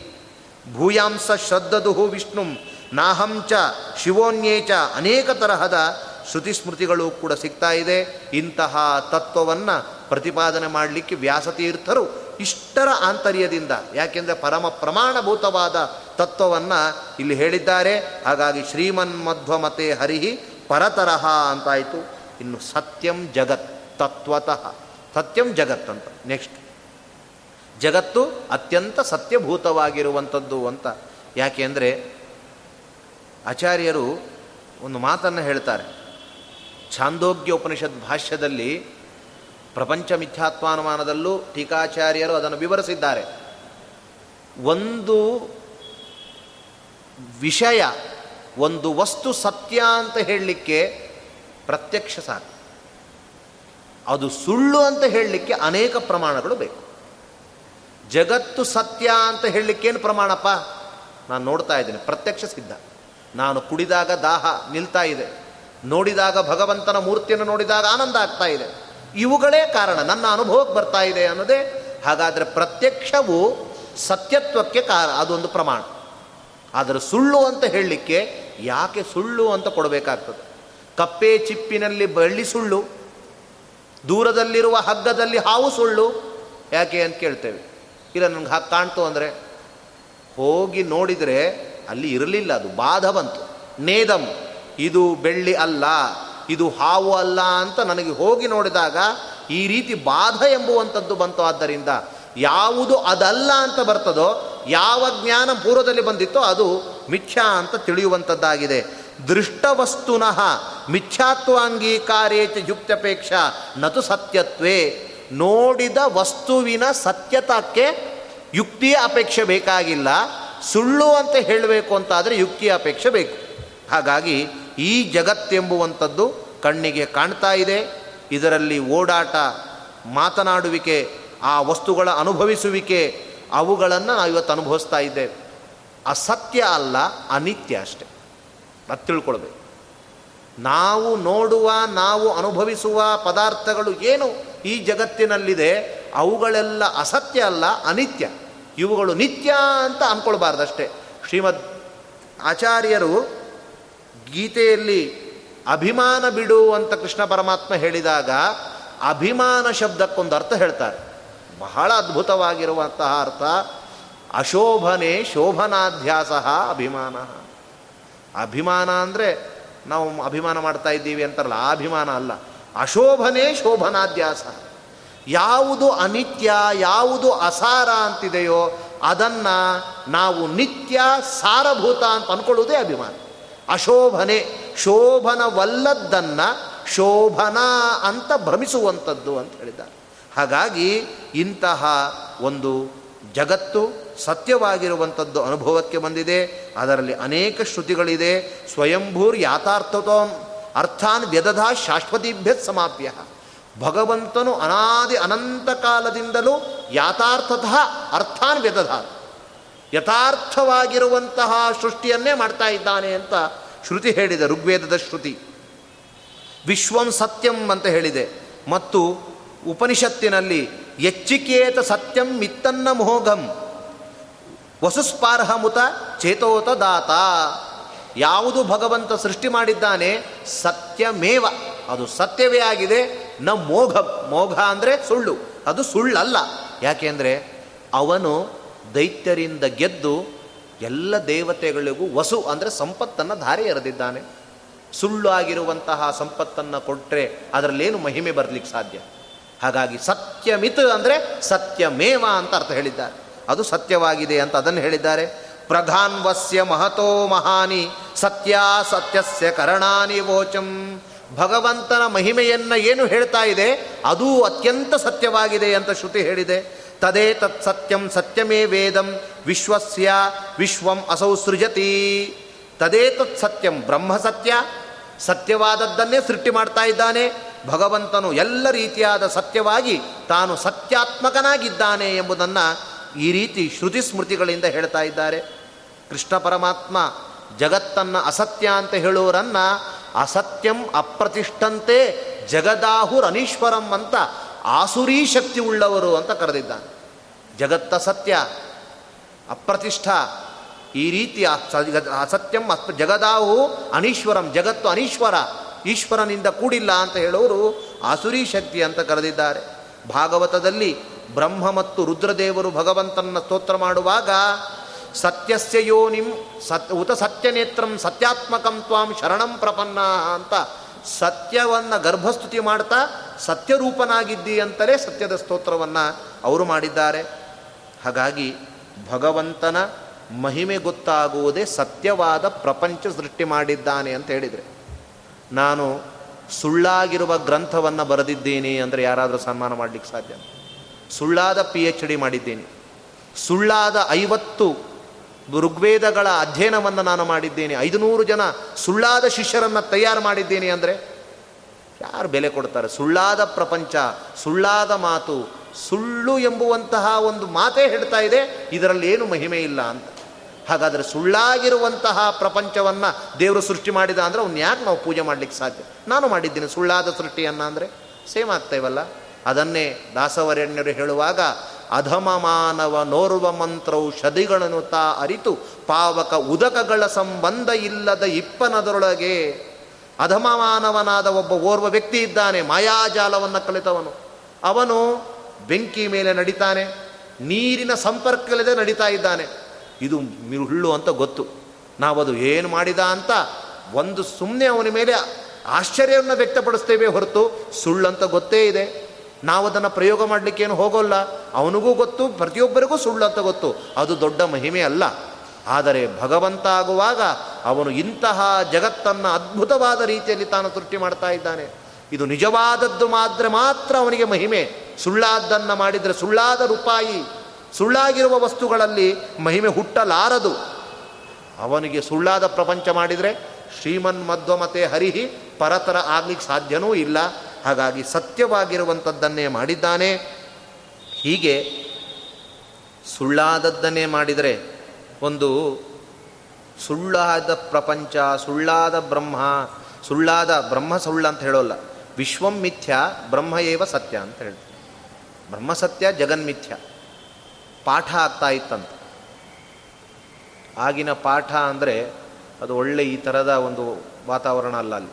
ಭೂಯಾಂಸ ಶ್ರದ್ಧದುಹು ವಿಷ್ಣುಂ ನಾಹಂಚ ಶಿವೋನ್ಯೇಚ ಅನೇಕ ತರಹದ ಶ್ರುತಿ ಸ್ಮೃತಿಗಳು ಕೂಡ ಸಿಗ್ತಾ ಇದೆ. ಇಂತಹ ತತ್ವವನ್ನು ಪ್ರತಿಪಾದನೆ ಮಾಡಲಿಕ್ಕೆ ವ್ಯಾಸತೀರ್ಥರು ಇಷ್ಟರ ಆಂತರ್ಯದಿಂದ, ಯಾಕೆಂದರೆ ಪರಮ ಪ್ರಮಾಣಭೂತವಾದ ತತ್ವವನ್ನು ಇಲ್ಲಿ ಹೇಳಿದ್ದಾರೆ. ಹಾಗಾಗಿ ಶ್ರೀಮನ್ ಮಧ್ವಮತೆ ಹರಿಹಿ ಪರತರಹ ಅಂತಾಯಿತು. ಇನ್ನು ಸತ್ಯಂ ಜಗತ್ ತತ್ವತಃ. ಸತ್ಯಂ ಜಗತ್ ಅಂತ ನೆಕ್ಸ್ಟ್ ಜಗತ್ತು ಅತ್ಯಂತ ಸತ್ಯಭೂತವಾಗಿರುವಂಥದ್ದು ಅಂತ. ಯಾಕೆ ಅಂದರೆ ಆಚಾರ್ಯರು ಒಂದು ಮಾತನ್ನು ಹೇಳ್ತಾರೆ. ಛಾಂದೋಗ್ಯ ಉಪನಿಷತ್ ಭಾಷ್ಯದಲ್ಲಿ ಪ್ರಪಂಚ ಮಿಥ್ಯಾತ್ಮಾನುಮಾನದಲ್ಲೂ ಟೀಕಾಚಾರ್ಯರು ಅದನ್ನು ವಿವರಿಸಿದ್ದಾರೆ. ಒಂದು ವಿಷಯ, ಒಂದು ವಸ್ತು ಸತ್ಯ ಅಂತ ಹೇಳಲಿಕ್ಕೆ ಪ್ರತ್ಯಕ್ಷ ಸಾಕು ಅದು ಸುಳ್ಳು ಅಂತ ಹೇಳಲಿಕ್ಕೆ ಅನೇಕ ಪ್ರಮಾಣಗಳು ಬೇಕು. ಜಗತ್ತು ಸತ್ಯ ಅಂತ ಹೇಳಲಿಕ್ಕೇನು ಪ್ರಮಾಣಪ್ಪ? ನಾನು ನೋಡ್ತಾ ಇದ್ದೇನೆ. ಪ್ರತ್ಯಕ್ಷ ಸಿದ್ಧ. ನಾನು ಕುಡಿದಾಗ ದಾಹ ನಿಲ್ತಾ ಇದೆ. ನೋಡಿದಾಗ ಭಗವಂತನ ಮೂರ್ತಿಯನ್ನು ನೋಡಿದಾಗ ಆನಂದ ಆಗ್ತಾ ಇದೆ. ಇವುಗಳೇ ಕಾರಣ. ನನ್ನ ಅನುಭವಕ್ಕೆ ಬರ್ತಾ ಇದೆ ಅನ್ನೋದೇ. ಹಾಗಾದರೆ ಪ್ರತ್ಯಕ್ಷವು ಸತ್ಯತ್ವಕ್ಕೆ ಕಾರ ಅದೊಂದು ಪ್ರಮಾಣ. ಆದರೆ ಸುಳ್ಳು ಅಂತ ಹೇಳಲಿಕ್ಕೆ ಯಾಕೆ ಸುಳ್ಳು ಅಂತ ಕೊಡಬೇಕಾಗ್ತದೆ? ಕಪ್ಪೆ ಚಿಪ್ಪಿನಲ್ಲಿ ಬಳ್ಳಿ ಸುಳ್ಳು. ದೂರದಲ್ಲಿರುವ ಹಗ್ಗದಲ್ಲಿ ಹಾವು ಸುಳ್ಳು. ಯಾಕೆ ಅಂತ ಕೇಳ್ತೇವೆ. ಇಲ್ಲ, ನನಗೆ ಹಾಗೆ ಕಾಣ್ತು ಅಂದರೆ ಹೋಗಿ ನೋಡಿದರೆ ಅಲ್ಲಿ ಇರಲಿಲ್ಲ ಅದು, ಬಾಧ ಬಂತು. ನೇದಂ, ಇದು ಬೆಳ್ಳಿ ಅಲ್ಲ, ಇದು ಹಾವು ಅಲ್ಲ ಅಂತ ನನಗೆ ಹೋಗಿ ನೋಡಿದಾಗ ಈ ರೀತಿ ಬಾಧ ಎಂಬುವಂಥದ್ದು ಬಂತು. ಆದ್ದರಿಂದ ಯಾವುದು ಅದಲ್ಲ ಅಂತ ಬರ್ತದೋ, ಯಾವ ಜ್ಞಾನ ಪೂರ್ವದಲ್ಲಿ ಬಂದಿತ್ತೋ ಅದು ಮಿಥ್ಯಾ ಅಂತ ತಿಳಿಯುವಂಥದ್ದಾಗಿದೆ. ದೃಷ್ಟವಸ್ತುನಃ ಮಿಥ್ಯಾತ್ವಾಂಗೀಕಾರೇಚ ಯುಕ್ತಪೇಕ್ಷ ನತು ಸತ್ಯತ್ವೇ. ನೋಡಿದ ವಸ್ತುವಿನ ಸತ್ಯತಕ್ಕೆ ಯುಕ್ತಿಯ ಅಪೇಕ್ಷೆ ಬೇಕಾಗಿಲ್ಲ, ಸುಳ್ಳು ಅಂತ ಹೇಳಬೇಕು ಅಂತಾದರೆ ಯುಕ್ತಿಯ ಅಪೇಕ್ಷೆ ಬೇಕು. ಹಾಗಾಗಿ ಈ ಜಗತ್ತೆಂಬುವಂಥದ್ದು ಕಣ್ಣಿಗೆ ಕಾಣ್ತಾ ಇದೆ. ಇದರಲ್ಲಿ ಓಡಾಟ, ಮಾತನಾಡುವಿಕೆ, ಆ ವಸ್ತುಗಳ ಅನುಭವಿಸುವಿಕೆ, ಅವುಗಳನ್ನು ನಾವು ಇವತ್ತು ಅನುಭವಿಸ್ತಾ ಇದ್ದೇವೆ. ಅಸತ್ಯ ಅಲ್ಲ, ಅನಿತ್ಯ ಅಷ್ಟೆ. ಅದು ತಿಳ್ಕೊಳ್ಬೇಕು. ನಾವು ನೋಡುವ, ನಾವು ಅನುಭವಿಸುವ ಪದಾರ್ಥಗಳು ಏನು? ಈ ಜಗತ್ತಿನಲ್ಲಿದೆ. ಅವುಗಳೆಲ್ಲ ಅಸತ್ಯ ಅಲ್ಲ, ಅನಿತ್ಯ. ಇವುಗಳು ನಿತ್ಯ ಅಂತ ಅಂದ್ಕೊಳ್ಬಾರ್ದಷ್ಟೇ ಶ್ರೀಮದ್ ಆಚಾರ್ಯರು ಗೀತೆಯಲ್ಲಿ ಅಭಿಮಾನ ಬಿಡು ಅಂತ ಕೃಷ್ಣ ಪರಮಾತ್ಮ ಹೇಳಿದಾಗ ಅಭಿಮಾನ ಶಬ್ದಕ್ಕೊಂದು ಅರ್ಥ ಹೇಳ್ತಾರೆ. ಬಹಳ ಅದ್ಭುತವಾಗಿರುವಂತಹ ಅರ್ಥ. ಅಶೋಭನೆ ಶೋಭನಾಧ್ಯಾಸ ಅಭಿಮಾನ. ಅಭಿಮಾನ ಅಂದರೆ ನಾವು ಅಭಿಮಾನ ಮಾಡ್ತಾ ಇದ್ದೀವಿ ಅಂತಾರಲ್ಲ, ಆ ಅಭಿಮಾನ ಅಲ್ಲ. ಅಶೋಭನೇ ಶೋಭನಾದ್ಯಾಸ. ಯಾವುದು ಅನಿತ್ಯ, ಯಾವುದು ಅಸಾರ ಅಂತಿದೆಯೋ ಅದನ್ನು ನಾವು ನಿತ್ಯ ಸಾರಭೂತ ಅಂತ ಅಂದ್ಕೊಳ್ಳುವುದೇ ಅಭಿಮಾನ. ಅಶೋಭನೆ, ಶೋಭನವಲ್ಲದ್ದನ್ನು ಶೋಭನ ಅಂತ ಭ್ರಮಿಸುವಂಥದ್ದು ಅಂತ ಹೇಳಿದ್ದಾರೆ. ಹಾಗಾಗಿ ಇಂತಹ ಒಂದು ಜಗತ್ತು ಸತ್ಯವಾಗಿರುವಂಥದ್ದು ಅನುಭವಕ್ಕೆ ಬಂದಿದೆ. ಅದರಲ್ಲಿ ಅನೇಕ ಶ್ರುತಿಗಳಿದೆ. ಸ್ವಯಂಭೂರ್ ಯಾಥಾರ್ಥತೋ ಅರ್ಥಾನ್ ವ್ಯದಧ ಶಾಶ್ವತಿಭ್ಯ ಸಮಾಪ್ಯ. ಭಗವಂತನು ಅನಾದಿ ಅನಂತ ಕಾಲದಿಂದಲೂ ಯಾಥಾರ್ಥತಃ ಅರ್ಥಾನ್ ವ್ಯದಧ. ಯಥಾರ್ಥವಾಗಿರುವಂತಹ ಸೃಷ್ಟಿಯನ್ನೇ ಮಾಡ್ತಾ ಇದ್ದಾನೆ ಅಂತ ಶ್ರುತಿ ಹೇಳಿದೆ, ಋಗ್ವೇದದ ಶ್ರುತಿ. ವಿಶ್ವಂ ಸತ್ಯಂ ಅಂತ ಹೇಳಿದೆ. ಮತ್ತು ಉಪನಿಷತ್ತಿನಲ್ಲಿ ಎಚ್ಚಿಕೇತ ಸತ್ಯಂ ಮಿತ್ತನ್ನ ಮೋಘಂ. ವಸುಸ್ಪಾರ್ಹಮುತ ಚೇತೋತ ದಾತ. ಯಾವುದು ಭಗವಂತ ಸೃಷ್ಟಿ ಮಾಡಿದ್ದಾನೆ? ಸತ್ಯಮೇವ. ಅದು ಸತ್ಯವೇ ಆಗಿದೆ. ನ ಮೋಘ. ಮೋಘ ಅಂದರೆ ಸುಳ್ಳು. ಅದು ಸುಳ್ಳಲ್ಲ. ಯಾಕೆಂದರೆ ಅವನು ದೈತ್ಯರಿಂದ ಗೆದ್ದು ಎಲ್ಲ ದೇವತೆಗಳಿಗೂ ವಸು ಅಂದರೆ ಸಂಪತ್ತನ್ನು ಧಾರೆ ಎರೆದಿದ್ದಾನೆ. ಸುಳ್ಳು ಆಗಿರುವಂತಹ ಸಂಪತ್ತನ್ನು ಕೊಟ್ಟರೆ ಅದರಲ್ಲೇನು ಮಹಿಮೆ ಬರಲಿಕ್ಕೆ ಸಾಧ್ಯ? ಹಾಗಾಗಿ ಸತ್ಯಮಿತ್ ಅಂದರೆ ಸತ್ಯಮೇವ ಅಂತ ಅರ್ಥ ಹೇಳಿದ್ದಾರೆ. ಅದು ಸತ್ಯವಾಗಿದೆ ಅಂತ ಅದನ್ನು ಹೇಳಿದ್ದಾರೆ. ಪ್ರಧಾನ್ವಸ್ಯ ಮಹತೋ ಮಹಾನಿ ಸತ್ಯ ಸತ್ಯಸ್ಯ ಕರಣಾನಿ ವೋಚಂ. ಭಗವಂತನ ಮಹಿಮೆಯನ್ನು ಏನು ಹೇಳ್ತಾ ಇದೆ? ಅದು ಅತ್ಯಂತ ಸತ್ಯವಾಗಿದೆ ಅಂತ ಶ್ರುತಿ ಹೇಳಿದೆ. ತದೇ ತತ್ ಸತ್ಯಂ ಸತ್ಯಮೇ ವೇದಂ ವಿಶ್ವಸ್ಯ ವಿಶ್ವಂ ಅಸೌ ಸೃಜತಿ ತದೇ ತತ್ ಸತ್ಯಂ ಬ್ರಹ್ಮ ಸತ್ಯ ಸತ್ಯವಾದದ್ದನ್ನೇ ಸೃಷ್ಟಿ ಮಾಡ್ತಾ ಇದ್ದಾನೆ. ಭಗವಂತನು ಎಲ್ಲ ರೀತಿಯಾದ ಸತ್ಯವಾಗಿ ತಾನು ಸತ್ಯಾತ್ಮಕನಾಗಿದ್ದಾನೆ ಎಂಬುದನ್ನು ಈ ರೀತಿ ಶ್ರುತಿ ಸ್ಮೃತಿಗಳಿಂದ ಹೇಳ್ತಾ ಇದ್ದಾರೆ. ಕೃಷ್ಣ ಪರಮಾತ್ಮ ಜಗತ್ತನ್ನು ಅಸತ್ಯ ಅಂತ ಹೇಳುವರನ್ನ ಅಸತ್ಯಂ ಅಪ್ರತಿಷ್ಠಂತೆ ಜಗದಾಹುರ್ ಅನೀಶ್ವರಂ ಅಂತ ಆಸುರೀ ಶಕ್ತಿ ಉಳ್ಳವರು ಅಂತ ಕರೆದಿದ್ದಾನೆ. ಜಗತ್ತ ಸತ್ಯ, ಅಪ್ರತಿಷ್ಠ ಈ ರೀತಿ ಅಸತ್ಯಂ ಜಗದಾಹು ಅನೀಶ್ವರಂ, ಜಗತ್ತು ಅನೀಶ್ವರ, ಈಶ್ವರನಿಂದ ಕೂಡಿಲ್ಲ ಅಂತ ಹೇಳೋರು ಆಸುರಿ ಶಕ್ತಿ ಅಂತ ಕರೆದಿದ್ದಾರೆ. ಭಾಗವತದಲ್ಲಿ ಬ್ರಹ್ಮ ಮತ್ತು ರುದ್ರದೇವರು ಭಗವಂತನ ಸ್ತೋತ್ರ ಮಾಡುವಾಗ, ಸತ್ಯಸ್ಯ ಯೋನಿಂ ಸತ್ ಉತ ಸತ್ಯನೇತ್ರಂ ಸತ್ಯಾತ್ಮಕಂ ತ್ವಾಂ ಶರಣಂ ಪ್ರಪನ್ನ ಅಂತ ಸತ್ಯವನ್ನು ಗರ್ಭಸ್ತುತಿ ಮಾಡ್ತಾ ಸತ್ಯರೂಪನಾಗಿದ್ದಿ ಅಂತಲೇ ಸತ್ಯದ ಸ್ತೋತ್ರವನ್ನು ಅವರು ಮಾಡಿದ್ದಾರೆ. ಹಾಗಾಗಿ ಭಗವಂತನ ಮಹಿಮೆ ಗೊತ್ತಾಗುವುದೇ ಸತ್ಯವಾದ ಪ್ರಪಂಚ ಸೃಷ್ಟಿ ಮಾಡಿದ್ದಾನೆ ಅಂತ ಹೇಳಿದರೆ. ನಾನು ಸುಳ್ಳಾಗಿರುವ ಗ್ರಂಥವನ್ನು ಬರೆದಿದ್ದೀನಿ ಅಂದರೆ ಯಾರಾದರೂ ಸನ್ಮಾನ ಮಾಡಲಿಕ್ಕೆ ಸಾಧ್ಯ? ಸುಳ್ಳಾದ ಪಿ ಎಚ್ ಡಿ ಮಾಡಿದ್ದೀನಿ. ಸುಳ್ಳಾದ ಐವತ್ತು ಋಗ್ವೇದಗಳ ಅಧ್ಯಯನವನ್ನು ನಾನು ಮಾಡಿದ್ದೇನೆ. ಐದುನೂರು ಜನ ಸುಳ್ಳಾದ ಶಿಷ್ಯರನ್ನು ತಯಾರು ಮಾಡಿದ್ದೀನಿ ಅಂದರೆ ಯಾರು ಬೆಲೆ ಕೊಡ್ತಾರೆ? ಸುಳ್ಳಾದ ಪ್ರಪಂಚ, ಸುಳ್ಳಾದ ಮಾತು, ಸುಳ್ಳು ಎಂಬುವಂತಹ ಒಂದು ಮಾತೇ ಹೇಳ್ತಾ ಇದೆ. ಇದರಲ್ಲಿ ಏನು ಮಹಿಮೆ ಇಲ್ಲ ಅಂತ. ಹಾಗಾದರೆ ಸುಳ್ಳಾಗಿರುವಂತಹ ಪ್ರಪಂಚವನ್ನು ದೇವರು ಸೃಷ್ಟಿ ಮಾಡಿದ ಅಂದರೆ ಅವ್ನು ಯಾಕೆ ನಾವು ಪೂಜೆ ಮಾಡಲಿಕ್ಕೆ ಸಾಧ್ಯ? ನಾನು ಮಾಡಿದ್ದೀನಿ, ಸುಳ್ಳಾದ ಸೃಷ್ಟಿಯನ್ನು ಅಂದರೆ ಸೇಮ್ ಆಗ್ತೇವಲ್ಲ ಅದನ್ನೇ ದಾಸವರಣ್ಯರು ಹೇಳುವಾಗ, ಅಧಮ ಮಾನವ ನೋರ್ವ ಮಂತ್ರವು ಶದಿಗಳನ್ನು ತಾ ಅರಿತು, ಪಾವಕ ಉದಕಗಳ ಸಂಬಂಧ ಇಲ್ಲದ ಇಪ್ಪನದರೊಳಗೆ ಅಧಮ ಮಾನವನಾದ ಒಬ್ಬ ಓರ್ವ ವ್ಯಕ್ತಿ ಇದ್ದಾನೆ, ಮಾಯಾಜಾಲವನ್ನು ಕಲಿತವನು. ಅವನು ಬೆಂಕಿ ಮೇಲೆ ನಡಿತಾನೆ, ನೀರಿನ ಸಂಪರ್ಕವಿಲ್ಲದೆ ನಡೀತಾ ಇದ್ದಾನೆ. ಇದು ಮಿರುಹುಳ್ಳು ಅಂತ ಗೊತ್ತು. ನಾವದು ಏನು ಮಾಡಿದ ಅಂತ ಒಂದು ಸುಮ್ಮನೆ ಅವನ ಮೇಲೆ ಆಶ್ಚರ್ಯವನ್ನು ವ್ಯಕ್ತಪಡಿಸ್ತೇವೆ ಹೊರತು ಸುಳ್ಳಂತ ಗೊತ್ತೇ ಇದೆ. ನಾವು ಅದನ್ನು ಪ್ರಯೋಗ ಮಾಡಲಿಕ್ಕೇನು ಹೋಗೋಲ್ಲ. ಅವನಿಗೂ ಗೊತ್ತು, ಪ್ರತಿಯೊಬ್ಬರಿಗೂ ಸುಳ್ಳು ಅಂತ ಗೊತ್ತು. ಅದು ದೊಡ್ಡ ಮಹಿಮೆ ಅಲ್ಲ. ಆದರೆ ಭಗವಂತ ಆಗುವಾಗ ಅವನು ಇಂತಹ ಜಗತ್ತನ್ನು ಅದ್ಭುತವಾದ ರೀತಿಯಲ್ಲಿ ತಾನು ಸೃಷ್ಟಿ ಮಾಡ್ತಾ ಇದ್ದಾನೆ. ಇದು ನಿಜವಾದದ್ದು ಮಾತ್ರ ಮಾತ್ರ ಅವನಿಗೆ ಮಹಿಮೆ. ಸುಳ್ಳಾದ್ದನ್ನು ಮಾಡಿದರೆ ಸುಳ್ಳಾದ ರೂಪಾಯಿ. ಸುಳ್ಳಾಗಿರುವ ವಸ್ತುಗಳಲ್ಲಿ ಮಹಿಮೆ ಹುಟ್ಟಲಾರದು. ಅವನಿಗೆ ಸುಳ್ಳಾದ ಪ್ರಪಂಚ ಮಾಡಿದರೆ ಶ್ರೀಮನ್ ಮಧ್ವಮತೆ ಹರಿಹಿ ಪರತರ ಆಗ್ಲಿಕ್ಕೆ ಸಾಧ್ಯನೂ ಇಲ್ಲ. ಹಾಗಾಗಿ ಸತ್ಯವಾಗಿರುವಂಥದ್ದನ್ನೇ ಮಾಡಿದ್ದಾನೆ. ಹೀಗೆ ಸುಳ್ಳಾದದ್ದನ್ನೇ ಮಾಡಿದರೆ ಒಂದು ಸುಳ್ಳಾದ ಪ್ರಪಂಚ, ಸುಳ್ಳಾದ ಬ್ರಹ್ಮ ಸುಳ್ಳಾದ ಬ್ರಹ್ಮ ಸುಳ್ಳ ಅಂತ ಹೇಳೋಲ್ಲ. ವಿಶ್ವಂ ಮಿಥ್ಯ ಬ್ರಹ್ಮ ಏವ ಸತ್ಯ ಅಂತ ಹೇಳ್ತಾರೆ. ಬ್ರಹ್ಮ ಸತ್ಯ ಜಗನ್ಮಿಥ್ಯ ಪಾಠ ಆಗ್ತಾ ಇತ್ತಂತ. ಆಗಿನ ಪಾಠ ಅಂದರೆ ಅದು ಒಳ್ಳೆ ಈ ಥರದ ಒಂದು ವಾತಾವರಣ ಅಲ್ಲ ಅಲ್ಲಿ.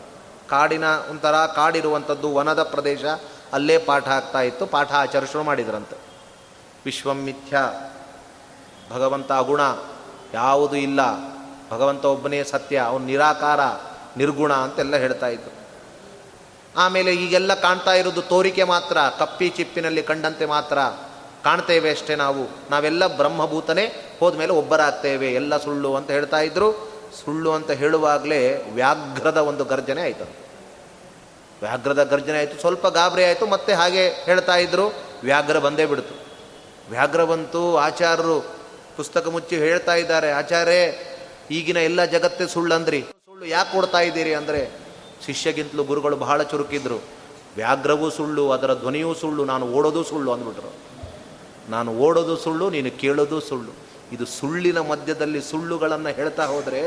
ಕಾಡಿನ ಒಂಥರ ಕಾಡಿರುವಂಥದ್ದು ವನದ ಪ್ರದೇಶ, ಅಲ್ಲೇ ಪಾಠ ಆಗ್ತಾ ಇತ್ತು. ಪಾಠ ಆಚರಿಸೋ ಮಾಡಿದ್ರಂತೆ. ವಿಶ್ವಮಿಥ್ಯ ಭಗವಂತ ಅಗುಣ, ಯಾವುದು ಇಲ್ಲ. ಭಗವಂತ ಒಬ್ಬನೇ ಸತ್ಯ, ಅವನು ನಿರಾಕಾರ, ನಿರ್ಗುಣ ಅಂತೆಲ್ಲ ಹೇಳ್ತಾ ಇತ್ತು ಆಮೇಲೆ ಈಗೆಲ್ಲ ಕಾಣ್ತಾ ಇರೋದು ತೋರಿಕೆ ಮಾತ್ರ, ಕಪ್ಪಿ ಚಿಪ್ಪಿನಲ್ಲಿ ಕಂಡಂತೆ ಮಾತ್ರ. ಕಾಣ್ತೇವೆ ಅಷ್ಟೇ ನಾವು. ನಾವೆಲ್ಲ ಬ್ರಹ್ಮಭೂತನೇ, ಹೋದ್ಮೇಲೆ ಒಬ್ಬರಾಗ್ತೇವೆ, ಎಲ್ಲ ಸುಳ್ಳು ಅಂತ ಹೇಳ್ತಾ ಇದ್ರು. ಸುಳ್ಳು ಅಂತ ಹೇಳುವಾಗಲೇ ವ್ಯಾಘ್ರದ ಒಂದು ಗರ್ಜನೆ ಆಯಿತು ವ್ಯಾಘ್ರದ ಗರ್ಜನೆ ಆಯಿತು. ಸ್ವಲ್ಪ ಗಾಬರಿ ಆಯಿತು, ಮತ್ತೆ ಹಾಗೆ ಹೇಳ್ತಾ ಇದ್ರು. ವ್ಯಾಘ್ರ ಬಂದೇ ಬಿಡ್ತು. ವ್ಯಾಘ್ರ ಬಂತು ಆಚಾರ್ಯರು ಪುಸ್ತಕ ಮುಚ್ಚಿ ಹೇಳ್ತಾ ಇದ್ದಾರೆ, ಆಚಾರ್ಯ, ಈಗಿನ ಎಲ್ಲ ಜಗತ್ತೇ ಸುಳ್ಳಂದ್ರಿ. ಸುಳ್ಳು ಯಾಕೆ ಕೊಡ್ತಾ ಇದ್ದೀರಿ? ಅಂದರೆ ಶಿಷ್ಯಗಿಂತಲೂ ಗುರುಗಳು ಬಹಳ ಚುರುಕಿದ್ರು. ವ್ಯಾಘ್ರವೂ ಸುಳ್ಳು, ಅದರ ಧ್ವನಿಯೂ ಸುಳ್ಳು, ನಾನು ಓಡೋದು ಸುಳ್ಳು ಅಂದ್ಬಿಟ್ರು. ನಾನು ಓಡೋದು ಸುಳ್ಳು, ನೀನು ಕೇಳೋದು ಸುಳ್ಳು. ಇದು ಸುಳ್ಳಿನ ಮಧ್ಯದಲ್ಲಿ ಸುಳ್ಳುಗಳನ್ನು ಹೇಳ್ತಾ ಹೋದರೆ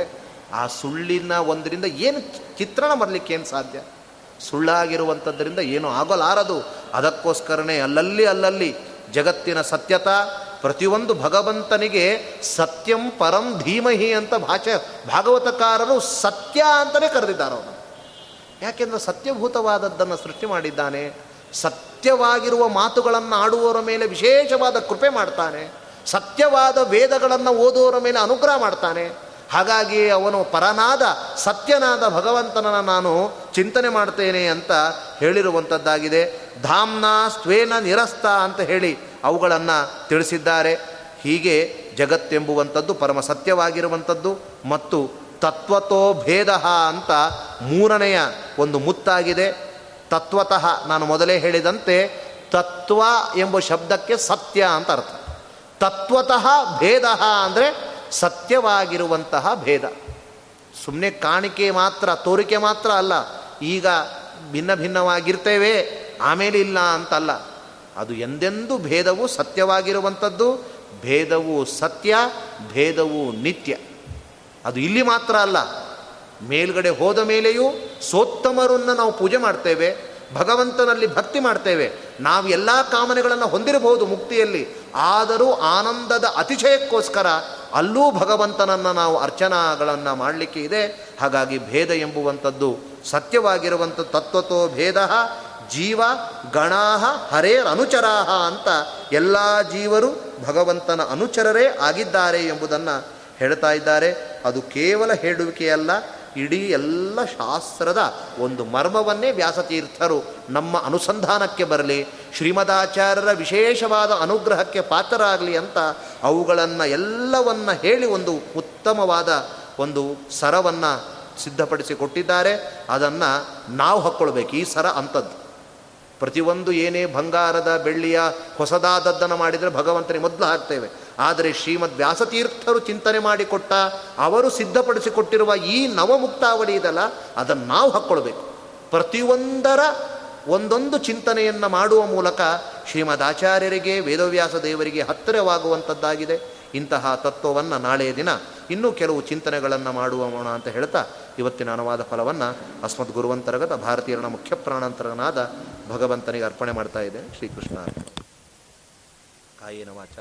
ಆ ಸುಳ್ಳಿನ ಒಂದರಿಂದ ಏನು ಚಿತ್ರಣ ಬರಲಿಕ್ಕೆ ಏನು ಸಾಧ್ಯ? ಸುಳ್ಳಾಗಿರುವಂಥದ್ದರಿಂದ ಏನು ಆಗೋಲಾರದು? ಅದಕ್ಕೋಸ್ಕರನೇ ಅಲ್ಲಲ್ಲಿ ಅಲ್ಲಲ್ಲಿ ಜಗತ್ತಿನ ಸತ್ಯತಾ, ಪ್ರತಿಯೊಂದು ಭಗವಂತನಿಗೆ ಸತ್ಯಂ ಪರಂ ಧೀಮಹಿ ಅಂತ ಭಾಷೆ, ಭಾಗವತಕಾರರು ಸತ್ಯ ಅಂತಲೇ ಕರೆದಿದ್ದಾರೆ ಅವನು. ಯಾಕೆಂದರೆ ಸತ್ಯಭೂತವಾದದ್ದನ್ನು ಸೃಷ್ಟಿ ಮಾಡಿದ್ದಾನೆ. ಸತ್ಯವಾಗಿರುವ ಮಾತುಗಳನ್ನು ಆಡುವವರ ಮೇಲೆ ವಿಶೇಷವಾದ ಕೃಪೆ ಮಾಡ್ತಾನೆ. ಸತ್ಯವಾದ ವೇದಗಳನ್ನು ಓದುವವರ ಮೇಲೆ ಅನುಗ್ರಹ ಮಾಡ್ತಾನೆ. ಹಾಗಾಗಿ ಅವನು ಪರನಾದ, ಸತ್ಯನಾದ ಭಗವಂತನನ್ನು ನಾನು ಚಿಂತನೆ ಮಾಡ್ತೇನೆ ಅಂತ ಹೇಳಿರುವಂಥದ್ದಾಗಿದೆ ಧಾಮ್ನ ಸ್ವೇನ ನಿರಸ್ತ ಅಂತ ಹೇಳಿ ಅವುಗಳನ್ನು ತಿಳಿಸಿದ್ದಾರೆ. ಹೀಗೆ ಜಗತ್ತೆಂಬುವಂಥದ್ದು ಪರಮ ಸತ್ಯವಾಗಿರುವಂಥದ್ದು ಮತ್ತು ತತ್ವತೋ ಭೇದ ಅಂತ ಮೂರನೆಯ ಒಂದು ಮುತ್ತಾಗಿದೆ. ತತ್ವತಃ ನಾನು ಮೊದಲೇ ಹೇಳಿದಂತೆ ತತ್ವ ಎಂಬ ಶಬ್ದಕ್ಕೆ ಸತ್ಯ ಅಂತ ಅರ್ಥ. ತತ್ವತಃ ಭೇದ ಅಂದರೆ ಸತ್ಯವಾಗಿರುವಂತಹ ಭೇದ. ಸುಮ್ಮನೆ ಕಾಣಿಕೆ ಮಾತ್ರ, ತೋರಿಕೆ ಮಾತ್ರ ಅಲ್ಲ. ಈಗ ಭಿನ್ನ ಭಿನ್ನವಾಗಿರ್ತೇವೆ, ಆಮೇಲೆ ಇಲ್ಲ ಅಂತಲ್ಲ. ಅದು ಎಂದೆಂದೂ ಭೇದವು ಸತ್ಯವಾಗಿರುವಂಥದ್ದು, ಭೇದವು ಸತ್ಯ, ಭೇದವು ನಿತ್ಯ. ಅದು ಇಲ್ಲಿ ಮಾತ್ರ ಅಲ್ಲ. ಮೇಲ್ಗಡೆ ಹೋದ ಮೇಲೆಯೂ ಸೋತ್ತಮರನ್ನು ನಾವು ಪೂಜೆ ಮಾಡ್ತೇವೆ, ಭಗವಂತನಲ್ಲಿ ಭಕ್ತಿ ಮಾಡ್ತೇವೆ. ನಾವು ಎಲ್ಲ ಕಾಮನೆಗಳನ್ನು ಹೊಂದಿರಬಹುದು ಮುಕ್ತಿಯಲ್ಲಿ. ಆದರೂ ಆನಂದದ ಅತಿಶಯಕ್ಕೋಸ್ಕರ ಅಲ್ಲೂ ಭಗವಂತನನ್ನು ನಾವು ಅರ್ಚನಾಗಳನ್ನು ಮಾಡಲಿಕ್ಕೆ ಇದೆ. ಹಾಗಾಗಿ ಭೇದ ಎಂಬುವಂಥದ್ದು ಸತ್ಯವಾಗಿರುವಂಥ ತತ್ವತೋ ಭೇದ ಜೀವ ಗಣಾಹ ಹರೇರ್ ಅನುಚರಾಹ ಅಂತ ಎಲ್ಲ ಜೀವರು ಭಗವಂತನ ಅನುಚರರೇ ಆಗಿದ್ದಾರೆ ಎಂಬುದನ್ನು ಹೇಳ್ತಾ ಇದ್ದಾರೆ. ಅದು ಕೇವಲ ಹೇಳುವಿಕೆಯಲ್ಲ ಇಡೀ ಎಲ್ಲ ಶಾಸ್ತ್ರದ ಒಂದು ಮರ್ಮವನ್ನೇ ವ್ಯಾಸತೀರ್ಥರು ನಮ್ಮ ಅನುಸಂಧಾನಕ್ಕೆ ಬರಲಿ, ಶ್ರೀಮದಾಚಾರ್ಯರ ವಿಶೇಷವಾದ ಅನುಗ್ರಹಕ್ಕೆ ಪಾತ್ರರಾಗಲಿ ಅಂತ ಅವುಗಳನ್ನು ಎಲ್ಲವನ್ನ ಹೇಳಿ ಒಂದು ಉತ್ತಮವಾದ ಒಂದು ಸರವನ್ನು ಸಿದ್ಧಪಡಿಸಿ ಕೊಟ್ಟಿದ್ದಾರೆ ಅದನ್ನು ನಾವು ಹಾಕ್ಕೊಳ್ಬೇಕು, ಈ ಸರ ಅಂಥದ್ದು. ಪ್ರತಿಯೊಂದು ಏನೇ ಬಂಗಾರದ ಬೆಳ್ಳಿಯ ಹೊಸದಾದದ್ದನ್ನು ಮಾಡಿದರೆ ಭಗವಂತನಿಗೆ ಮೊದಲು ಹಾಕ್ತೇವೆ. ಆದರೆ ಶ್ರೀಮದ್ ವ್ಯಾಸತೀರ್ಥರು ಚಿಂತನೆ ಮಾಡಿಕೊಟ್ಟ, ಅವರು ಸಿದ್ಧಪಡಿಸಿಕೊಟ್ಟಿರುವ ಈ ನವಮುಕ್ತಾವಳಿ ಇದಲ್ಲ, ಅದನ್ನು ನಾವು ಹಾಕ್ಕೊಳ್ಬೇಕು. ಪ್ರತಿಯೊಂದರ ಒಂದೊಂದು ಚಿಂತನೆಯನ್ನು ಮಾಡುವ ಮೂಲಕ ಶ್ರೀಮದ್ ಆಚಾರ್ಯರಿಗೆ, ವೇದವ್ಯಾಸ ದೇವರಿಗೆ ಹತ್ತಿರವಾಗುವಂಥದ್ದಾಗಿದೆ. ಇಂತಹ ತತ್ವವನ್ನು ನಾಳೆಯ ದಿನ ಇನ್ನೂ ಕೆಲವು ಚಿಂತನೆಗಳನ್ನು ಮಾಡುವೋಣ ಅಂತ ಹೇಳ್ತಾ ಇವತ್ತಿನ ಅನುವಾದ ಫಲವನ್ನು ಅಸ್ಮದ್ ಗುರುವಂತರ್ಗತ ಭಾರತೀಯರ ಮುಖ್ಯ ಪ್ರಾಣಾಂತರನಾದ ಭಗವಂತನಿಗೆ ಅರ್ಪಣೆ ಮಾಡ್ತಾ ಇದೆ ಶ್ರೀಕೃಷ್ಣ. ಕಾಯಿನ ವಾಚ